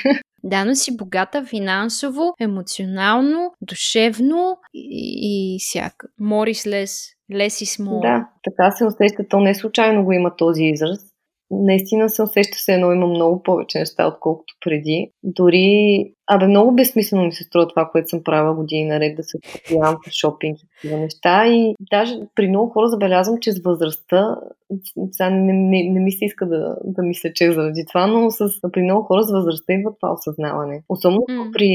Да, но си богата финансово, емоционално, душевно и, и всяка. Морис лес, лес и смол. Да, така се усеща. То не случайно го има този израз. Наистина се усеща се едно, има много повече неща, отколкото преди. Дори Абе, много безсмислено ми се струва това, което съм правила години наред, да се отивам в шопинг и такива неща. И даже при много хора забелязвам, че с възрастта, сега не, не, не ми се иска да, да мисля, че е заради това, но с, при много хора с възрастта идва това осъзнаване. Особено mm. при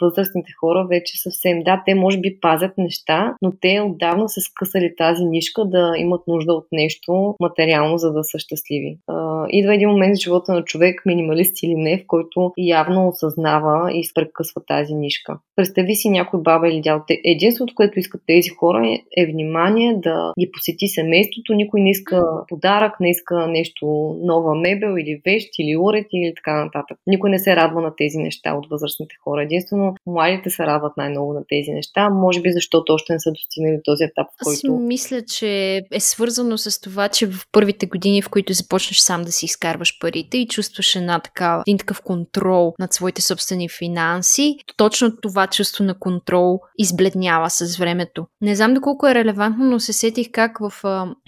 възрастните хора вече съвсем, да, те може би пазят неща, но те отдавна се скъсали тази нишка да имат нужда от нещо материално, за да са щастливи. Идва един момент в живота на човек, минималист или не, в който явно осъзнава и прекъсва тази нишка. Представи си някой баба или дядо. Единството, което искат тези хора е, е внимание да ги посети семейството. Никой не иска подарък, не иска нещо нова мебел или вещ или уред или така нататък. Никой не се радва на тези неща от възрастните хора. Единствено, младите се радват най-много на тези неща. Може би защото още не са достигнали този етап, в който... Аз мисля, че е свързано с това, че в първите години, в които започнеш сам да си изкарваш парите и чувстваш една така, един такъв контрол над своите собствени финанси, точно това чувство на контрол избледнява с времето. Не знам доколко е релевантно, но се сетих как в,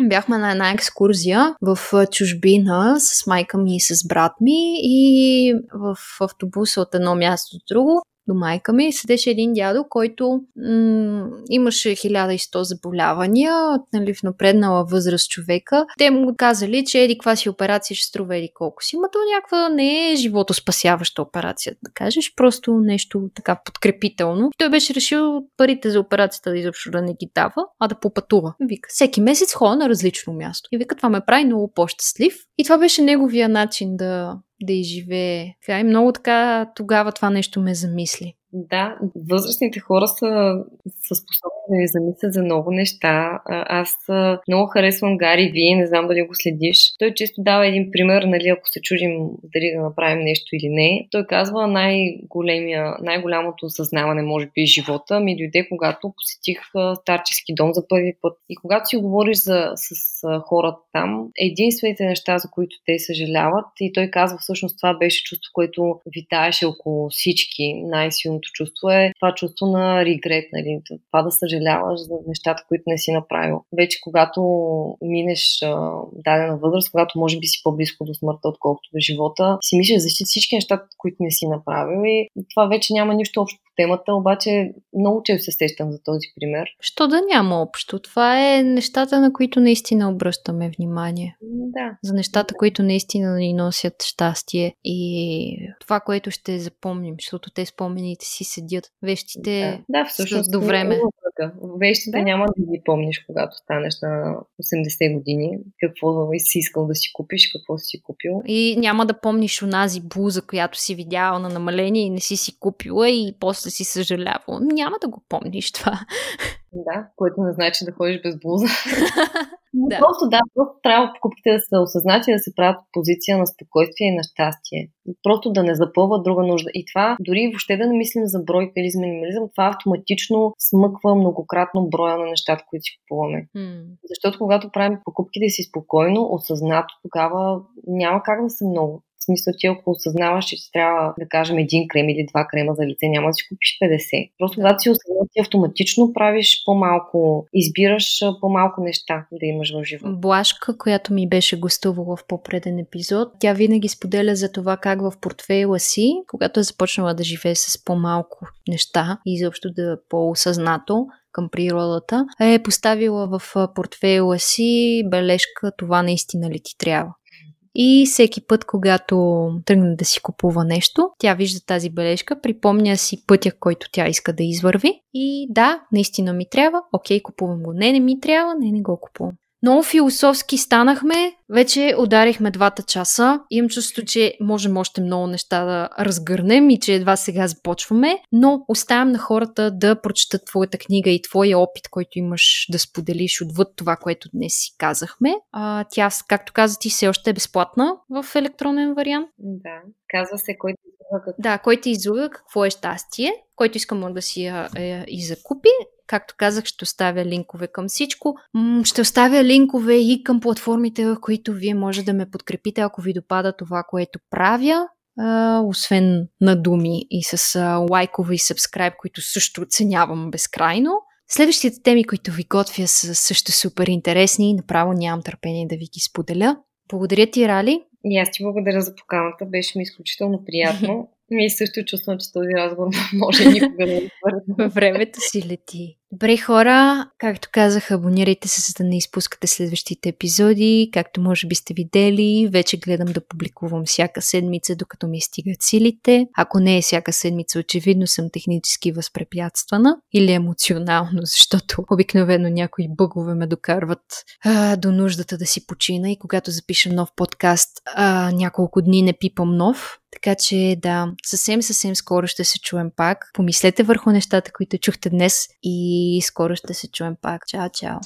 бяхме на една екскурзия в чужбина с майка ми и с брат ми и в автобуса от едно място до друго до майка ми, седеше един дядо, който м- имаше 1100 заболявания, нали, в напреднала възраст човека. Те му казали, че еди каква си операция ще струва еди колко си. Ма то някаква не е животоспасяваща операция, да кажеш, просто нещо така подкрепително. Той беше решил парите за операцията да изобщо да не ги дава, а да попътува. Вика, всеки месец ходя на различно място. И вика, това ме прави много по-щастлив. И това беше неговия начин да, да изживее. Тя и много така тогава това нещо ме замисли. Да, възрастните хора са, са способни да ни замислят за много неща. Аз много харесвам Гари Вие, не знам дали го следиш. Той често дава един пример, нали, ако се чудим дали да направим нещо или не. Той казва най-големия, най-голямото осъзнаване, може би, живота ми дойде, когато посетих старчески дом за първи път. И когато си говориш за, с хората там, единствените неща, за които те съжаляват, и той казва всъщност това беше чувство, което витаеше около всички, най-силно негативното чувство е това чувство на регрет, нали? това да съжаляваш за нещата, които не си направил. Вече когато минеш а, дадена възраст, когато може би си по-близко до смъртта, отколкото до живота, си мислиш за всички неща, които не си направил и това вече няма нищо общо темата, обаче много често се сещам за този пример. Що да няма общо? Това е нещата, на които наистина обръщаме внимание. Да. За нещата, да. които наистина ни носят щастие и това, което ще запомним, защото те спомените си седят. Вещите да, да всъщност, до време. Вещите да. няма да ги помниш, когато станеш на 80 години. Какво си искал да си купиш, какво си купил. И няма да помниш онази блуза, която си видяла на намаление и не си си купила и после да си съжалявал. Няма да го помниш това. Да, което не значи да ходиш без блуза. да. Просто да, просто трябва покупките да са осъзнати, да се правят позиция на спокойствие и на щастие. Просто да не запълват друга нужда. И това, дори въобще да не мислим за бройка или за минимализъм, това автоматично смъква многократно броя на нещата, които си купуваме. Mm. Защото когато правим покупките си спокойно, осъзнато, тогава няма как да са много смисъл ти ако осъзнаваш, че ти трябва да кажем един крем или два крема за лице, няма да си купиш 50. Просто когато си осъзнал, ти автоматично правиш по-малко, избираш по-малко неща да имаш в живота. Блашка, която ми беше гостувала в по-преден епизод, тя винаги споделя за това как в портфейла си, когато е започнала да живее с по-малко неща и изобщо да е по-осъзнато, към природата, е поставила в портфейла си бележка това наистина ли ти трябва. И всеки път, когато тръгне да си купува нещо, тя вижда тази бележка, припомня си пътя, който тя иска да извърви. И да, наистина ми трябва, окей, купувам го. Не, не ми трябва, не, не го купувам. Много философски станахме. Вече ударихме двата часа. Имам чувство, че можем още много неща да разгърнем и че едва сега започваме, но оставям на хората да прочетат твоята книга и твоя опит, който имаш да споделиш отвъд това, което днес си казахме. А, тя, както каза ти, все още е безплатна в електронен вариант. Да, казва се, който излага. Да, който излага какво е щастие, който иска да си я, я и закупи. Както казах, ще оставя линкове към всичко. Ще оставя линкове и към платформите, в които вие може да ме подкрепите, ако ви допада това, което правя. Uh, освен на думи и с uh, лайкове и сабскрайб, които също оценявам безкрайно. Следващите теми, които ви готвя, са също супер интересни и направо нямам търпение да ви ги споделя. Благодаря ти, Рали. И аз ти благодаря за поканата. Беше ми изключително приятно. Ми също чувствам, че този разговор може никога да не Времето си лети. Добре хора, както казах, абонирайте се, за да не изпускате следващите епизоди. Както може би сте видели, вече гледам да публикувам всяка седмица, докато ми стигат силите. Ако не е всяка седмица, очевидно съм технически възпрепятствана или емоционално, защото обикновено някои бъгове ме докарват а, до нуждата да си почина и когато запиша нов подкаст, а, няколко дни не пипам нов, така че да, съвсем, съвсем скоро ще се чуем пак. Помислете върху нещата, които чухте днес и скоро ще се чуем пак. Чао, чао!